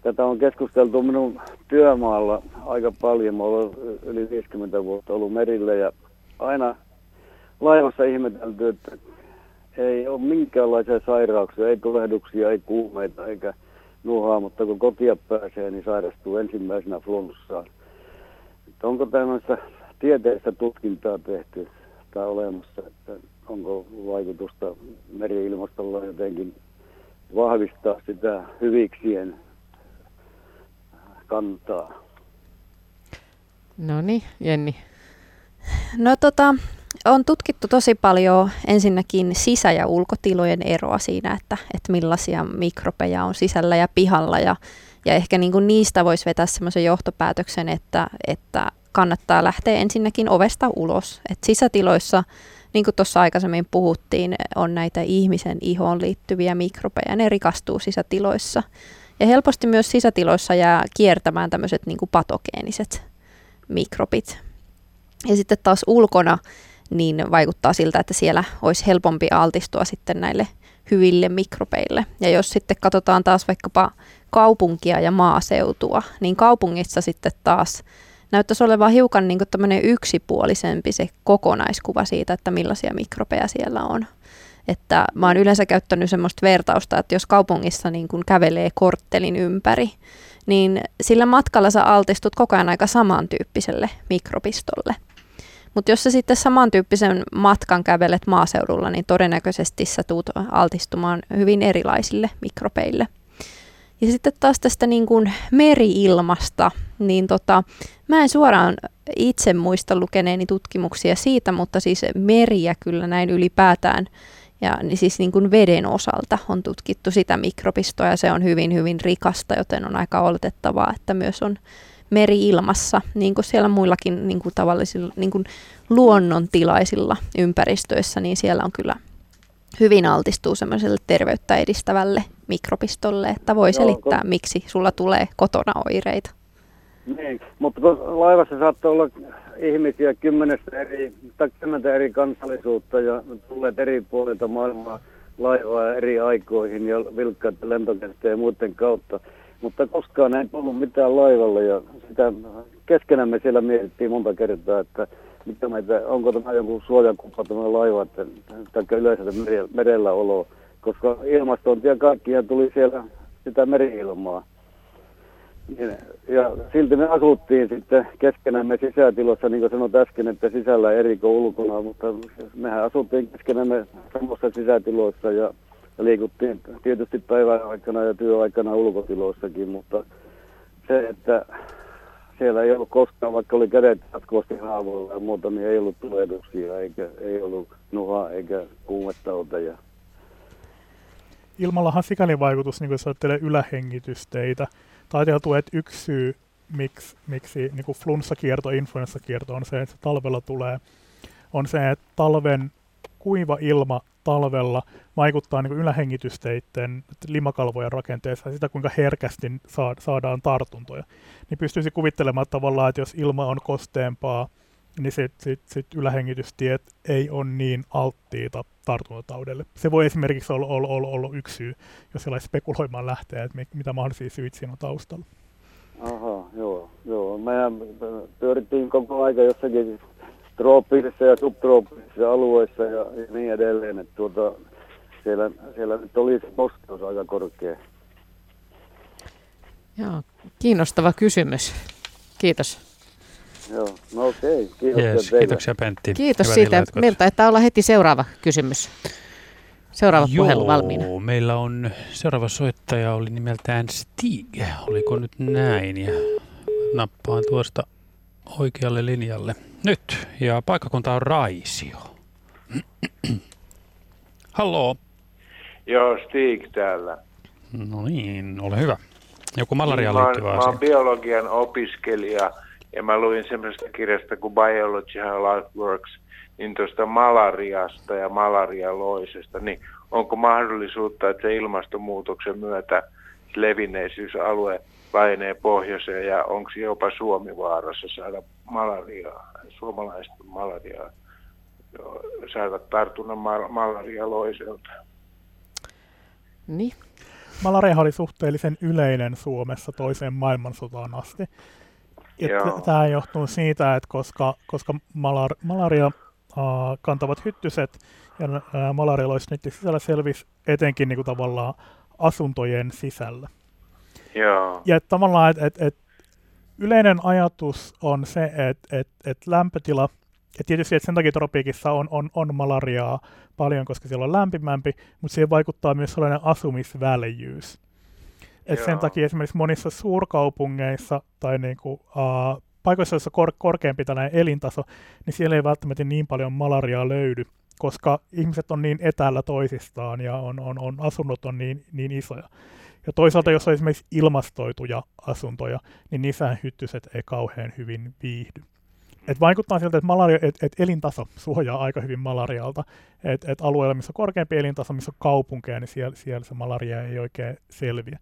tätä on keskusteltu minun työmaalla aika paljon. Mä olen yli 50 vuotta ollut merillä ja aina laivassa ihmetelty, että ei ole minkäänlaisia sairauksia, ei tulehduksia, ei kuumeita eikä nuhaa, mutta kun kotia pääsee, niin sairastuu ensimmäisenä flunssaan. Että onko tämmöistä tieteellistä tutkintaa tehty tai olemassa, että onko vaikutusta meri-ilmastolla jotenkin vahvistaa sitä hyviksien kantaa. No niin, Jenni. No tota, on tutkittu tosi paljon ensinnäkin sisä- ja ulkotilojen eroa siinä, että, että millaisia mikrobeja on sisällä ja pihalla. Ja, ja ehkä niin kuin niistä voisi vetää semmoisen johtopäätöksen, että, että kannattaa lähteä ensinnäkin ovesta ulos. Et sisätiloissa niin kuin tuossa aikaisemmin puhuttiin, on näitä ihmisen ihoon liittyviä mikrobeja, ne rikastuu sisätiloissa. Ja helposti myös sisätiloissa jää kiertämään tämmöiset niin patogeeniset mikrobit. Ja sitten taas ulkona niin vaikuttaa siltä, että siellä olisi helpompi altistua sitten näille hyville mikrobeille. Ja jos sitten katsotaan taas vaikkapa kaupunkia ja maaseutua, niin kaupungissa sitten taas näyttäisi olevan hiukan niin kuin yksipuolisempi se kokonaiskuva siitä, että millaisia mikrobeja siellä on. Että mä oon yleensä käyttänyt semmoista vertausta, että jos kaupungissa niin kun kävelee korttelin ympäri, niin sillä matkalla sä altistut koko ajan aika samantyyppiselle mikrobistolle. Mutta jos sä sitten samantyyppisen matkan kävelet maaseudulla, niin todennäköisesti sä tuut altistumaan hyvin erilaisille mikrobeille. Ja sitten taas tästä niin kuin meri-ilmasta, niin tota, mä en suoraan itse muista lukeneeni tutkimuksia siitä, mutta siis meriä kyllä näin ylipäätään ja niin siis niin kuin veden osalta on tutkittu sitä mikrobistoa ja se on hyvin hyvin rikasta, joten on aika oletettavaa, että myös on meri-ilmassa, niin kuin siellä muillakin niin kuin tavallisilla niin kuin luonnontilaisilla ympäristöissä, niin siellä on kyllä hyvin altistuu semmoiselle terveyttä edistävälle mikrobistolle, että voi selittää, miksi sulla tulee kotona oireita. Niin, mutta laivassa saattaa olla ihmisiä kymmenestä eri, tai eri kansallisuutta ja tulleet eri puolilta maailmaa laivaa eri aikoihin ja vilkkaiden lentokenttien ja muiden kautta. Mutta koskaan ei tullut mitään laivalle ja sitä keskenämme siellä mietittiin monta kertaa, että mitä meitä, onko tämä joku suojakuppa tämä laiva, että, tai yleensä merellä olo koska ilmastointia kaikkia tuli siellä sitä meriilmaa. Niin, ja silti me asuttiin sitten keskenämme sisätilossa, niin kuin sanoin äsken, että sisällä eri kuin ulkona, mutta mehän asuttiin keskenämme samassa sisätiloissa ja liikuttiin tietysti päivän aikana ja työaikana ulkotiloissakin, mutta se, että siellä ei ollut koskaan, vaikka oli kädet jatkuvasti haavoilla ja muuta, niin ei ollut tulehduksia, eikä ei ollut nuhaa eikä kuumettauteja. Ilmallahan sikäli vaikutus, niin kun jos ajattelee ylähengitysteitä, taiteltu, että yksi syy, miksi, miksi niin kuin flunssakierto, influenssakierto on se, että se talvella tulee, on se, että talven kuiva ilma talvella vaikuttaa niin ylähengitysteiden limakalvojen rakenteessa ja sitä, kuinka herkästi saadaan tartuntoja. Niin pystyisi kuvittelemaan tavallaan, että jos ilma on kosteempaa, niin sit, sit, sit ylähengitystiet ei ole niin alttiita tartuntataudelle. Se voi esimerkiksi olla, olla, olla, olla yksi syy, jos sellainen spekuloimaan lähtee, että mitä mahdollisia syitä siinä on taustalla. Aha, joo, joo. Mehän pyörittiin koko aika jossakin trooppisissa ja subtrooppisissa alueissa ja, ja niin edelleen, että tuota, siellä, siellä nyt oli se kosteus aika korkea. Joo, kiinnostava kysymys. Kiitos. Joo, no okei. Okay. Kiitos yes, kiitoksia Pentti. Kiitos Hyvä siitä. Meiltä että olla heti seuraava kysymys. Seuraava Joo, puhelu valmiina. meillä on seuraava soittaja oli nimeltään Stig. Oliko nyt näin? Ja nappaan tuosta oikealle linjalle. Nyt. Ja paikkakunta on Raisio. Halloo. Joo, Stig täällä. No niin, ole hyvä. Joku malariaan niin, liittyvä asia. Mä oon biologian opiskelija ja mä luin semmoista kirjasta kuin Biology How Life Works, niin tuosta malariasta ja malarialoisesta, niin onko mahdollisuutta, että se ilmastonmuutoksen myötä levinneisyysalue laajenee pohjoiseen ja onko jopa Suomi vaarassa saada malariaa, suomalaista malariaa, saada tartunnan mal- malarialoiselta? Niin. Malaria oli suhteellisen yleinen Suomessa toiseen maailmansotaan asti. Tämä johtuu siitä, että koska, koska malar, malaria uh, kantavat hyttyset ja uh, niiden sisällä selvisi etenkin niin kuin tavallaan asuntojen sisällä. Joo. Ja että tavallaan, että et, et yleinen ajatus on se, että et, et lämpötila, ja tietysti että sen takia tropiikissa on, on, on malariaa paljon, koska siellä on lämpimämpi, mutta siihen vaikuttaa myös sellainen asumisväljyys. Et sen takia esimerkiksi monissa suurkaupungeissa tai niinku, uh, paikoissa, joissa kor- korkeampi tällainen elintaso, niin siellä ei välttämättä niin paljon malariaa löydy, koska ihmiset on niin etäällä toisistaan ja on, on, on asunnot on niin, niin isoja. Ja toisaalta, jos on esimerkiksi ilmastoituja asuntoja, niin niissä hyttyset ei kauhean hyvin viihdy. Et vaikuttaa siltä, että malaria, et, et elintaso suojaa aika hyvin malarialta. Et, et alueella, missä on korkeampi elintaso, missä on kaupunkeja, niin siellä, siellä se malaria ei oikein selviä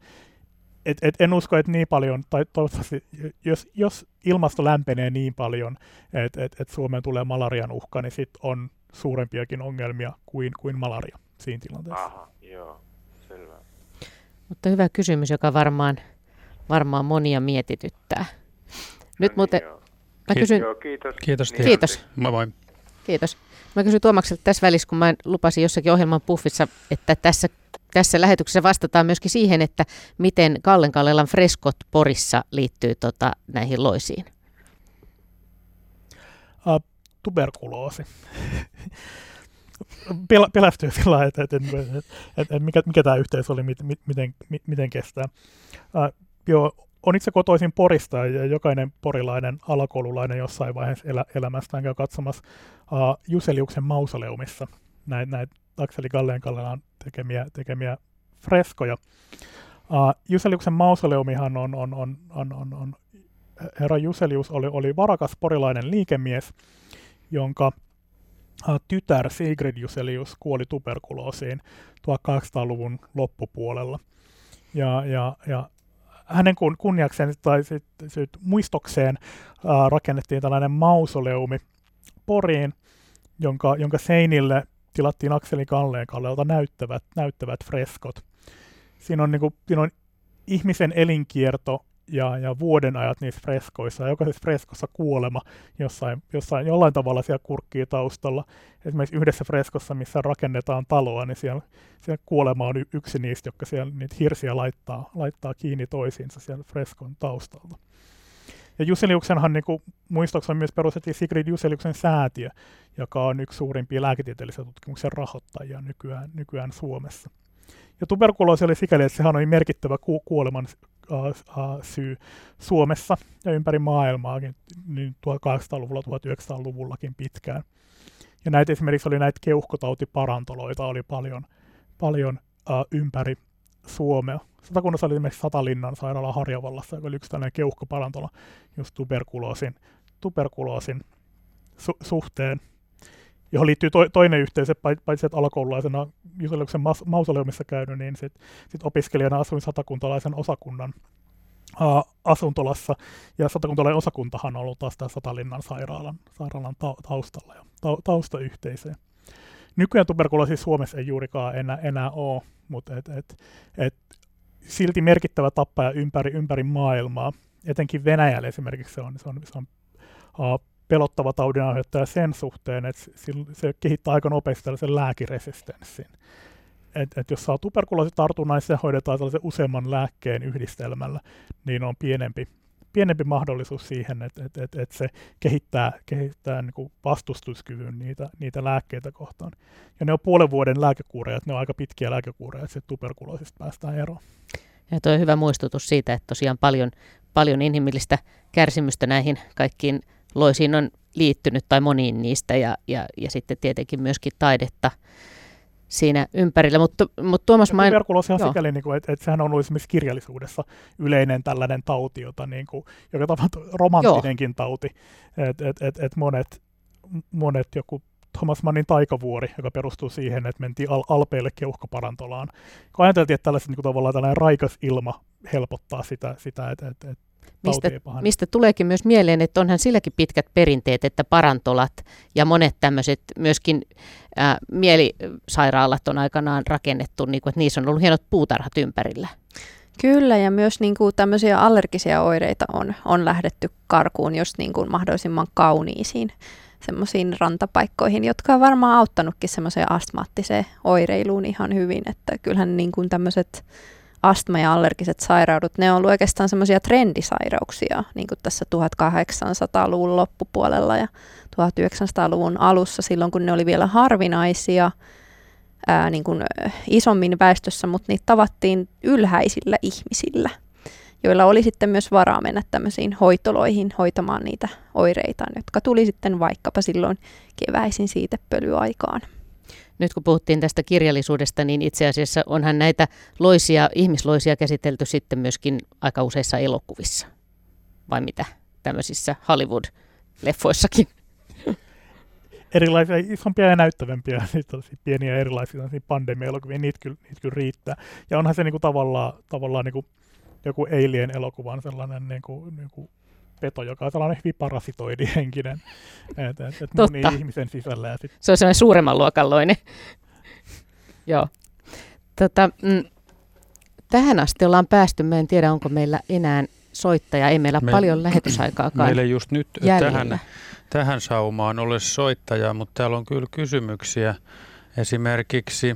et, et en usko, että niin paljon, tai toivottavasti, jos, jos ilmasto lämpenee niin paljon, että et, et Suomeen tulee malarian uhka, niin sitten on suurempiakin ongelmia kuin, kuin malaria siinä tilanteessa. Aha, joo, selvä. Mutta hyvä kysymys, joka varmaan, varmaan monia mietityttää. Nyt no muuten... Joo. Mä kysyn... Joo, kiitos. Kiitos. Kiitos. Moi moi. Kiitos. Mä kysyn Tuomakselta tässä välissä, kun mä lupasin jossakin ohjelman puffissa, että tässä tässä lähetyksessä vastataan myöskin siihen, että miten Kallen Kallelan freskot Porissa liittyy tota, näihin loisiin. Uh, tuberkuloosi. Pel- pelästyy sillä että, että, että, että, mikä, mikä tämä yhteys oli, miten, miten, miten kestää. Uh, joo, on itse kotoisin Porista ja jokainen porilainen alakoululainen jossain vaiheessa elä, elämästään käy katsomassa uh, Juseliuksen mausoleumissa näitä näit Akseli Kalleen Kallelan tekemiä, tekemiä freskoja. Uh, Juseliuksen mausoleumihan on, on, on, on, on, on herra Juselius oli, oli varakas porilainen liikemies, jonka uh, tytär Sigrid Juselius kuoli tuberkuloosiin 1800-luvun loppupuolella. Ja, ja, ja hänen kun, kunniakseen tai sit, sit muistokseen uh, rakennettiin tällainen mausoleumi Poriin, jonka, jonka seinille tilattiin Akseli Kalleen Kallelta näyttävät, näyttävät freskot. Siinä on, niin kuin, siinä on ihmisen elinkierto ja, ja vuoden ajat niissä freskoissa. Ja jokaisessa freskossa kuolema jossain, jossain, jollain tavalla siellä kurkkii taustalla. Esimerkiksi yhdessä freskossa, missä rakennetaan taloa, niin siellä, siellä kuolema on yksi niistä, jotka siellä niitä hirsiä laittaa, laittaa kiinni toisiinsa siellä freskon taustalta. Ja Juseliuksenhan niin kuin, muistaakseni myös perustettiin Sigrid Juseliuksen säätiö, joka on yksi suurimpia lääketieteellisen tutkimuksen rahoittajia nykyään, nykyään Suomessa. Ja tuberkuloosi oli sikäli, että sehän oli merkittävä ku- kuoleman syy Suomessa ja ympäri maailmaakin niin 1800-luvulla, 1900-luvullakin pitkään. Ja näitä esimerkiksi oli näitä keuhkotautiparantoloita oli paljon, paljon uh, ympäri Suomea. Satakunnassa oli esimerkiksi Satalinnan sairaala Harjavallassa, joka oli yksi tällainen keuhkoparantola just tuberkuloosin, tuberkuloosin su- suhteen johon liittyy to, toinen yhteys, paitsi että alakoululaisena Juseliuksen mausoleumissa käynyt, niin sitten sit opiskelijana asuin satakuntalaisen osakunnan uh, asuntolassa, ja satakuntalainen osakuntahan on ollut taas tämä Satalinnan sairaalan, sairaalan ta, taustalla ja ta, taustayhteisöjä. Nykyään tuberkuloosi Suomessa ei juurikaan enää, enää ole, mutta et, et, et, silti merkittävä tappaja ympäri, ympäri maailmaa. Etenkin Venäjällä esimerkiksi se on, se on, se on uh, pelottava taudinaiheuttaja sen suhteen, että se kehittää aika nopeasti tällaisen lääkiresistenssin. Et, et jos saa tuberkuloositartunnan, niin se hoidetaan tällaisen useamman lääkkeen yhdistelmällä, niin on pienempi, pienempi mahdollisuus siihen, että et, et, et se kehittää, kehittää niin kuin vastustuskyvyn niitä, niitä lääkkeitä kohtaan. Ja ne on puolen vuoden lääkekuureja, ne on aika pitkiä lääkekuureja, että tuberkuloosista päästään eroon. Ja tuo on hyvä muistutus siitä, että tosiaan paljon, paljon inhimillistä kärsimystä näihin kaikkiin loisiin on liittynyt tai moniin niistä ja, ja, ja sitten tietenkin myöskin taidetta siinä ympärillä. Mutta, mutta Tuomas main... Tuberkuloosi on sikäli, niin kuin, että, että sehän on ollut esimerkiksi kirjallisuudessa yleinen tällainen tauti, jota niin kuin, joka tavallaan romanttinenkin Joo. tauti. Että et, et, et monet, monet joku Thomas Mannin taikavuori, joka perustuu siihen, että mentiin al- alpeille keuhkoparantolaan. Kun ajateltiin, että tällaiset niin kuin, tavallaan tällainen raikas ilma helpottaa sitä, sitä että, että, että mistä, mistä tuleekin myös mieleen, että onhan silläkin pitkät perinteet, että parantolat ja monet tämmöiset myöskin ää, mielisairaalat on aikanaan rakennettu, niin kuin, että niissä on ollut hienot puutarhat ympärillä. Kyllä, ja myös niin kuin, tämmöisiä allergisia oireita on, on lähdetty karkuun jos niin kuin, mahdollisimman kauniisiin semmoisiin rantapaikkoihin, jotka on varmaan auttanutkin semmoiseen astmaattiseen oireiluun ihan hyvin, että kyllähän niin kuin tämmöiset astma- ja allergiset sairaudut, ne on ollut oikeastaan semmoisia trendisairauksia, niin kuin tässä 1800-luvun loppupuolella ja 1900-luvun alussa, silloin kun ne oli vielä harvinaisia ää, niin kuin isommin väestössä, mutta niitä tavattiin ylhäisillä ihmisillä, joilla oli sitten myös varaa mennä tämmöisiin hoitoloihin hoitamaan niitä oireitaan, jotka tuli sitten vaikkapa silloin keväisin siitepölyaikaan nyt kun puhuttiin tästä kirjallisuudesta, niin itse asiassa onhan näitä loisia, ihmisloisia käsitelty sitten myöskin aika useissa elokuvissa. Vai mitä? Tämmöisissä Hollywood-leffoissakin. Erilaisia, isompia ja näyttävämpiä, pieniä erilaisia pandemia-elokuvia, niitä kyllä, niitä kyllä riittää. Ja onhan se niinku tavallaan, tavallaan niinku joku Alien-elokuva on sellainen niinku, niinku peto, joka on sellainen hyvin parasitoidihenkinen, että et, et moni ihmisen sisällä. Ja sit... Se on sellainen suuremman luokalloinen. Joo. Tota, mm, tähän asti ollaan päästy, mä en tiedä onko meillä enää soittaja, ei meillä Me, paljon lähetysaikaakaan Meillä just nyt tähän, tähän saumaan ole soittajaa, mutta täällä on kyllä kysymyksiä. Esimerkiksi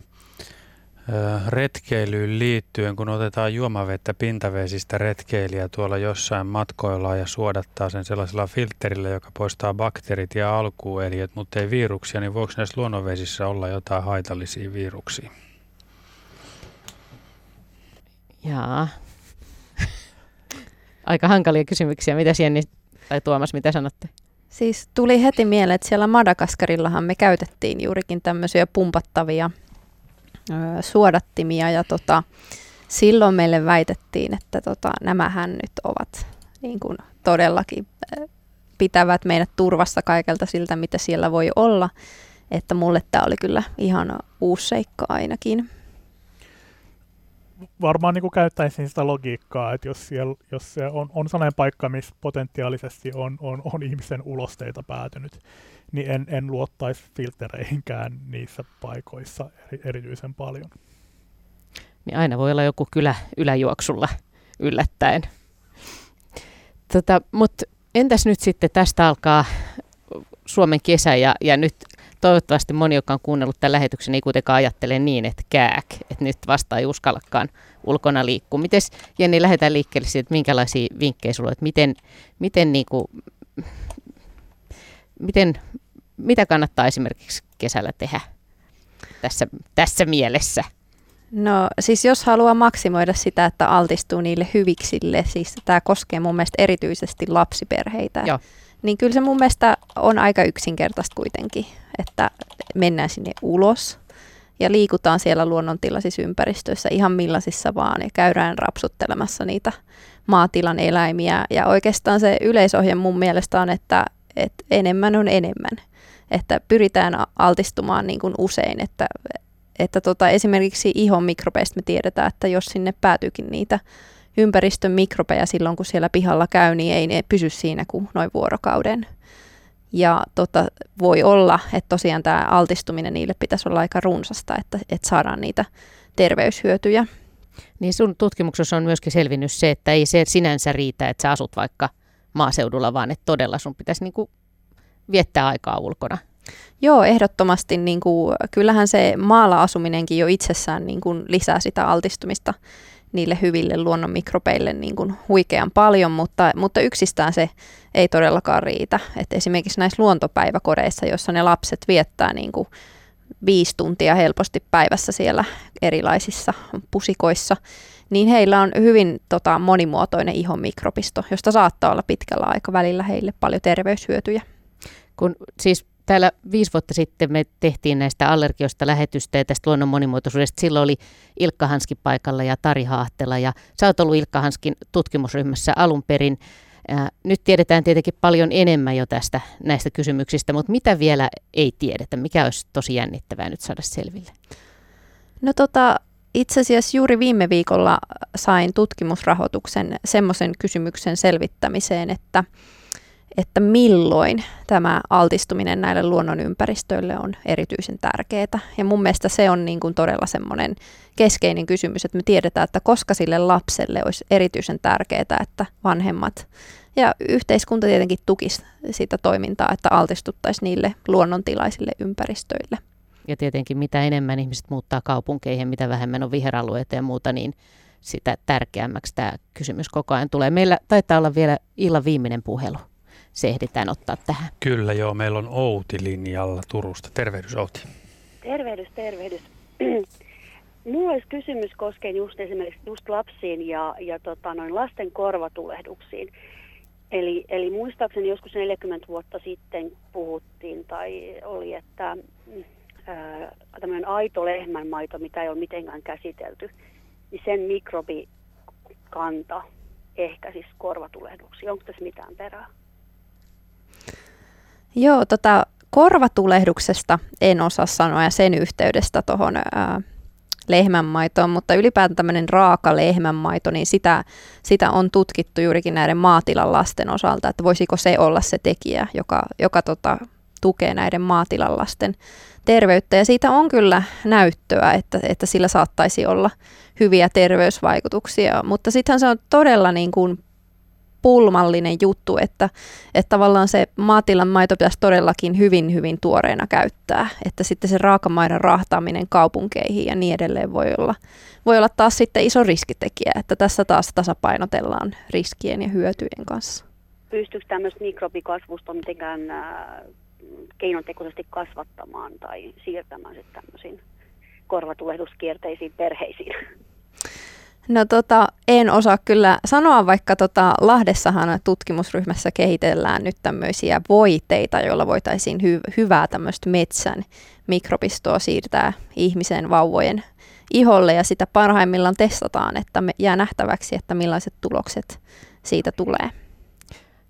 retkeilyyn liittyen, kun otetaan juomavettä pintavesistä retkeilijä tuolla jossain matkoilla ja suodattaa sen sellaisella filterillä, joka poistaa bakteerit ja alkueliöt, mutta ei viruksia, niin voiko näissä luonnonvesissä olla jotain haitallisia viruksia? Jaa. Aika hankalia kysymyksiä. Mitä Jenni tai Tuomas, mitä sanotte? Siis tuli heti mieleen, että siellä Madagaskarillahan me käytettiin juurikin tämmöisiä pumpattavia suodattimia ja tota, silloin meille väitettiin, että tota, nämähän nyt ovat niin kuin todellakin pitävät meidät turvassa kaikelta siltä, mitä siellä voi olla. Että mulle tämä oli kyllä ihan uusi seikka ainakin. Varmaan niin kuin käyttäisin sitä logiikkaa, että jos, siellä, jos se on, on sellainen paikka, missä potentiaalisesti on, on, on ihmisen ulosteita päätynyt, niin en, en luottaisi filtereihinkään niissä paikoissa eri, erityisen paljon. Niin aina voi olla joku kylä yläjuoksulla yllättäen. Tota, Mutta entäs nyt sitten tästä alkaa Suomen kesä ja, ja nyt toivottavasti moni, joka on kuunnellut tämän lähetyksen, ei kuitenkaan ajattele niin, että kääk, että nyt vasta ei uskallakaan ulkona liikkua. Miten Jenni, lähdetään liikkeelle siitä, että minkälaisia vinkkejä sulla on, että miten, miten, niin kuin, miten, mitä kannattaa esimerkiksi kesällä tehdä tässä, tässä mielessä? No siis jos haluaa maksimoida sitä, että altistuu niille hyviksille, siis tämä koskee mun mielestä erityisesti lapsiperheitä, Joo. niin kyllä se mun mielestä on aika yksinkertaista kuitenkin, että mennään sinne ulos ja liikutaan siellä luonnontilaisissa ympäristöissä ihan millaisissa vaan ja käydään rapsuttelemassa niitä maatilan eläimiä. Ja oikeastaan se yleisohje mun mielestä on, että, että enemmän on enemmän. Että pyritään altistumaan niin kuin usein, että että tota, esimerkiksi ihon mikrobeista me tiedetään, että jos sinne päätyykin niitä ympäristön mikrobeja silloin, kun siellä pihalla käy, niin ei ne pysy siinä kuin noin vuorokauden. Ja tota, voi olla, että tosiaan tämä altistuminen niille pitäisi olla aika runsasta, että, että saadaan niitä terveyshyötyjä. Niin sun tutkimuksessa on myöskin selvinnyt se, että ei se sinänsä riitä, että sä asut vaikka maaseudulla, vaan että todella sun pitäisi niinku viettää aikaa ulkona. Joo, ehdottomasti. Niin kuin, kyllähän se maalla asuminenkin jo itsessään niin kuin, lisää sitä altistumista niille hyville luonnon mikrobeille niin kuin huikean paljon, mutta, mutta yksistään se ei todellakaan riitä. Et esimerkiksi näissä luontopäiväkodeissa, joissa ne lapset viettää niin kuin viisi tuntia helposti päivässä siellä erilaisissa pusikoissa, niin heillä on hyvin tota, monimuotoinen ihon mikrobisto, josta saattaa olla pitkällä aikavälillä heille paljon terveyshyötyjä. Kun siis täällä viisi vuotta sitten me tehtiin näistä allergioista lähetystä ja tästä luonnon monimuotoisuudesta. Silloin oli Ilkka Hanski paikalla ja Tari Haahtela ja sä oot ollut Ilkka Hanskin tutkimusryhmässä alun perin. Nyt tiedetään tietenkin paljon enemmän jo tästä näistä kysymyksistä, mutta mitä vielä ei tiedetä? Mikä olisi tosi jännittävää nyt saada selville? No tota, itse asiassa juuri viime viikolla sain tutkimusrahoituksen semmoisen kysymyksen selvittämiseen, että että milloin tämä altistuminen näille luonnonympäristöille on erityisen tärkeää. Ja mun mielestä se on niin kuin todella semmoinen keskeinen kysymys, että me tiedetään, että koska sille lapselle olisi erityisen tärkeää, että vanhemmat ja yhteiskunta tietenkin tukisi sitä toimintaa, että altistuttaisiin niille luonnontilaisille ympäristöille. Ja tietenkin mitä enemmän ihmiset muuttaa kaupunkeihin, mitä vähemmän on viheralueita ja muuta, niin sitä tärkeämmäksi tämä kysymys koko ajan tulee. Meillä taitaa olla vielä illan viimeinen puhelu se ehditään ottaa tähän. Kyllä joo, meillä on Outi linjalla Turusta. Tervehdys Outi. Tervehdys, tervehdys. Mulla olisi kysymys koskien just esimerkiksi just lapsiin ja, ja tota, noin lasten korvatulehduksiin. Eli, eli muistaakseni joskus 40 vuotta sitten puhuttiin tai oli, että tämmöinen aito lehmänmaito, mitä ei ole mitenkään käsitelty, niin sen mikrobikanta ehkä siis korvatulehduksia. Onko tässä mitään perää? Joo, tota, korvatulehduksesta en osaa sanoa ja sen yhteydestä tuohon lehmänmaitoon, mutta ylipäätään tämmöinen raaka lehmänmaito, niin sitä, sitä on tutkittu juurikin näiden maatilan lasten osalta, että voisiko se olla se tekijä, joka, joka tota, tukee näiden maatilan lasten terveyttä. Ja siitä on kyllä näyttöä, että, että sillä saattaisi olla hyviä terveysvaikutuksia, mutta sittenhän se on todella niin kuin pulmallinen juttu, että, että tavallaan se maatilan maito pitäisi todellakin hyvin, hyvin tuoreena käyttää. Että sitten se raakamaidon rahtaaminen kaupunkeihin ja niin edelleen voi olla, voi olla taas sitten iso riskitekijä, että tässä taas tasapainotellaan riskien ja hyötyjen kanssa. Pystyykö tämmöistä mikrobikasvusta mitenkään äh, keinotekoisesti kasvattamaan tai siirtämään sitten tämmöisiin korvatulehduskierteisiin perheisiin? No tota, en osaa kyllä sanoa, vaikka tota, Lahdessahan tutkimusryhmässä kehitellään nyt tämmöisiä voiteita, joilla voitaisiin hy- hyvää tämmöistä metsän mikrobistoa siirtää ihmisen vauvojen iholle ja sitä parhaimmillaan testataan, että me jää nähtäväksi, että millaiset tulokset siitä tulee.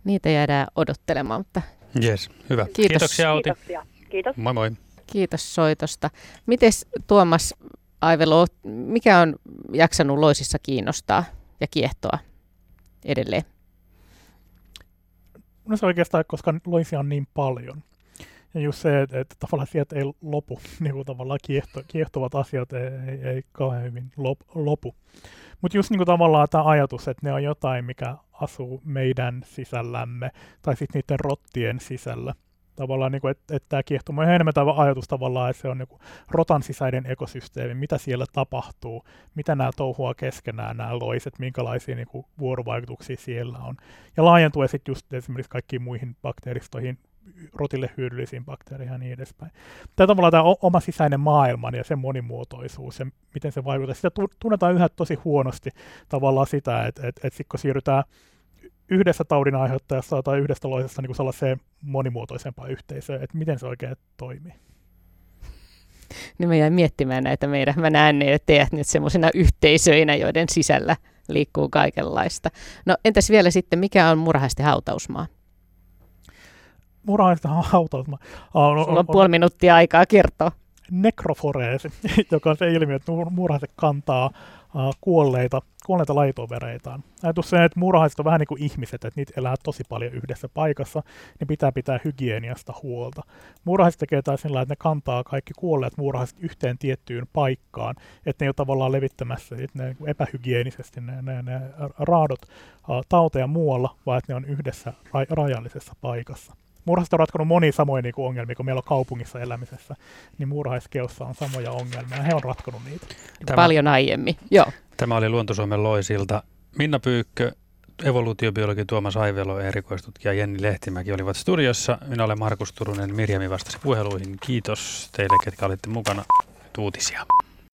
Niitä jäädään odottelemaan, mutta Yes, hyvä. Kiitos. Kiitoksia Outi. Kiitoksia. Kiitos. Moi moi. Kiitos soitosta. Mites Tuomas Aivelo, mikä on jaksanut loisissa kiinnostaa ja kiehtoa edelleen? No se oikeastaan, koska loisia on niin paljon. Ja just se, että, että tavallaan sieltä ei lopu, niin kuin tavallaan kiehto, kiehtovat asiat ei, ei, ei kauhean hyvin lop, lopu. Mutta just niin kuin tavallaan tämä ajatus, että ne on jotain, mikä asuu meidän sisällämme tai sitten niiden rottien sisällä. Tavallaan, niin että, että tämä kiehtoo. on enemmän tämä ajatus tavallaan, että se on niin kuin rotan sisäinen ekosysteemi, mitä siellä tapahtuu, mitä nämä touhua keskenään, nämä loiset, minkälaisia niin kuin vuorovaikutuksia siellä on. Ja laajentuen sitten just esimerkiksi kaikkiin muihin bakteeristoihin, rotille hyödyllisiin bakteereihin ja niin edespäin. Tämä tavallaan tämä oma sisäinen maailma ja sen monimuotoisuus ja miten se vaikuttaa. Sitä tunnetaan yhä tosi huonosti tavallaan sitä, että, että, että kun siirrytään yhdessä taudin aiheuttajassa tai yhdestä loisesta niin sellaiseen monimuotoisempaan yhteisöön, että miten se oikein toimii. Niin mä jäin miettimään näitä meidän, mä näen ne teidät nyt semmoisina yhteisöinä, joiden sisällä liikkuu kaikenlaista. No entäs vielä sitten, mikä on murhaisten hautausmaa? Murhaisten hautausmaa? On, on, Sulla on, on puoli minuuttia aikaa kertoa. Nekroforeesi, joka on se ilmiö, että murhaiset kantaa kuolleita, kuolleita laitovereitaan. Ajatus se, että muurahaiset on vähän niin kuin ihmiset, että niitä elää tosi paljon yhdessä paikassa, niin pitää pitää hygieniasta huolta. Muurahaiset tekee taas sillä että ne kantaa kaikki kuolleet muurahaiset yhteen tiettyyn paikkaan, että ne ei ole tavallaan levittämässä ne epähygienisesti ne, ne, ne raadot tauteja muualla, vaan että ne on yhdessä ra- rajallisessa paikassa. Murhasta on ratkonut moni samoja niin kuin ongelmia kuin meillä on kaupungissa elämisessä, niin muurahaiskeossa on samoja ongelmia ja he on ratkonut niitä. Tämä, Paljon aiemmin, joo. Tämä oli Luontosuomen loisilta. Minna Pyykkö, evoluutiobiologi Tuomas Aivelo ja erikoistutkija Jenni Lehtimäki olivat studiossa. Minä olen Markus Turunen, Mirjami vastasi puheluihin. Kiitos teille, ketkä olitte mukana. Tuutisia.